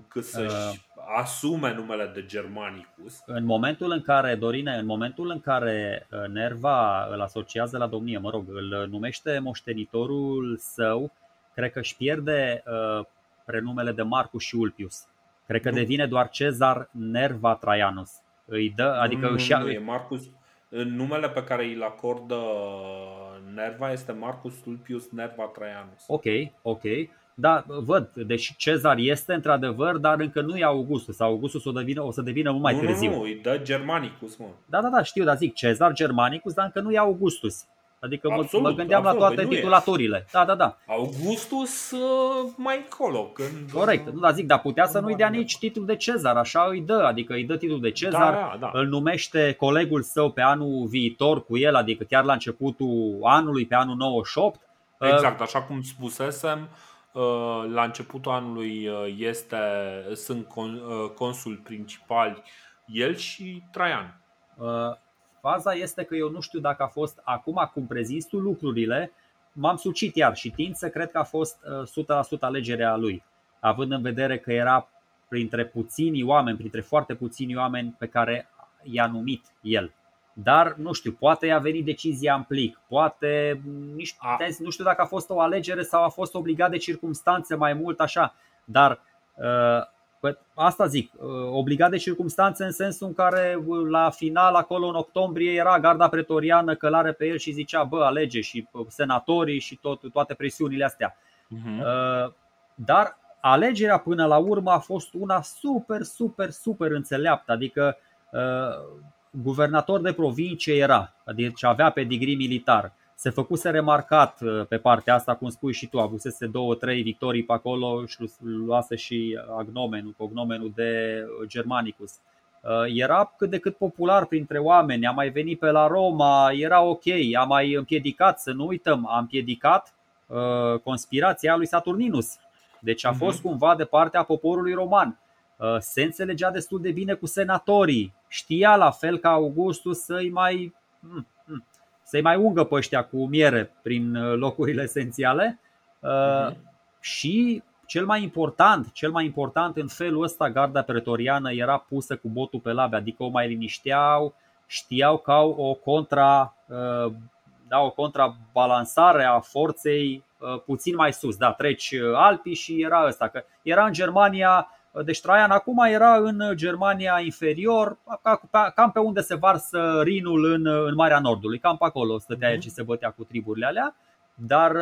cât să-și uh, asume numele de Germanicus. În momentul în care, Dorine, în momentul în care uh, Nerva îl asociază la domnie, mă rog, îl numește moștenitorul său, cred că își pierde uh, prenumele de Marcus și Ulpius. Cred că nu. devine doar Cezar Nerva Traianus. Îi dă, adică nu, își ia... nu, e Marcus, numele pe care îl acordă Nerva este Marcus Tulpius Nerva Traianus. Ok, ok. Da, văd, deci Cezar este într-adevăr, dar încă nu e Augustus. Augustus o, devină, o să devină mult mai nu, târziu. Nu, nu, îi dă Germanicus, mă. Da, da, da, știu, dar zic Cezar Germanicus, dar încă nu e Augustus. Adică mă, Absolut, mă gândeam absolut, la toate păi nu e. titulaturile. Da, da, da. Augustus uh, mai încolo. Când, Corect. Nu, dar zic, dar putea să nu-i dea nici titlul de Cezar, așa îi dă, adică îi dă titlul de Cezar, Da, da, da. îl numește colegul său pe anul viitor cu el, adică chiar la începutul anului, pe anul 98. Exact, așa cum spusesem, uh, la începutul anului uh, este, sunt con, uh, consul principali el și Traian. Uh, Faza este că eu nu știu dacă a fost acum cum prezinți tu lucrurile, m-am sucit iar și tind să cred că a fost uh, 100% alegerea lui, având în vedere că era printre puțini oameni, printre foarte puțini oameni pe care i-a numit el. Dar nu știu, poate i-a venit decizia în plic, poate nici, A. nu știu dacă a fost o alegere sau a fost obligat de circumstanțe mai mult așa, dar uh, Păi, asta zic, obligat de circumstanțe în sensul în care la final, acolo în octombrie, era garda pretoriană călare pe el și zicea, bă, alege și senatorii și tot, toate presiunile astea. Uh-huh. Dar alegerea până la urmă a fost una super, super, super înțeleaptă, adică guvernator de provincie era, adică avea pedigree militar se făcuse remarcat pe partea asta, cum spui și tu, avusese două, trei victorii pe acolo și luase și agnomenul, cognomenul de Germanicus. Era cât de cât popular printre oameni, a mai venit pe la Roma, era ok, a mai împiedicat, să nu uităm, a împiedicat conspirația lui Saturninus. Deci a fost cumva de partea poporului roman. Se înțelegea destul de bine cu senatorii, știa la fel ca Augustus să-i mai să-i mai ungă pe ăștia cu miere prin locurile esențiale uh-huh. și cel mai important, cel mai important în felul ăsta garda pretoriană era pusă cu botul pe labe, adică o mai linișteau, știau că au o contra da, o contrabalansare a forței puțin mai sus, da, treci Alpii și era ăsta, că era în Germania deci Traian acum era în Germania inferior, cam pe unde se varsă Rinul în, în Marea Nordului, cam pe acolo stătea el și se bătea cu triburile alea. Dar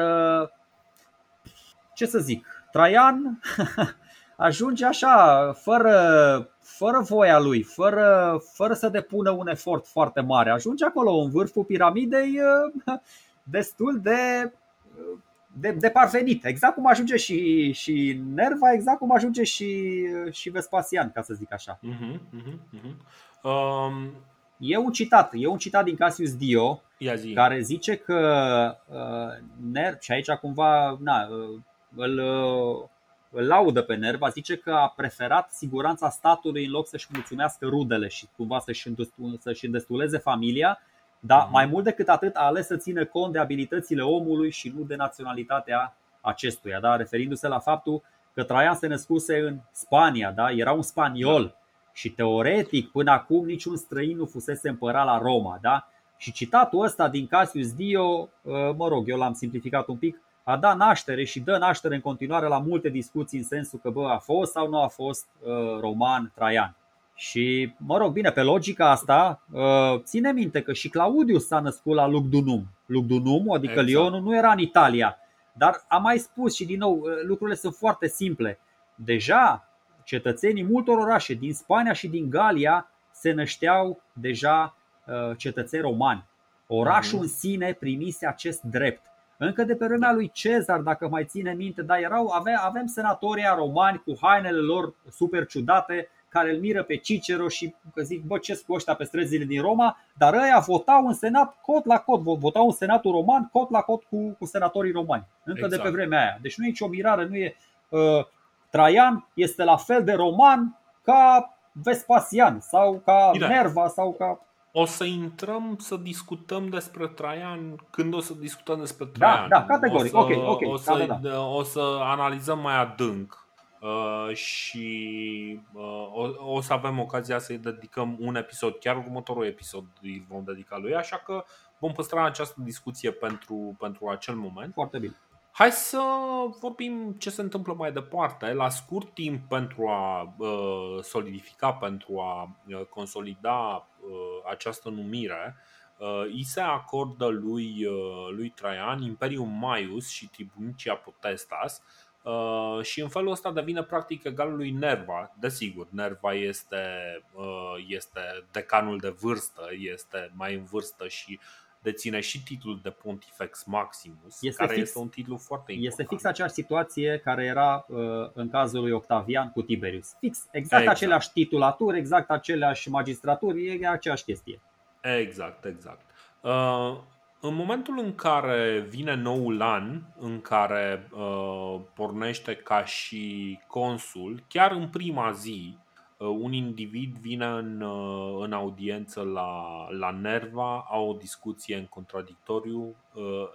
ce să zic, Traian ajunge așa, fără, fără voia lui, fără, fără să depună un efort foarte mare. Ajunge acolo în vârful piramidei destul de de, de parvenit, exact cum ajunge și, și Nerva, exact cum ajunge și, și Vespasian, ca să zic așa. Uh-huh, uh-huh, uh-huh. Um, e un citat, e un citat din Cassius Dio, zi. care zice că uh, Nerv, și aici cumva na, uh, îl, uh, îl laudă pe Nerva, zice că a preferat siguranța statului în loc să-și mulțumească rudele și cumva să-și, să-și îndestuleze familia, dar mai mult decât atât a ales să țină cont de abilitățile omului și nu de naționalitatea acestuia, da? referindu-se la faptul că Traian se născuse în Spania, da? era un spaniol și teoretic până acum niciun străin nu fusese împărat la Roma. Da? Și citatul ăsta din Cassius Dio, mă rog, eu l-am simplificat un pic, a dat naștere și dă naștere în continuare la multe discuții în sensul că bă, a fost sau nu a fost uh, roman Traian. Și, mă rog, bine, pe logica asta, ține minte că și Claudius s-a născut la Lugdunum. Lugdunum, adică exact. Lionul, nu era în Italia. Dar am mai spus și din nou, lucrurile sunt foarte simple. Deja cetățenii multor orașe din Spania și din Galia se nășteau deja cetățeni romani. Orașul în sine primise acest drept. Încă de pe vremea lui Cezar, dacă mai ține minte, dar erau, avea, avem senatorii romani cu hainele lor super ciudate, care îl miră pe Cicero și că zic, bă, ce cu ăștia pe străzile din Roma, dar ăia votau în senat cot la cot, votau în senatul roman cot la cot cu, cu senatorii romani, încă exact. de pe vremea aia. Deci nu e nicio mirare, nu e... Uh, Traian este la fel de roman ca Vespasian sau ca Bine. Nerva sau ca... O să intrăm să discutăm despre Traian când o să discutăm despre Traian. Da, da, categoric. O să, ok, ok. O să, da, da, da. o să analizăm mai adânc Uh, și uh, o, o să avem ocazia să-i dedicăm un episod, chiar următorul episod îi vom dedica lui, așa că vom păstra această discuție pentru, pentru acel moment. Foarte bine. Hai să vorbim ce se întâmplă mai departe. La scurt timp pentru a uh, solidifica, pentru a uh, consolida uh, această numire, îi se acordă lui, lui Traian Imperium Maius și Tribunica Potestas și în felul ăsta devine practic egalul lui Nerva. Desigur, Nerva este, este decanul de vârstă, este mai în vârstă și deține și titlul de Pontifex Maximus, este care fix, este un titlu foarte important. Este fix aceeași situație care era uh, în cazul lui Octavian cu Tiberius. Fix, exact, exact. aceleași titulaturi, exact aceleași magistraturi, e aceeași chestie. Exact, exact. Uh, în momentul în care vine noul an, în care uh, pornește ca și consul, chiar în prima zi, Uh, un individ vine în, uh, în audiență la, la Nerva, au o discuție în contradictoriu, uh,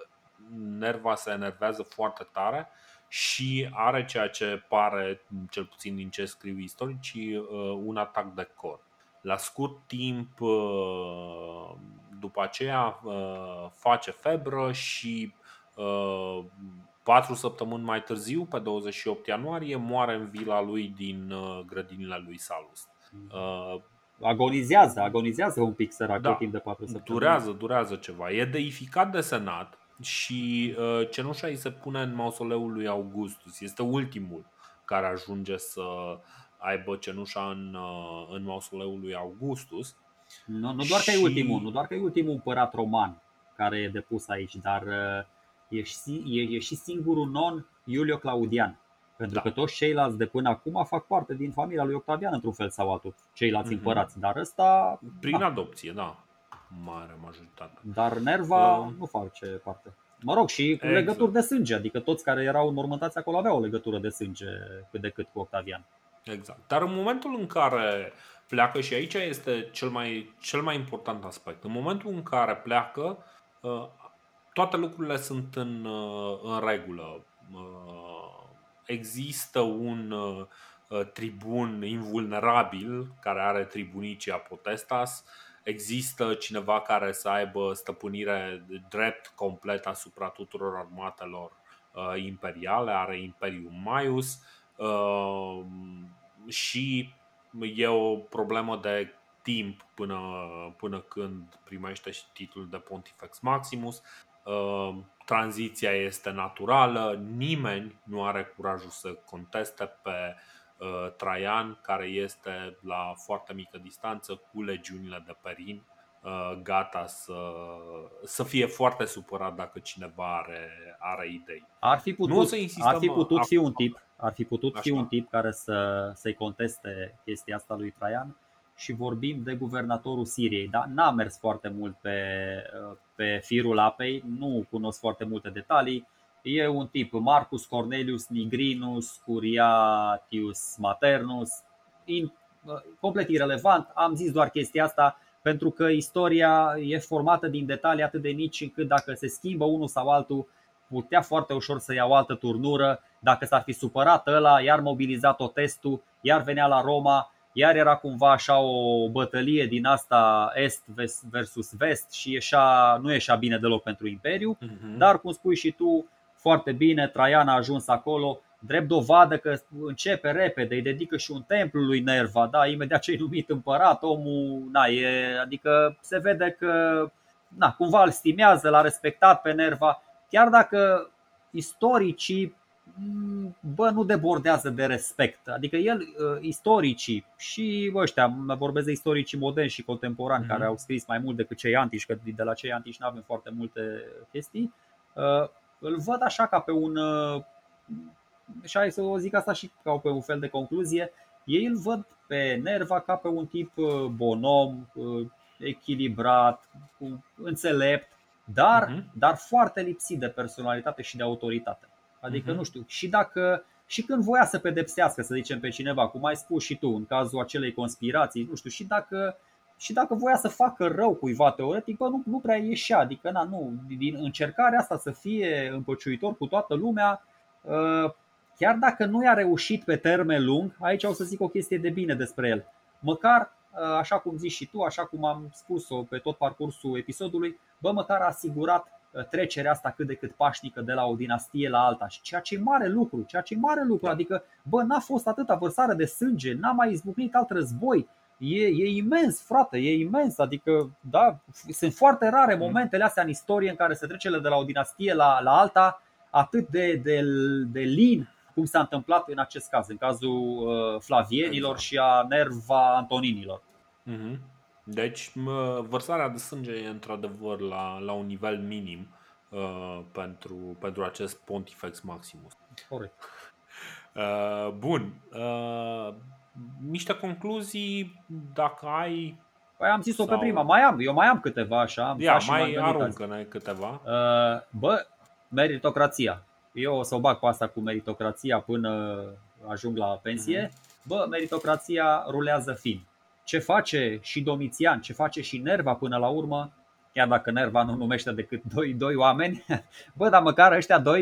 Nerva se enervează foarte tare și are ceea ce pare, cel puțin din ce scriu istoricii, un atac de cor. La scurt timp, după aceea, face febră și Patru săptămâni mai târziu, pe 28 ianuarie, moare în vila lui din uh, grădinile lui Salus. Uh, agonizează, agonizează un pic săracul da, timp de patru săptămâni. Durează, durează ceva. E deificat de senat și uh, cenușa îi se pune în mausoleul lui Augustus. Este ultimul care ajunge să aibă cenușa în, uh, în mausoleul lui Augustus. Nu, nu doar și... că e ultimul, nu doar că e ultimul împărat roman care e depus aici, dar uh, e și, e, e și singurul non Iulio Claudian. Pentru da. că toți ceilalți de până acum fac parte din familia lui Octavian într-un fel sau altul, ceilalți mm-hmm. împărați. Dar ăsta. Prin da. adopție, da. Mare majoritate. Dar Nerva uh, nu face parte. Mă rog, și cu exact. legături de sânge, adică toți care erau înmormântați acolo aveau o legătură de sânge cât de cât cu Octavian. Exact. Dar în momentul în care pleacă, și aici este cel mai, cel mai important aspect, în momentul în care pleacă, uh, toate lucrurile sunt în, uh, în regulă. Uh, există un uh, tribun invulnerabil care are tribunicia potestas, există cineva care să aibă stăpânire drept complet asupra tuturor armatelor imperiale, are Imperium Maius și e o problemă de timp până, până când primește și titlul de Pontifex Maximus. Uh, tranziția este naturală, nimeni nu are curajul să conteste pe uh, Traian, care este la foarte mică distanță cu legiunile de perin, uh, gata să, să fie foarte supărat dacă cineva are, are idei. Ar fi putut, nu să insistăm, ar fi putut fi un tip, ar fi putut Așa. fi un tip care să, să-i conteste chestia asta lui Traian și vorbim de guvernatorul Siriei. Dar n-a mers foarte mult pe, pe firul apei, nu cunosc foarte multe detalii. E un tip Marcus Cornelius Nigrinus Curiatius Maternus, in, complet irelevant. Am zis doar chestia asta pentru că istoria e formată din detalii atât de mici încât dacă se schimbă unul sau altul, putea foarte ușor să ia o altă turnură. Dacă s-ar fi supărat ăla, iar mobilizat o testul, iar venea la Roma, iar era cumva așa o bătălie din asta est versus vest și ieșa, nu ieșea bine deloc pentru Imperiu, uh-huh. dar cum spui și tu foarte bine, Traian a ajuns acolo, drept dovadă că începe repede, îi dedică și un templu lui Nerva, da, imediat ce e numit împărat, omul, na, e, adică se vede că na, cumva îl stimează, l-a respectat pe Nerva, chiar dacă istoricii bă, nu debordează de respect. Adică el, uh, istoricii și ăștia, mă vorbesc de istoricii moderni și contemporani mm-hmm. care au scris mai mult decât cei antici, că de la cei antici nu avem foarte multe chestii, uh, îl văd așa ca pe un, uh, și hai să o zic asta și ca pe un fel de concluzie, ei îl văd pe Nerva ca pe un tip bonom, echilibrat, înțelept, dar, uh-huh. dar foarte lipsit de personalitate și de autoritate. Adică, uh-huh. nu știu, și dacă și când voia să pedepsească, să zicem, pe cineva, cum ai spus și tu, în cazul acelei conspirații, nu știu, și dacă, și dacă voia să facă rău cuiva teoretic, bă, nu, nu prea ieșea. Adică, na, nu, din încercarea asta să fie împăciuitor cu toată lumea, ă, chiar dacă nu i-a reușit pe termen lung, aici o să zic o chestie de bine despre el. Măcar, ă, așa cum zici și tu, așa cum am spus-o pe tot parcursul episodului, bă, măcar a asigurat Uh, trecerea asta cât de cât pașnică de la o dinastie la alta și ceea ce e mare lucru, ceea ce e mare lucru, da. adică bă, n-a fost atâta vărsare de sânge, n-a mai izbucnit alt război, E, e imens, frate, e imens. Adică, da, sunt foarte rare Mm. momentele astea în istorie în care se trece de la o dinastie la, la alta atât de, de, de lin cum s-a întâmplat în acest caz, în cazul uh, Flavienilor Exact. și a Nerva Antoninilor. Mhm. Deci, mă, vărsarea de sânge e într-adevăr la, la un nivel minim uh, pentru, pentru acest Pontifex Maximus. Corect. Uh, bun. Uh, niște concluzii, dacă ai. Păi am zis-o pe Sau- prima, mai am, eu mai am câteva așa. am Ia, stat și m-am mai gândit azi. aruncă-ne câteva. Uh, Bă, meritocrația. Eu o să o bag pe asta cu meritocrația până ajung la pensie. Bă, meritocrația rulează fin. Ce face și Domitian, ce face și Nerva până la urmă, chiar dacă Nerva nu numește decât doi, doi oameni, bă, dar măcar ăștia doi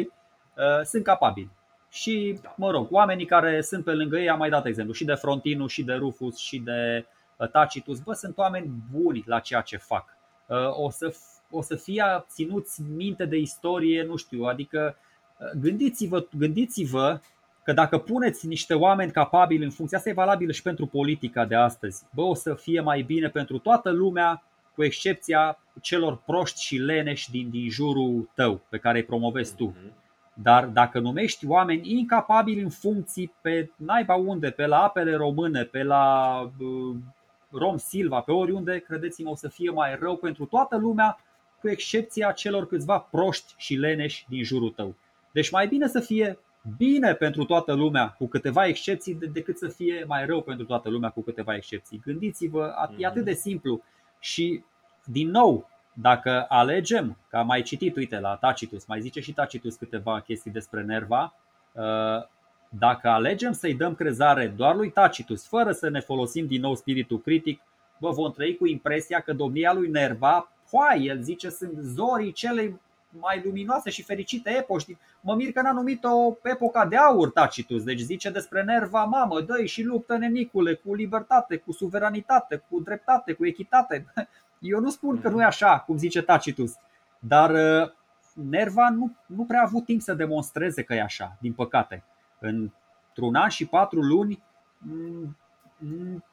uh, sunt capabili. Și, Da. mă rog, oamenii care sunt pe lângă ei, am mai dat exemplu, și de Frontinu, și de Rufus, și de uh, Tacitus, bă, sunt oameni buni la ceea ce fac. Uh, O să, f- o să fie ținuți minte de istorie, nu știu, adică uh, gândiți-vă, gândiți-vă că dacă puneți niște oameni capabili în funcție, asta e valabil și pentru politica de astăzi, bă, o să fie mai bine pentru toată lumea, cu excepția celor proști și leneși din, din jurul tău, pe care îi promovezi tu. Mhm. Dar dacă numești oameni incapabili în funcții pe naiba unde, pe la apele române, pe la uh, Rom Silva, pe oriunde, credeți-mă, o să fie mai rău pentru toată lumea, cu excepția celor câțiva proști și leneși din jurul tău. Deci mai bine să fie bine pentru toată lumea cu câteva excepții de- decât să fie mai rău pentru toată lumea cu câteva excepții. Gândiți-vă, a- e atât de simplu și din nou, dacă alegem, că am mai citit, uite, la Tacitus, mai zice și Tacitus câteva chestii despre Nerva, uh, dacă alegem să-i dăm crezare doar lui Tacitus, fără să ne folosim din nou spiritul critic, bă, vom trăi cu impresia că domnia lui Nerva, poai, el zice, sunt zorii cele mai luminoase și fericite epoși. Mă mir că n-a numit-o epoca de aur Tacitus, deci zice despre Nerva, mamă, dă și luptă nenicule, cu libertate, cu suveranitate, cu dreptate, cu echitate. Eu nu spun că nu e așa, cum zice Tacitus, dar uh, Nerva nu, nu prea a avut timp să demonstreze că e așa, din păcate. Într-un an și patru luni, m, m,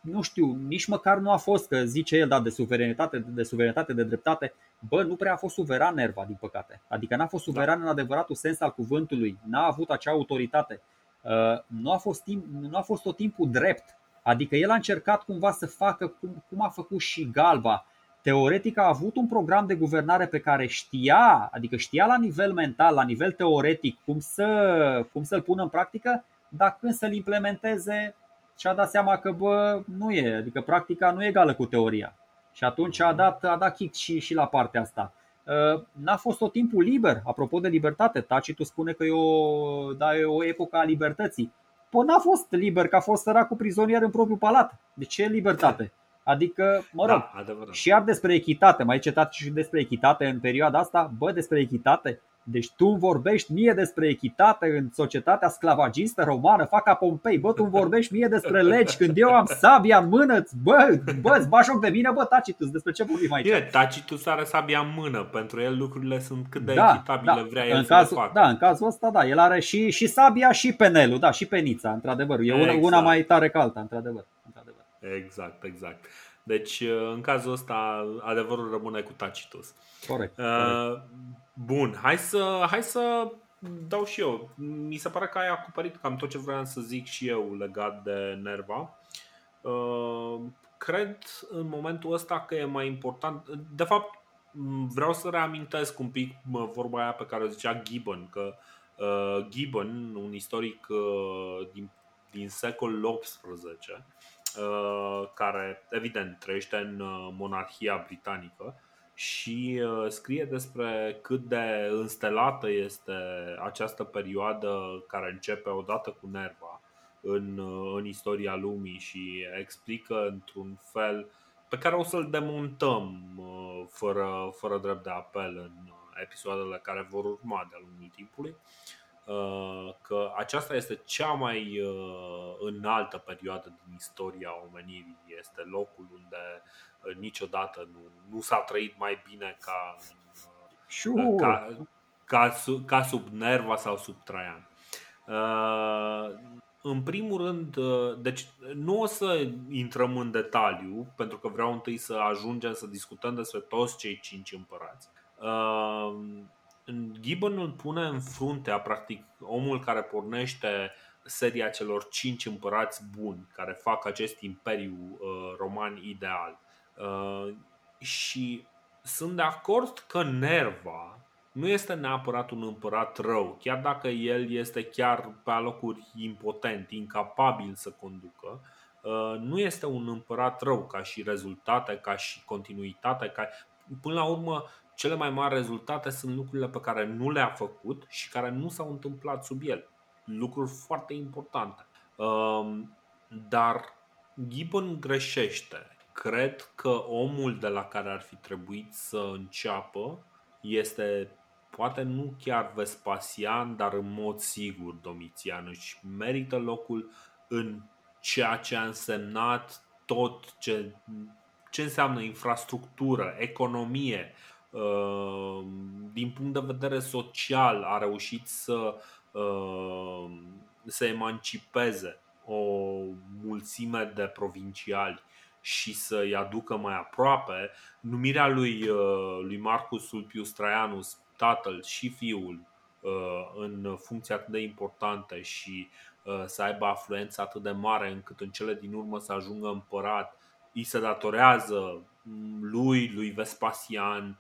nu știu, nici măcar nu a fost, că zice el, da, de suveranitate, de suveranitate, de dreptate, bă, nu prea a fost suveran Nerva, din păcate. Adică n-a fost suveran în adevăratul sens al cuvântului, n-a avut acea autoritate. Uh, Nu a fost, timp, nu a fost tot timpul drept. Adică el a încercat cumva să facă cum, cum a făcut și Galba. Teoretic a avut un program de guvernare pe care știa, adică știa la nivel mental, la nivel teoretic cum, să, cum să-l pună în practică, dar când să-l implementeze și-a dat seama că bă, nu e, adică practica nu e egală cu teoria. Și atunci a dat, a dat kick și, și la partea asta. Uh, N-a fost tot timpul liber, apropo de libertate. Tacitus spune că e o, da, e o epocă a libertății. Păi n-a fost liber, că a fost săracul prizonier în propriul palat. De ce libertate? Adică, mă rog, Da, adevărat. și iar despre echitate, mai cetat și despre echitate în perioada asta, bă, despre echitate. Deci tu îmi vorbești mie despre echitate în societatea sclavagistă romană, fac ca Pompei, bă, tu îmi vorbești mie despre legi când eu am sabia în mână, bă, bă, îți bagi joc de mine, bă, Tacitus, despre ce vorbim aici? Bine, Tacitus are sabia în mână. Pentru el lucrurile sunt cât de da, echitabile da, vrea el în să le cazul, facă. da, în cazul ăsta, da, el are și, și sabia și penelul, da, și penița, într-adevăr. E una, Exact. una mai tare ca alta, într-adevăr. într-adevăr. Exact, exact. Deci, în cazul ăsta, adevărul rămâne cu Tacitus. Corect. corect. Uh, bun, hai să, hai să dau și eu. Mi se pare că ai acoperit cam tot ce vreau să zic și eu legat de Nerva. Uh, cred în momentul ăsta că e mai important. De fapt, m, vreau să reamintesc un pic mă, vorba aia pe care o zicea Gibbon, că uh, Gibbon, un istoric uh, din, din secolul XVIII, uh, care evident trăiește în uh, monarhia britanică, și uh, scrie despre cât de înstelată este această perioadă care începe odată cu Nerva în, uh, în istoria lumii și explică într-un fel pe care o să-l demontăm uh, fără, fără drept de apel în uh, episoadele care vor urma de-a lungul timpului. uh, că aceasta este cea mai uh, înaltă perioadă din istoria omenirii. Este locul unde uh, niciodată nu, nu s-a trăit mai bine ca, Șu, în, ca, ca, su- ca sub Nerva sau sub Traian. Uh, în primul rând, deci nu o să intrăm în detaliu, pentru că vreau întâi să ajungem să discutăm despre toți cei cinci împărați. Gibbon îl pune în fruntea, practic, omul care pornește seria celor cinci împărați buni care fac acest imperiu uh, roman ideal. Uh, și sunt de acord că Nerva nu este neapărat un împărat rău, chiar dacă el este chiar pe alocuri impotent, incapabil să conducă. Uh, nu este un împărat rău ca și rezultate, ca și continuitate. Ca... Până la urmă, cele mai mari rezultate sunt lucrurile pe care nu le-a făcut și care nu s-au întâmplat sub el lucruri foarte importante. Um, dar Gibbon greșește. Cred că omul de la care ar fi trebuit să înceapă este poate nu chiar Vespasian, dar în mod sigur Domitian își merită locul în ceea ce a însemnat tot ce, ce înseamnă infrastructură, economie, uh, din punct de vedere social a reușit să Uh, să emancipeze o mulțime de provinciali și să-i aducă mai aproape, numirea lui, uh, lui Marcus Sulpius Traianus, tatăl și fiul, uh, în funcții atât de importante și să aibă afluență atât de mare încât în cele din urmă să ajungă împărat, îi se datorează lui, lui Vespasian,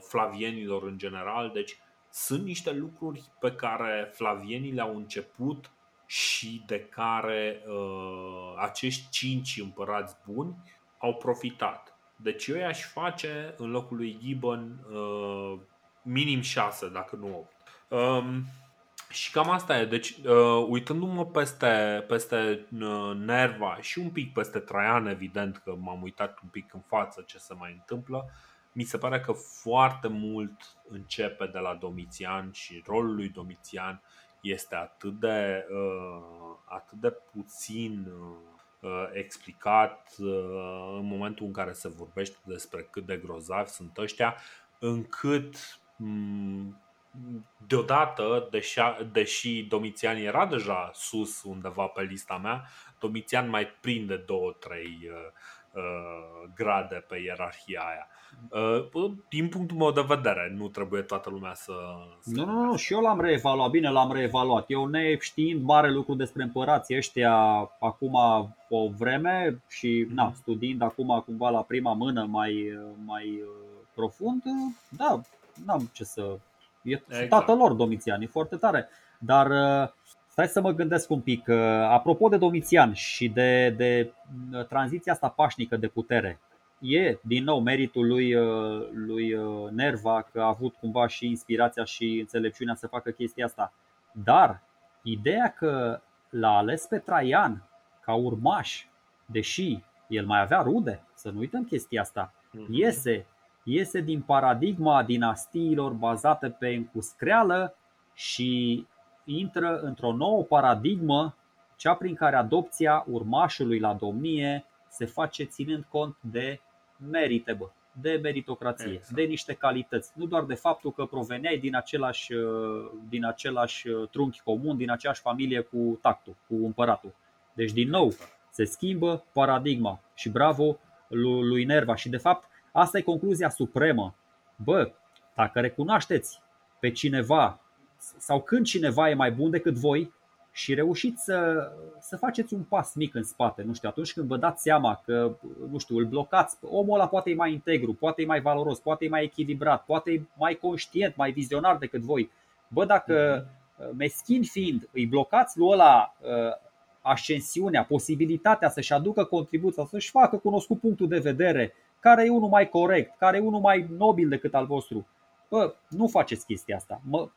Flavienilor în general. Deci sunt niște lucruri pe care flavienii le-au început și de care uh, acești cinci împărați buni au profitat. Deci eu i-aș face în locul lui Gibbon uh, minim 6, dacă nu 8. Um, și cam asta e. Deci, uh, uitându-mă peste, peste uh, Nerva și un pic peste Traian, evident că m-am uitat un pic în față ce se mai întâmplă, uh, mi se pare că foarte mult începe de la Domitian și rolul lui Domitian este atât de, uh, atât de puțin uh, explicat uh, în momentul în care se vorbește despre cât de grozavi sunt ăștia, încât mm, deodată, deși, deși Domitian era deja sus undeva pe lista mea, Domitian mai prinde două, trei grade pe ierarhia aia. Uh, din punctul meu de vedere, nu trebuie toată lumea să. Nu, nu, nu, și eu l-am reevaluat. Bine, l-am reevaluat. Eu, ne știind mare lucru despre împărații ăștia acum o vreme și mm-hmm. na, studiind acum cumva la prima mână mai, mai uh, profund, da, n-am ce să. E exact. tatăl lor, Domitian, e foarte tare. Dar uh, stai să mă gândesc un pic. Apropo de Domitian și de, de tranziția asta pașnică de putere, e din nou meritul lui, uh, lui uh, Nerva că a avut cumva și inspirația și înțelepciunea să facă chestia asta. Dar ideea că l-a ales pe Traian ca urmaș, deși el mai avea rude, să nu uităm chestia asta, mhm. iese, iese din paradigma dinastiilor bazate pe încuscreală și intră într-o nouă paradigmă, cea prin care adopția urmașului la domnie se face ținând cont de merite, bă, de meritocrație, exact. de niște calități. Nu doar de faptul că proveneai din același, uh, din același uh, trunchi comun, din aceeași familie cu tactul, cu împăratul. Deci, din nou, exact. se schimbă paradigma și bravo lui Nerva. Și, de fapt, asta e concluzia supremă. Bă, dacă recunoașteți pe cineva sau când cineva e mai bun decât voi, și reușiți să, să faceți un pas mic în spate. Nu știu, atunci când vă dați seama că, nu știu, îl blocați, omul ăla poate e mai integru, poate e mai valoros, poate e mai echilibrat, poate e mai conștient, mai vizionar decât voi. Bă, dacă mhm. meschin fiind îi blocați lui ăla uh, ascensiunea, posibilitatea să-și aducă contribuția, să-și facă cunoscut punctul de vedere, care e unul mai corect, care e unul mai nobil decât al vostru, Bă, nu faceți chestia asta. Mă,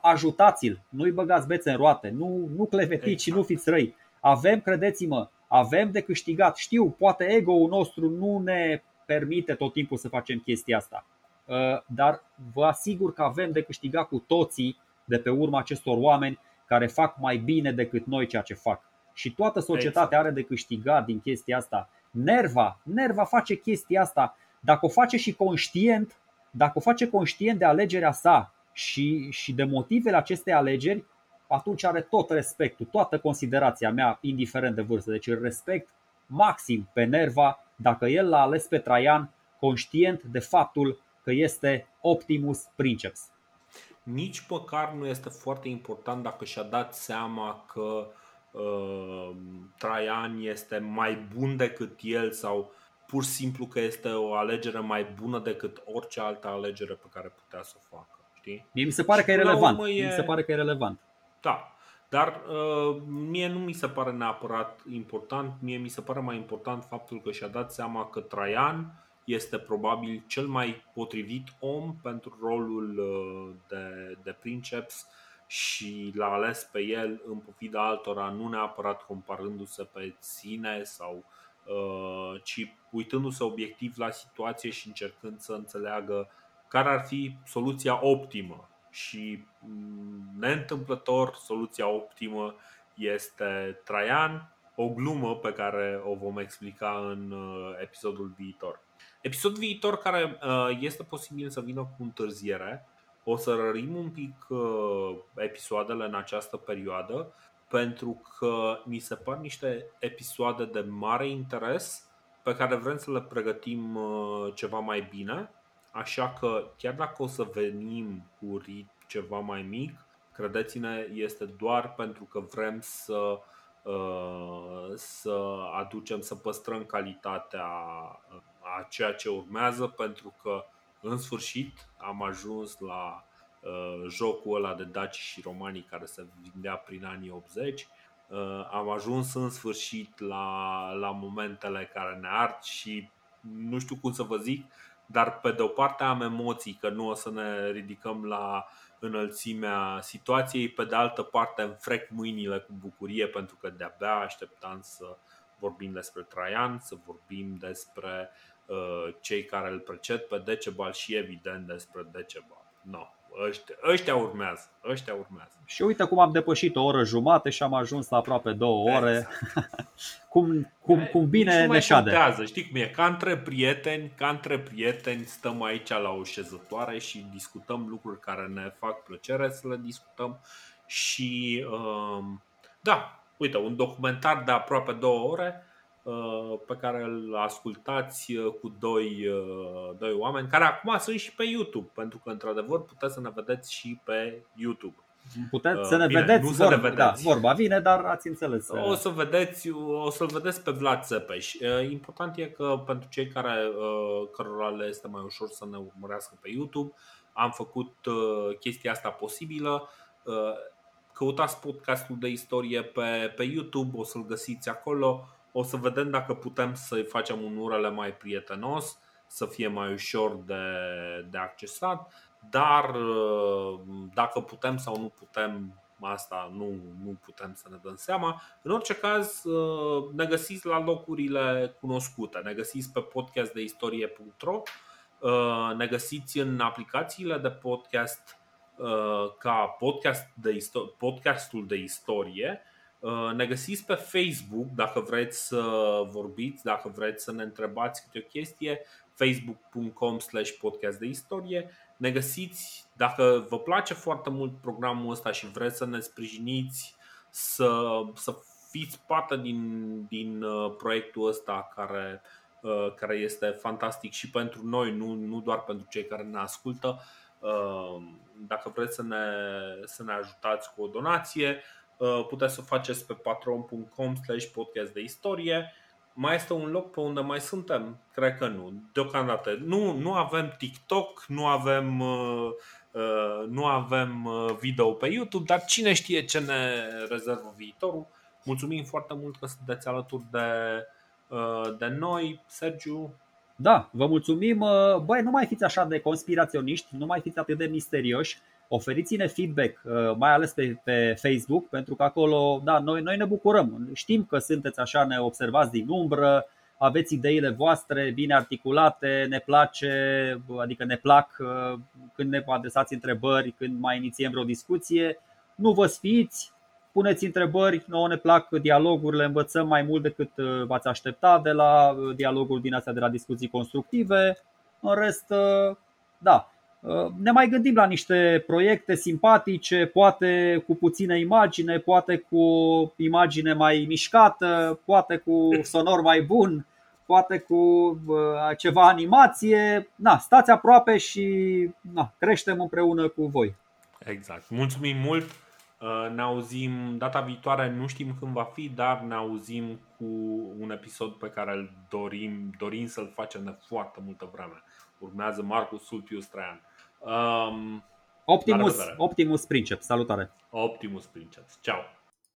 ajutați-l, nu-i băgați bețe în roate, nu, nu clevetiți exact. și nu fiți răi. Avem, credeți-mă, avem de câștigat. Știu, poate ego-ul nostru nu ne permite tot timpul să facem chestia asta. Uh, dar vă asigur că avem de câștigat cu toții de pe urma acestor oameni care fac mai bine decât noi ceea ce fac. Și toată societatea exact. are de câștigat din chestia asta. Nerva, Nerva face chestia asta. Dacă o face și conștient, dacă o face conștient de alegerea sa și, și de motivele acestei alegeri, atunci are tot respectul, toată considerația mea, indiferent de vârstă. Deci îl respect maxim pe Nerva dacă el l-a ales pe Traian conștient de faptul că este Optimus Princeps. Nici măcar nu este foarte important dacă și-a dat seama că uh, Traian este mai bun decât el sau pur și simplu că este o alegere mai bună decât orice altă alegere pe care putea să o facă. Știi? Mie mi se pare și că e relevant. E... Mi se pare că e relevant. Da. Dar uh, mie nu mi se pare neapărat important, mie mi se pare mai important faptul că și-a dat seama că Traian este probabil cel mai potrivit om pentru rolul uh, de, de princeps și l-a ales pe el în pofida altora, nu neapărat comparându-se pe sine sau uh, ci uitându-se obiectiv la situație și încercând să înțeleagă care ar fi soluția optimă și mm, neîntâmplător soluția optimă este Traian, o glumă pe care o vom explica în uh, episodul viitor. Episodul viitor care uh, este posibil să vină cu întârziere, o să rărim un pic uh, episoadele în această perioadă pentru că mi se par niște episoade de mare interes pe care vrem să le pregătim ceva mai bine. Așa că chiar dacă o să venim cu ritm ceva mai mic, credeți-ne, este doar pentru că vrem să, uh, să aducem, să păstrăm calitatea uh, a ceea ce urmează, pentru că în sfârșit am ajuns la uh, jocul ăla de daci și romanii care se vindea prin anii 80. Am ajuns în sfârșit la, la momentele care ne ard și nu știu cum să vă zic, dar pe de o parte am emoții că nu o să ne ridicăm la înălțimea situației, pe de altă parte îmi frec mâinile cu bucurie pentru că de-abia așteptam să vorbim despre Traian, să vorbim despre uh, cei care îl preced pe Decebal și evident despre Decebal. No, ăștia, ăștia urmează, ăștia urmează. Și uite cum am depășit o oră jumate și am ajuns la aproape două ore. cum, cum, cum bine ne șade. Contează, știi cum e, ca între prieteni, ca între prieteni stăm aici la o șezătoare și discutăm lucruri care ne fac plăcere să le discutăm și um, da, uite, un documentar de aproape două ore Uh, pe care îl ascultați uh, cu doi, uh, doi oameni care acum sunt și pe YouTube, pentru că într-adevăr puteți să ne vedeți și pe YouTube. Puteți să ne Bine, vedeți, nu vorba, să ne vedeți. Da, vorba vine, dar ați înțeles. O să vedeți, o să-l vedeți pe Vlad Țepeș. Important e că pentru cei care cărora le este mai ușor să ne urmărească pe YouTube, am făcut chestia asta posibilă. Căutați podcastul de istorie pe, pe YouTube, o să-l găsiți acolo o să vedem dacă putem să-i facem un URL mai prietenos, să fie mai ușor de, de accesat, dar uh, dacă putem sau nu putem, asta nu, nu putem să ne dăm seama. În orice caz, uh, ne găsiți la locurile cunoscute, ne găsiți pe podcastdeistorie.ro, uh, ne găsiți în aplicațiile de podcast ca podcast de podcastul de istorie Uh, ne găsiți pe Facebook dacă vreți să vorbiți, dacă vreți să ne întrebați câte o chestie, facebook.com slash podcast de istorie. Ne găsiți, dacă vă place foarte mult programul ăsta și vreți să ne sprijiniți să, să fiți parte din, din uh, proiectul ăsta care, uh, care este fantastic și pentru noi, nu, nu doar pentru cei care ne ascultă. Dacă vreți să ne, să ne ajutați cu o donație, Uh, puteți să o faceți pe patron.com slash podcast de istorie. Mai este un loc pe unde mai suntem? Cred că nu. Deocamdată nu, nu avem TikTok, nu avem, uh, uh, nu avem uh, video pe YouTube, dar cine știe ce ne rezervă viitorul. Mulțumim foarte mult că sunteți alături de, uh, de noi. Sergiu, da, vă mulțumim. Uh, băi, nu mai fiți așa de conspiraționiști, nu mai fiți atât de misterioși oferiți-ne feedback, uh, mai ales pe, pe Facebook, pentru că acolo, da, noi, noi ne bucurăm. Știm că sunteți așa, ne observați din umbră, aveți ideile voastre bine articulate, ne place, adică ne plac uh, când ne adresați întrebări, când mai inițiem vreo discuție. Nu vă sfiți, puneți întrebări, nouă ne plac dialogurile, învățăm mai mult decât uh, v-ați aștepta de la dialoguri din astea, de la discuții constructive. În rest, da, ne mai gândim la niște proiecte simpatice, poate cu puțină imagine, poate cu imagine mai mișcată, poate cu sonor mai bun, poate cu ceva animație. Na, stați aproape și na, creștem împreună cu voi. Exact. Mulțumim mult! Ne auzim data viitoare, nu știm când va fi, dar ne auzim cu un episod pe care îl dorim, dorim să-l facem de foarte multă vreme. Urmează Marcus Sulpius Traian. Um, Optimus, Optimus Princeps, salutare! Optimus Princeps, ciao!